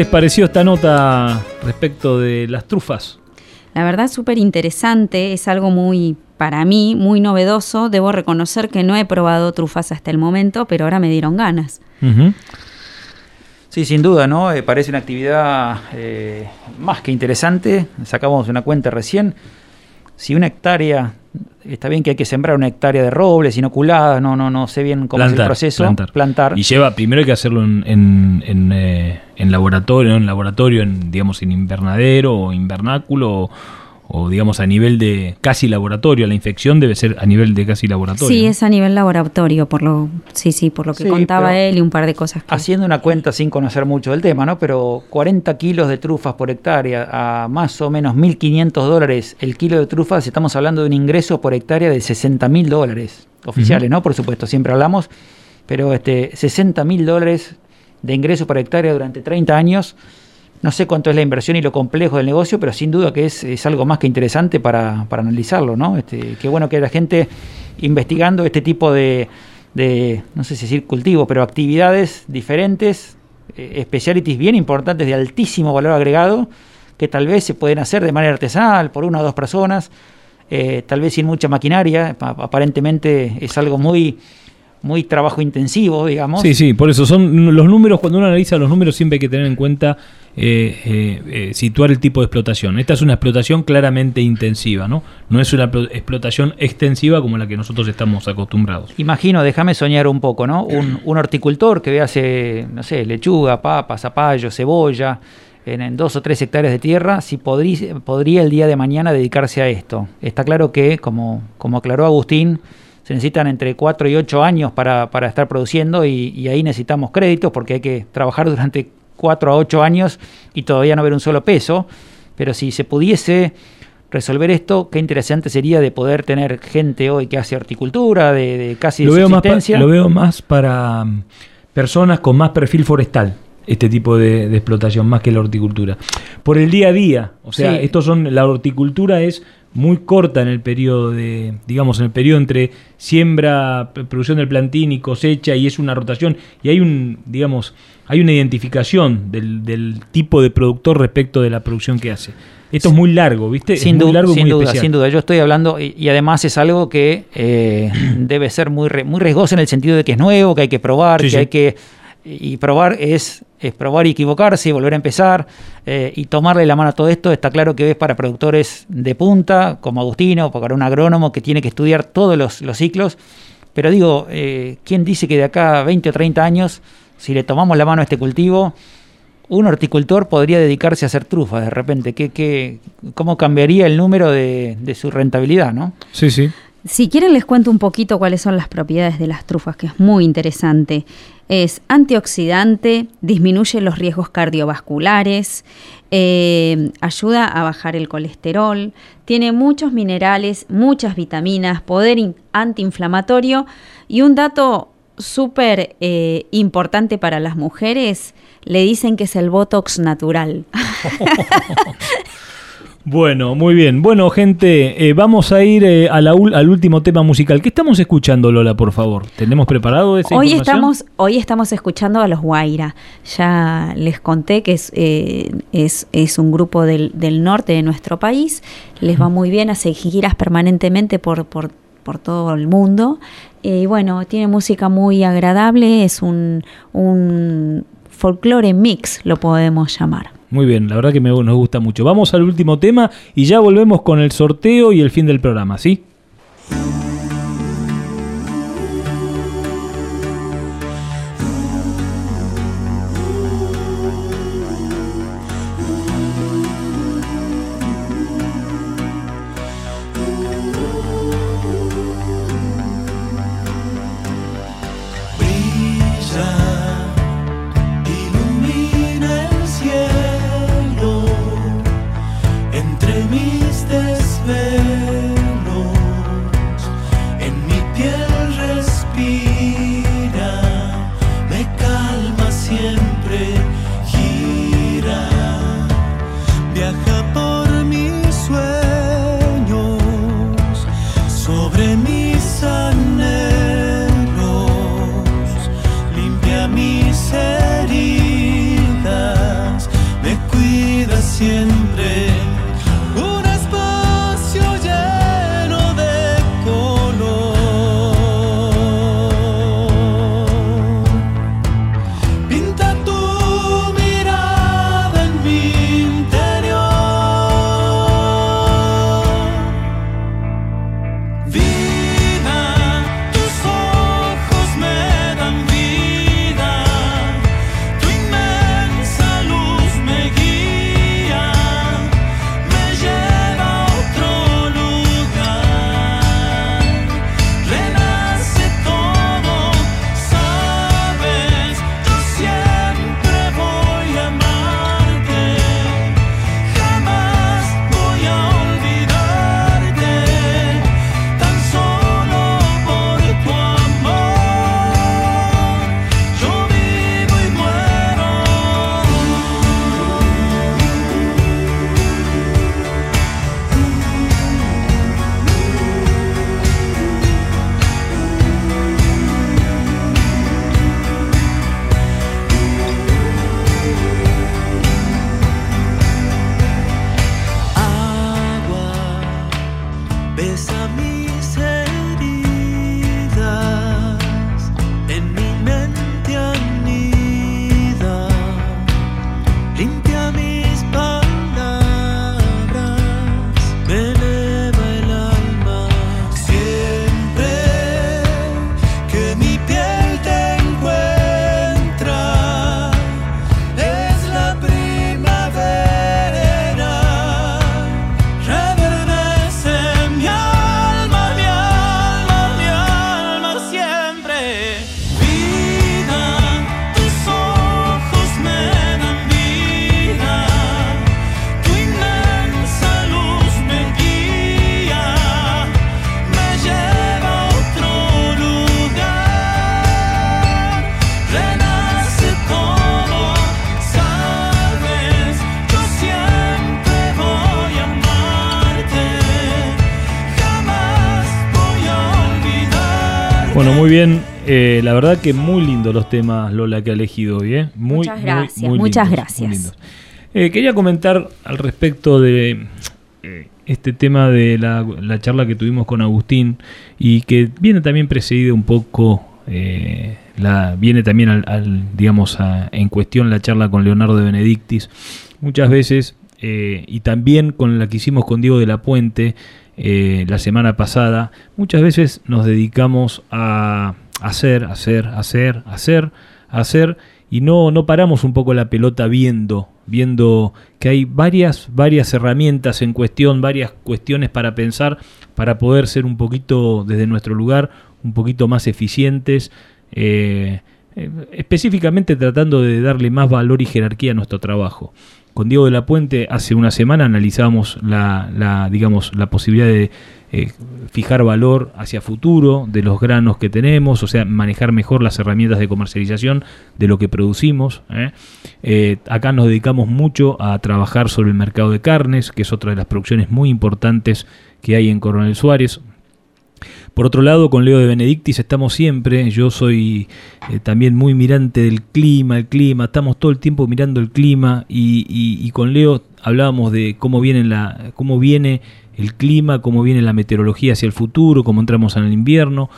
Les pareció esta nota respecto de las trufas? La verdad súper interesante, es algo muy, para mí, muy novedoso. Debo reconocer que no he probado trufas hasta el momento, pero ahora me dieron ganas. Sí, sin duda, ¿no? Eh, parece una actividad eh, más que interesante. Sacamos una cuenta recién. Si una hectárea, está bien que hay que sembrar una hectárea de robles inoculadas, no, no, no sé bien cómo es el proceso. Plantar. Y lleva, primero hay que hacerlo en, en, en, eh, en laboratorio, en laboratorio, en, digamos, en invernadero o invernáculo, o, o, digamos a nivel de casi laboratorio. La infección debe ser a nivel de casi laboratorio. Sí, ¿no? es a nivel laboratorio, por lo, sí, sí, por lo que Sí, contaba él y un par de cosas que Haciendo una cuenta sin conocer mucho del tema, ¿no? Pero 40 kilos de trufas por hectárea a más o menos 1.500 dólares el kilo de trufas, estamos hablando de un ingreso por hectárea de 60.000 dólares oficiales. ¿no? Por supuesto, siempre hablamos, pero este 60.000 dólares de ingreso por hectárea durante 30 años. No sé cuánto es la inversión y lo complejo del negocio, pero sin duda que es, es algo más que interesante para, para analizarlo, ¿no? Este, qué bueno que la gente investigando este tipo de, de, no sé si decir cultivo, pero actividades diferentes, eh, specialities bien importantes de altísimo valor agregado, que tal vez se pueden hacer de manera artesanal por una o dos personas, eh, tal vez sin mucha maquinaria, pa- aparentemente es algo muy, muy trabajo intensivo, digamos. Sí, sí, por eso son los números, cuando uno analiza los números siempre hay que tener en cuenta eh, eh, eh, situar el tipo de explotación. Esta es una explotación claramente intensiva, ¿no? No es una explotación extensiva como la que nosotros estamos acostumbrados. Imagino, déjame soñar un poco, ¿no? Un, un horticultor que hace, no sé, lechuga, papa, zapallo, cebolla, en, en dos o tres hectáreas de tierra, si podría, podría el día de mañana dedicarse a esto. Está claro que, como, como aclaró Agustín, se necesitan entre 4 y 8 años para, para estar produciendo y, y ahí necesitamos créditos porque hay que trabajar durante 4 a 8 años y todavía no ver un solo peso. Pero si se pudiese resolver esto, qué interesante sería de poder tener gente hoy que hace horticultura, de, de casi Lo de veo, más pa- lo veo más para mm, personas con más perfil forestal, este tipo de, de explotación, más que la horticultura. Por el día a día, o sea, Sí. estos son, la horticultura es muy corta en el periodo de, digamos, en el periodo entre siembra, producción del plantín y cosecha, y es una rotación, y hay un, digamos, hay una identificación del, del tipo de productor respecto de la producción que hace. Esto es muy largo, ¿viste? Sin, es muy largo y sin muy duda, especial. sin duda. Yo estoy hablando, y, y además es algo que eh, debe ser muy, re- muy riesgoso en el sentido de que es nuevo, que hay que probar, Sí, que sí. hay que. Y probar es, es probar y equivocarse y volver a empezar. eh, y tomarle la mano a todo esto, está claro que es para productores de punta, como Agustino, para un agrónomo que tiene que estudiar todos los, los ciclos. Pero digo, eh, ¿quién dice que de acá a 20 o 30 años, si le tomamos la mano a este cultivo, un horticultor podría dedicarse a hacer trufas de repente. ¿Qué, qué, ¿Cómo cambiaría el número de, de su rentabilidad? ¿no? Sí, sí. Si quieren les cuento un poquito cuáles son las propiedades de las trufas, que es muy interesante. Es antioxidante, disminuye los riesgos cardiovasculares, eh, ayuda a bajar el colesterol, tiene muchos minerales, muchas vitaminas, poder in- antiinflamatorio y un dato súper eh, importante para las mujeres, le dicen que es el Botox natural. Bueno, muy bien. Bueno, gente, eh, vamos a ir eh, a la ul- al último tema musical. ¿Qué estamos escuchando, Lola, por favor? ¿Tenemos preparado esa Hoy estamos, hoy estamos escuchando a los Guaira. Ya les conté que es, eh, es, es un grupo del, del norte de nuestro país. Les va muy bien, hace giras permanentemente por, por, por todo el mundo. Eh, Y bueno, tiene música muy agradable, es un, un folclore mix, lo podemos llamar. Muy bien, la verdad que me, nos gusta mucho. Vamos al último tema y ya volvemos con el sorteo y el fin del programa, ¿sí? Bueno, muy bien. Eh, la verdad que muy lindo los temas, Lola, que ha elegido hoy. ¿eh? Muy, Muchas gracias, muy muchas lindos, gracias. Eh, quería comentar al respecto de eh, este tema de la, la charla que tuvimos con Agustín y que viene también precedido un poco, eh, la, viene también al, al, digamos, a- en cuestión la charla con Leonardo de Benedictis. Muchas veces, eh, y también con la que hicimos con Diego de la Puente eh, la semana pasada, muchas veces nos dedicamos a hacer, hacer, hacer, hacer, hacer y no, no paramos un poco la pelota viendo, viendo que hay varias, varias herramientas en cuestión, varias cuestiones para pensar, para poder ser un poquito desde nuestro lugar, un poquito más eficientes, eh, eh, específicamente tratando de darle más valor y jerarquía a nuestro trabajo. Con Diego de la Puente hace una semana analizábamos la, la, digamos, la posibilidad de eh, fijar valor hacia futuro de los granos que tenemos, o sea, manejar mejor las herramientas de comercialización de lo que producimos. ¿eh? Eh, acá nos dedicamos mucho a trabajar sobre el mercado de carnes, que es otra de las producciones muy importantes que hay en Coronel Suárez. Por otro lado, con Leo de Benedictis estamos siempre, yo soy eh, también muy mirante del clima, el clima, estamos todo el tiempo mirando el clima y, y- y con Leo hablábamos de cómo viene, la, cómo viene el clima, cómo viene la meteorología hacia el futuro, cómo entramos en el invierno.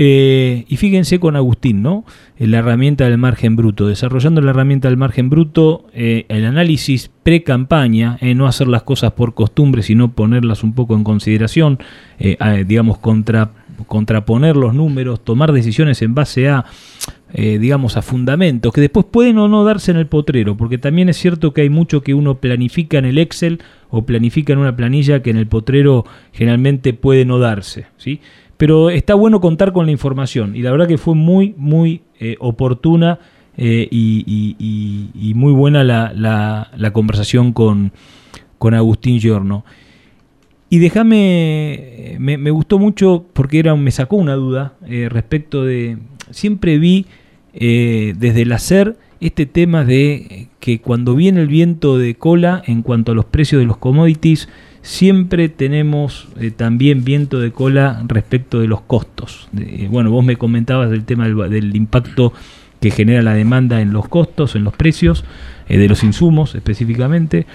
Eh, y fíjense con Agustín, ¿no? La herramienta del margen bruto. Desarrollando la herramienta del margen bruto, eh, el análisis pre-campaña, eh, no hacer las cosas por costumbre, sino ponerlas un poco en consideración, digamos, contra, contraponer los números, tomar decisiones en base a, digamos, a fundamentos, que después pueden o no darse en el potrero, porque también es cierto que hay mucho que uno planifica en el Excel o planifica en una planilla que en el potrero generalmente puede no darse, ¿sí? Pero está bueno contar con la información y la verdad que fue muy, muy eh, oportuna eh, y, muy buena la, conversación con, con Agustín Giorno. Y déjame, me, me gustó mucho porque era, me sacó una duda eh, respecto de, siempre vi eh, desde el hacer este tema de que cuando viene el viento de cola en cuanto a los precios de los commodities, siempre tenemos eh, también viento de cola respecto de los costos. De- bueno, vos me comentabas del tema del, impacto que genera la demanda en los costos, en los precios eh, de los insumos específicamente,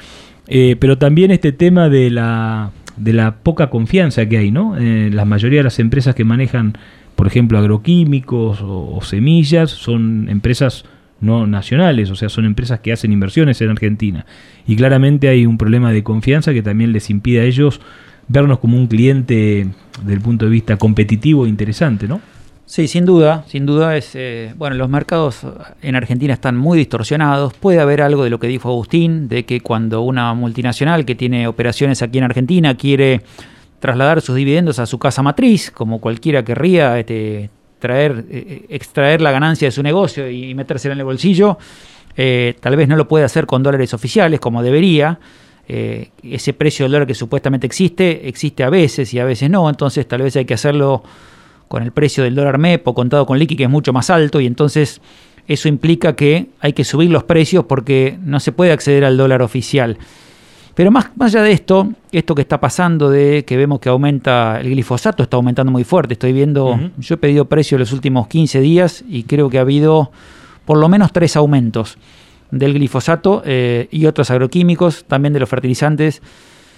eh, pero también este tema de la, de la poca confianza que hay, ¿no? Eh, la mayoría de las empresas que manejan, por ejemplo, agroquímicos o semillas son empresas no nacionales, o sea, son empresas que hacen inversiones en Argentina. Y claramente hay un problema de confianza que también les impide a ellos vernos como un cliente desde el punto de vista competitivo e interesante, ¿no? Sí, sin duda, sin duda es, eh, bueno, los mercados en Argentina están muy distorsionados. Puede haber algo de lo que dijo Agustín, de que cuando una multinacional que tiene operaciones aquí en Argentina quiere trasladar sus dividendos a su casa matriz, como cualquiera querría este, traer, eh, extraer la ganancia de su negocio y metérsela en el bolsillo, eh, tal vez no lo puede hacer con dólares oficiales como debería. Eh, ese precio del dólar que supuestamente existe, existe a veces y a veces no, entonces tal vez hay que hacerlo con el precio del dólar MEP o contado con liqui que es mucho más alto y entonces eso implica que hay que subir los precios porque no se puede acceder al dólar oficial. Pero más, más allá de esto, esto que está pasando de que vemos que aumenta el glifosato, está aumentando muy fuerte. Estoy viendo, yo he pedido precio los últimos 15 días y creo que ha habido por lo menos tres aumentos del glifosato eh, y otros agroquímicos, también de los fertilizantes.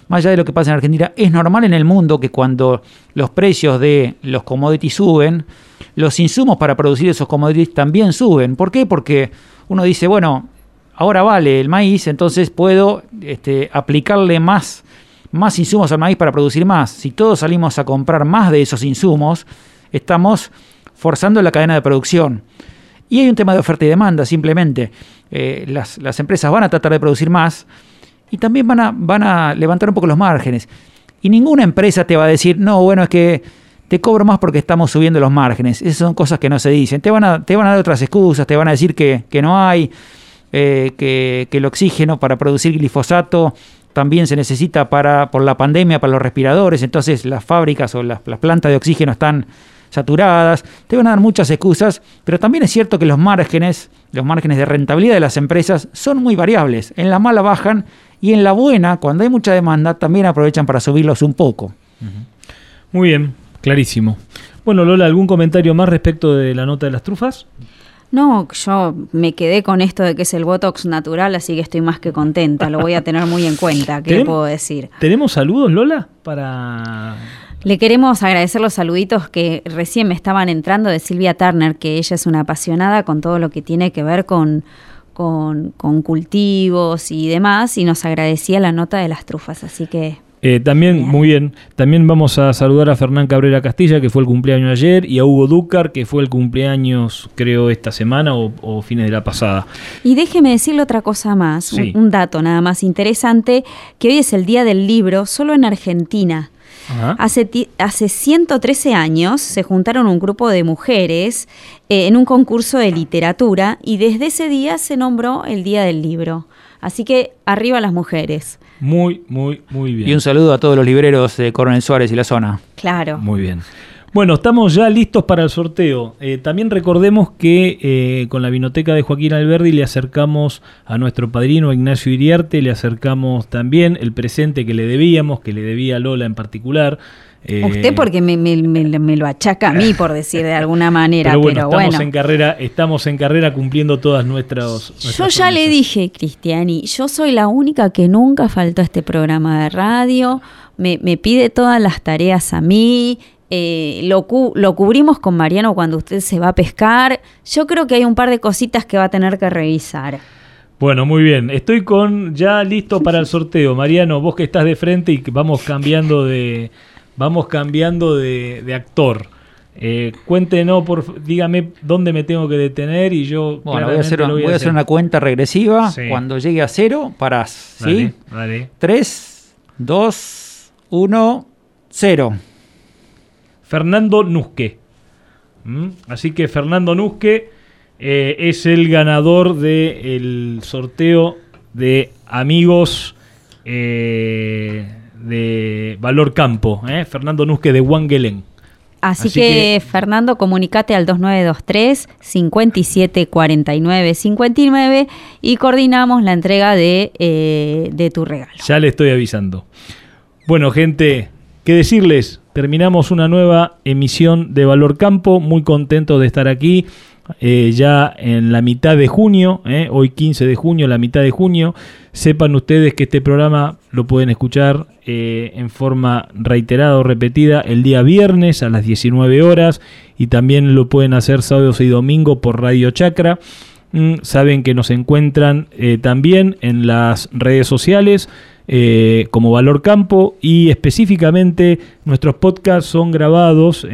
Más allá de lo que pasa en Argentina, es normal en el mundo que cuando los precios de los commodities suben, los insumos para producir esos commodities también suben. ¿Por qué? Porque uno dice, bueno, ahora vale el maíz, entonces puedo este, aplicarle más, más insumos al maíz para producir más. Si todos salimos a comprar más de esos insumos, estamos forzando la cadena de producción. Y hay un tema de oferta y demanda, simplemente. Eh, las, las empresas van a tratar de producir más y también van a, van a levantar un poco los márgenes. Y ninguna empresa te va a decir, no, bueno, es que te cobro más porque estamos subiendo los márgenes. Esas son cosas que no se dicen. Te van a, te van a dar otras excusas, te van a decir que, que no hay, eh, que, el oxígeno para producir glifosato también se necesita para, por la pandemia para los respiradores, entonces las fábricas o las, las plantas de oxígeno están saturadas, te van a dar muchas excusas, pero también es cierto que los márgenes, los márgenes de rentabilidad de las empresas son muy variables. En la mala bajan y en la buena, cuando hay mucha demanda, también aprovechan para subirlos un poco. Muy bien, clarísimo. Bueno, Lola, ¿algún comentario más respecto de la nota de las trufas? No, yo me quedé con esto de que es el Botox natural, así que estoy más que contenta. Lo voy a tener muy en cuenta. ¿Qué le ¿Tenemos- puedo decir? ¿Tenemos saludos, Lola? Para. Le queremos agradecer los saluditos que recién me estaban entrando de Silvia Turner, que ella es una apasionada con todo lo que tiene que ver con, con, con cultivos y demás, y nos agradecía la nota de las trufas. Así que Eh, también, muy bien. También vamos a saludar a Fernán Cabrera Castilla, que fue el cumpleaños ayer, y a Hugo Dúcar, que fue el cumpleaños, creo, esta semana o, o fines de la pasada. Y déjeme decirle otra cosa más, un- Sí. un, dato nada más interesante, que hoy es el Día del Libro solo en Argentina. Ajá. Hace, hace 113 años se juntaron un grupo de mujeres eh, en un concurso de literatura y desde ese día se nombró el Día del Libro. Así que arriba las mujeres. Muy, muy, muy bien. Y un saludo a todos los libreros de Coronel Suárez y la zona. Claro. Muy bien. Bueno, estamos ya listos para el sorteo. Eh, también recordemos que eh, con la vinoteca de Joaquín Alberdi le acercamos a nuestro padrino Ignacio Iriarte, le acercamos también el presente que le debíamos, que le debía a Lola en particular. Eh, Usted porque me, me- me- me lo achaca a mí, por decir de alguna manera, pero pero bueno, bueno. estamos en carrera, estamos en carrera cumpliendo todas nuestras. Yo nuestras ya le dije, Cristiani, yo soy la única que nunca faltó a este programa de radio, me, me pide todas las tareas a mí, eh, lo, cu- lo cubrimos con Mariano cuando usted se va a pescar, yo creo que hay un par de cositas que va a tener que revisar. Bueno, muy bien. Estoy con ya listo para el sorteo. Mariano, vos que estás de frente y que vamos cambiando de vamos cambiando de, de actor. Eh, cuéntenos, por, dígame dónde me tengo que detener y yo Bueno, voy a hacer, lo voy a hacer una cuenta regresiva. Sí. Cuando llegue a cero, parás. Dale, ¿Sí? dale. 3, 2, 1, 0. Fernando Nusque. ¿Mm? Así que Fernando Nusque eh, es el ganador del sorteo de amigos eh, de Valor Campo. ¿eh? Fernando Nusque de Wangelén. Así, Así que, Fernando, comunicate al 2923 57 49 59 y coordinamos la entrega de, eh, de tu regalo. Ya le estoy avisando. Bueno, gente, ¿qué decirles? Terminamos una nueva emisión de Valor Campo. Muy contento de estar aquí eh, ya en la mitad de junio, eh, hoy 15 de junio, la mitad de junio. Sepan ustedes que este programa lo pueden escuchar eh, en forma reiterada o repetida el día viernes a las 19 horas y también lo pueden hacer sábados y domingo por Radio Chacra. Mm, saben que nos encuentran también en las redes sociales. como Valor Campo y específicamente nuestros podcasts son grabados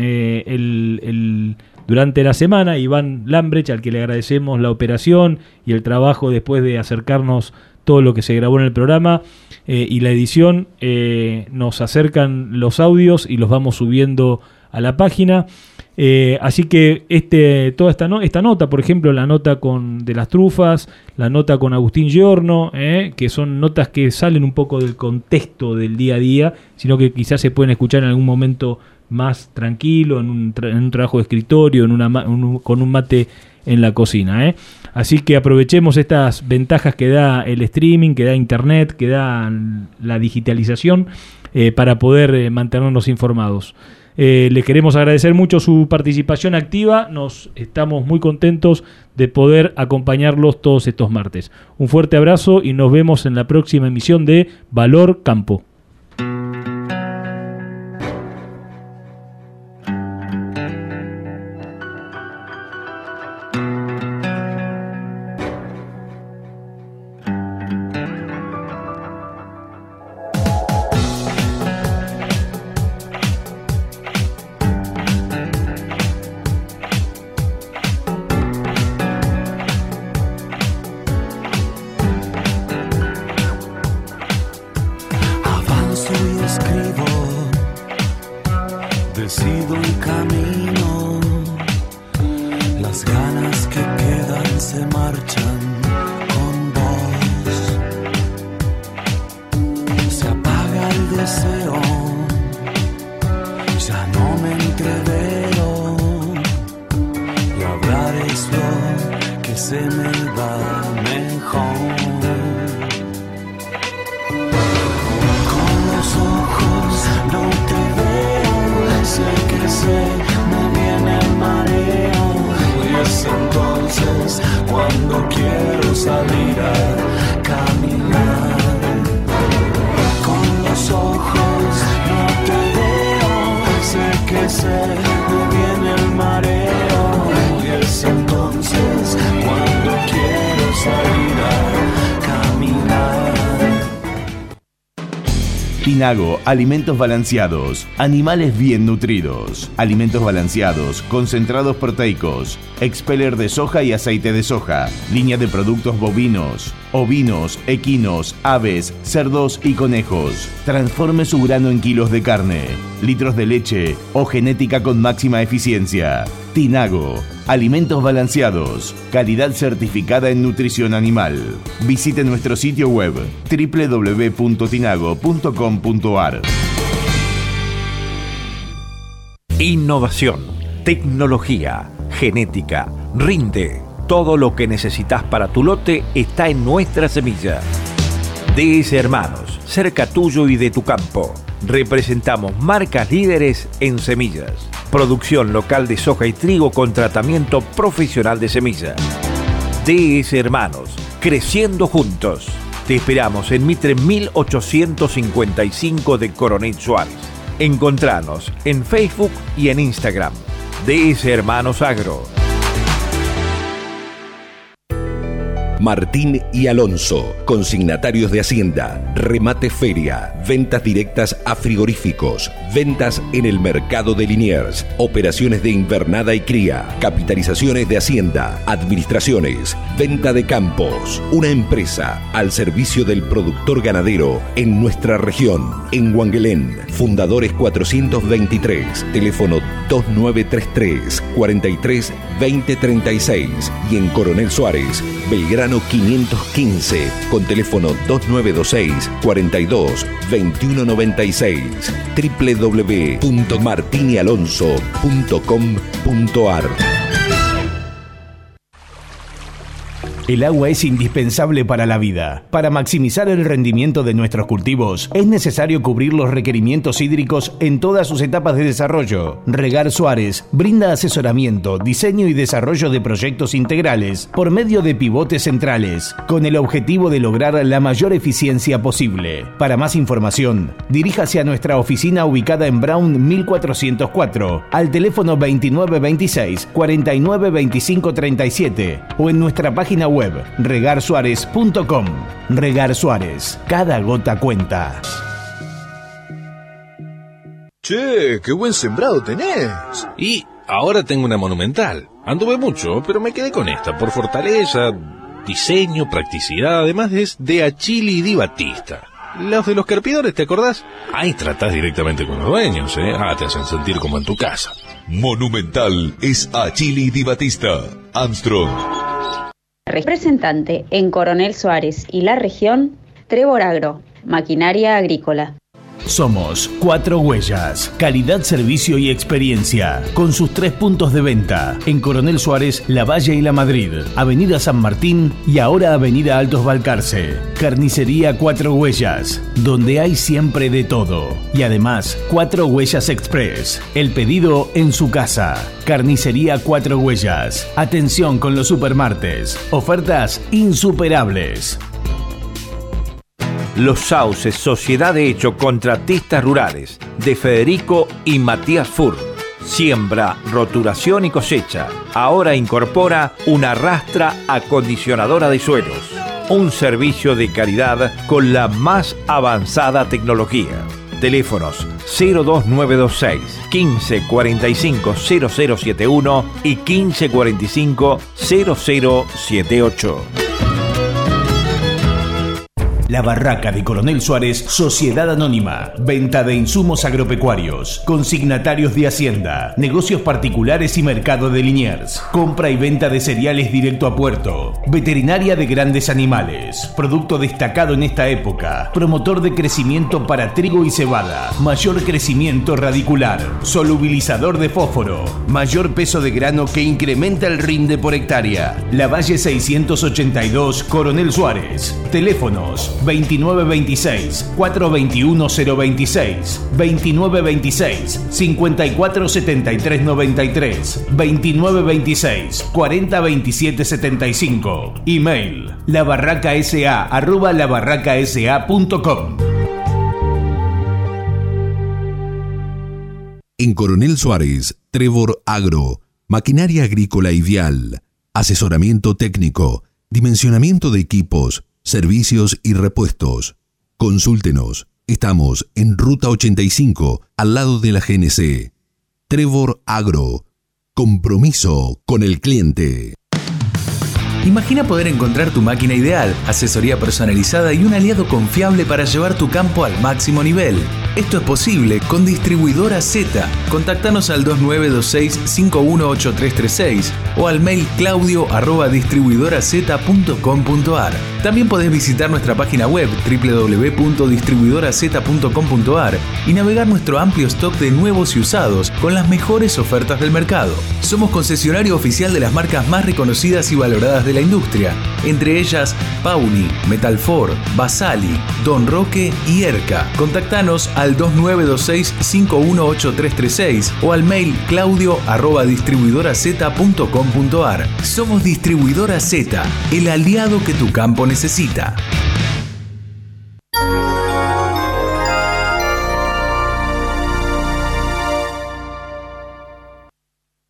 durante la semana. Iván Lambrech, al que le agradecemos la operación y el trabajo después de acercarnos todo lo que se grabó en el programa eh, y la edición, eh, nos acercan los audios y los vamos subiendo a la página. Eh, así que este, toda esta, esta nota, por ejemplo, la nota con de las trufas, la nota con Agustín Giorno, que son notas que salen un poco del contexto del día a día, sino que quizás se pueden escuchar en algún momento más tranquilo, en un, en un trabajo de escritorio, en una, con un mate en la cocina. Así que aprovechemos estas ventajas que da el streaming, que da Internet, que da la digitalización eh, para poder eh, mantenernos informados. les queremos agradecer mucho su participación activa, nos estamos muy contentos de poder acompañarlos todos estos martes. Un fuerte abrazo y nos vemos en la próxima emisión de Valor Campo. Alimentos balanceados, animales bien nutridos, alimentos balanceados, concentrados proteicos, expeller de soja y aceite de soja, línea de productos bovinos, ovinos, equinos, aves, cerdos y conejos. Transforme su grano en kilos de carne, litros de leche o genética con máxima eficiencia. Tinago, alimentos balanceados, calidad certificada en nutrición animal. Visite nuestro sitio web www.tinago.com.ar. Innovación, tecnología, genética, rinde todo lo que necesitas para tu lote está en nuestra semilla. DS Hermanos, cerca tuyo y de tu campo. Representamos marcas líderes en semillas. Producción local de soja y trigo con tratamiento profesional de semillas. DS Hermanos, creciendo juntos. Te esperamos en Mitre 1855 de Coronel Suárez. Encontranos en Facebook y en Instagram. DS Hermanos Agro. Martín y Alonso, consignatarios de Hacienda, remate feria, ventas directas a frigoríficos, ventas en el mercado de Liniers, operaciones de invernada y cría, capitalizaciones de Hacienda, administraciones, venta de campos, una empresa al servicio del productor ganadero en nuestra región, en Huanguelén, Fundadores 423, teléfono 2933 43 2036 y en Coronel Suárez, Belgrano 515 con teléfono 2926 42 2196 www.martinialonso.com.ar El agua es indispensable para la vida. Para maximizar el rendimiento de nuestros cultivos, es necesario cubrir los requerimientos hídricos en todas sus etapas de desarrollo. Regar Suárez brinda asesoramiento, diseño y desarrollo de proyectos integrales por medio de pivotes centrales, con el objetivo de lograr la mayor eficiencia posible. Para más información, diríjase a nuestra oficina ubicada en Brown 1404, al teléfono 2926 492537 o en nuestra página web regarsuárez.com. Regar Suárez, cada gota cuenta. Che, qué buen sembrado tenés. Y ahora tengo una monumental. Anduve mucho, pero me quedé con esta por fortaleza, diseño, practicidad, además es de Achili Di Batista. Los de los carpidores, ¿te acordás? Ahí tratás directamente con los dueños, ¿eh? Ah, te hacen sentir como en tu casa. Monumental es Achili Di Batista. Armstrong. Representante en Coronel Suárez y la región, Trevor Agro, maquinaria agrícola. Somos Cuatro Huellas, calidad, servicio y experiencia, con sus tres puntos de venta, en Coronel Suárez, La Valle y La Madrid, Avenida San Martín y ahora Avenida Altos Balcarce. Carnicería Cuatro Huellas, donde hay siempre de todo. Y además, Cuatro Huellas Express, el pedido en su casa. Carnicería Cuatro Huellas, atención con los supermartes, ofertas insuperables. Los Sauces, Sociedad de Hecho Contratistas Rurales, de Federico y Matías Fur. Siembra, roturación y cosecha. Ahora incorpora una rastra acondicionadora de suelos. Un servicio de calidad con la más avanzada tecnología. Teléfonos 02926 1545 0071 y 1545 0078. La Barraca de Coronel Suárez, Sociedad Anónima. Venta de insumos agropecuarios, consignatarios de Hacienda, negocios particulares y mercado de Liniers. Compra y venta de cereales directo a puerto. Veterinaria de grandes animales. Producto destacado en esta época. Promotor de crecimiento para trigo y cebada. Mayor crecimiento radicular. Solubilizador de fósforo. Mayor peso de grano que incrementa el rinde por hectárea. La Valle 682, Coronel Suárez. Teléfonos 2926 421 026 2926 5473 93 2926 4027 75 Email labarracasa arroba labarracasa.com En Coronel Suárez, Trevor Agro, maquinaria agrícola vial, asesoramiento técnico, dimensionamiento de equipos, servicios y repuestos. Consúltenos. Estamos en Ruta 85, al lado de la GNC. Trevor Agro. Compromiso con el cliente. Imagina poder encontrar tu máquina ideal, asesoría personalizada y un aliado confiable para llevar tu campo al máximo nivel. Esto es posible con Distribuidora Z. Contactanos al 2926-518336 o al mail claudio arroba distribuidoraz.com.ar. También podés visitar nuestra página web www.distribuidoraz.com.ar y navegar nuestro amplio stock de nuevos y usados con las mejores ofertas del mercado. Somos concesionario oficial de las marcas más reconocidas y valoradas de la industria, entre ellas Pauni, Metalfor, Basali, Don Roque y Erca. Contactanos al 2926-518336 o al mail claudio arroba distribuidoraz.com.ar. Somos Distribuidora Z, el aliado que tu campo necesita.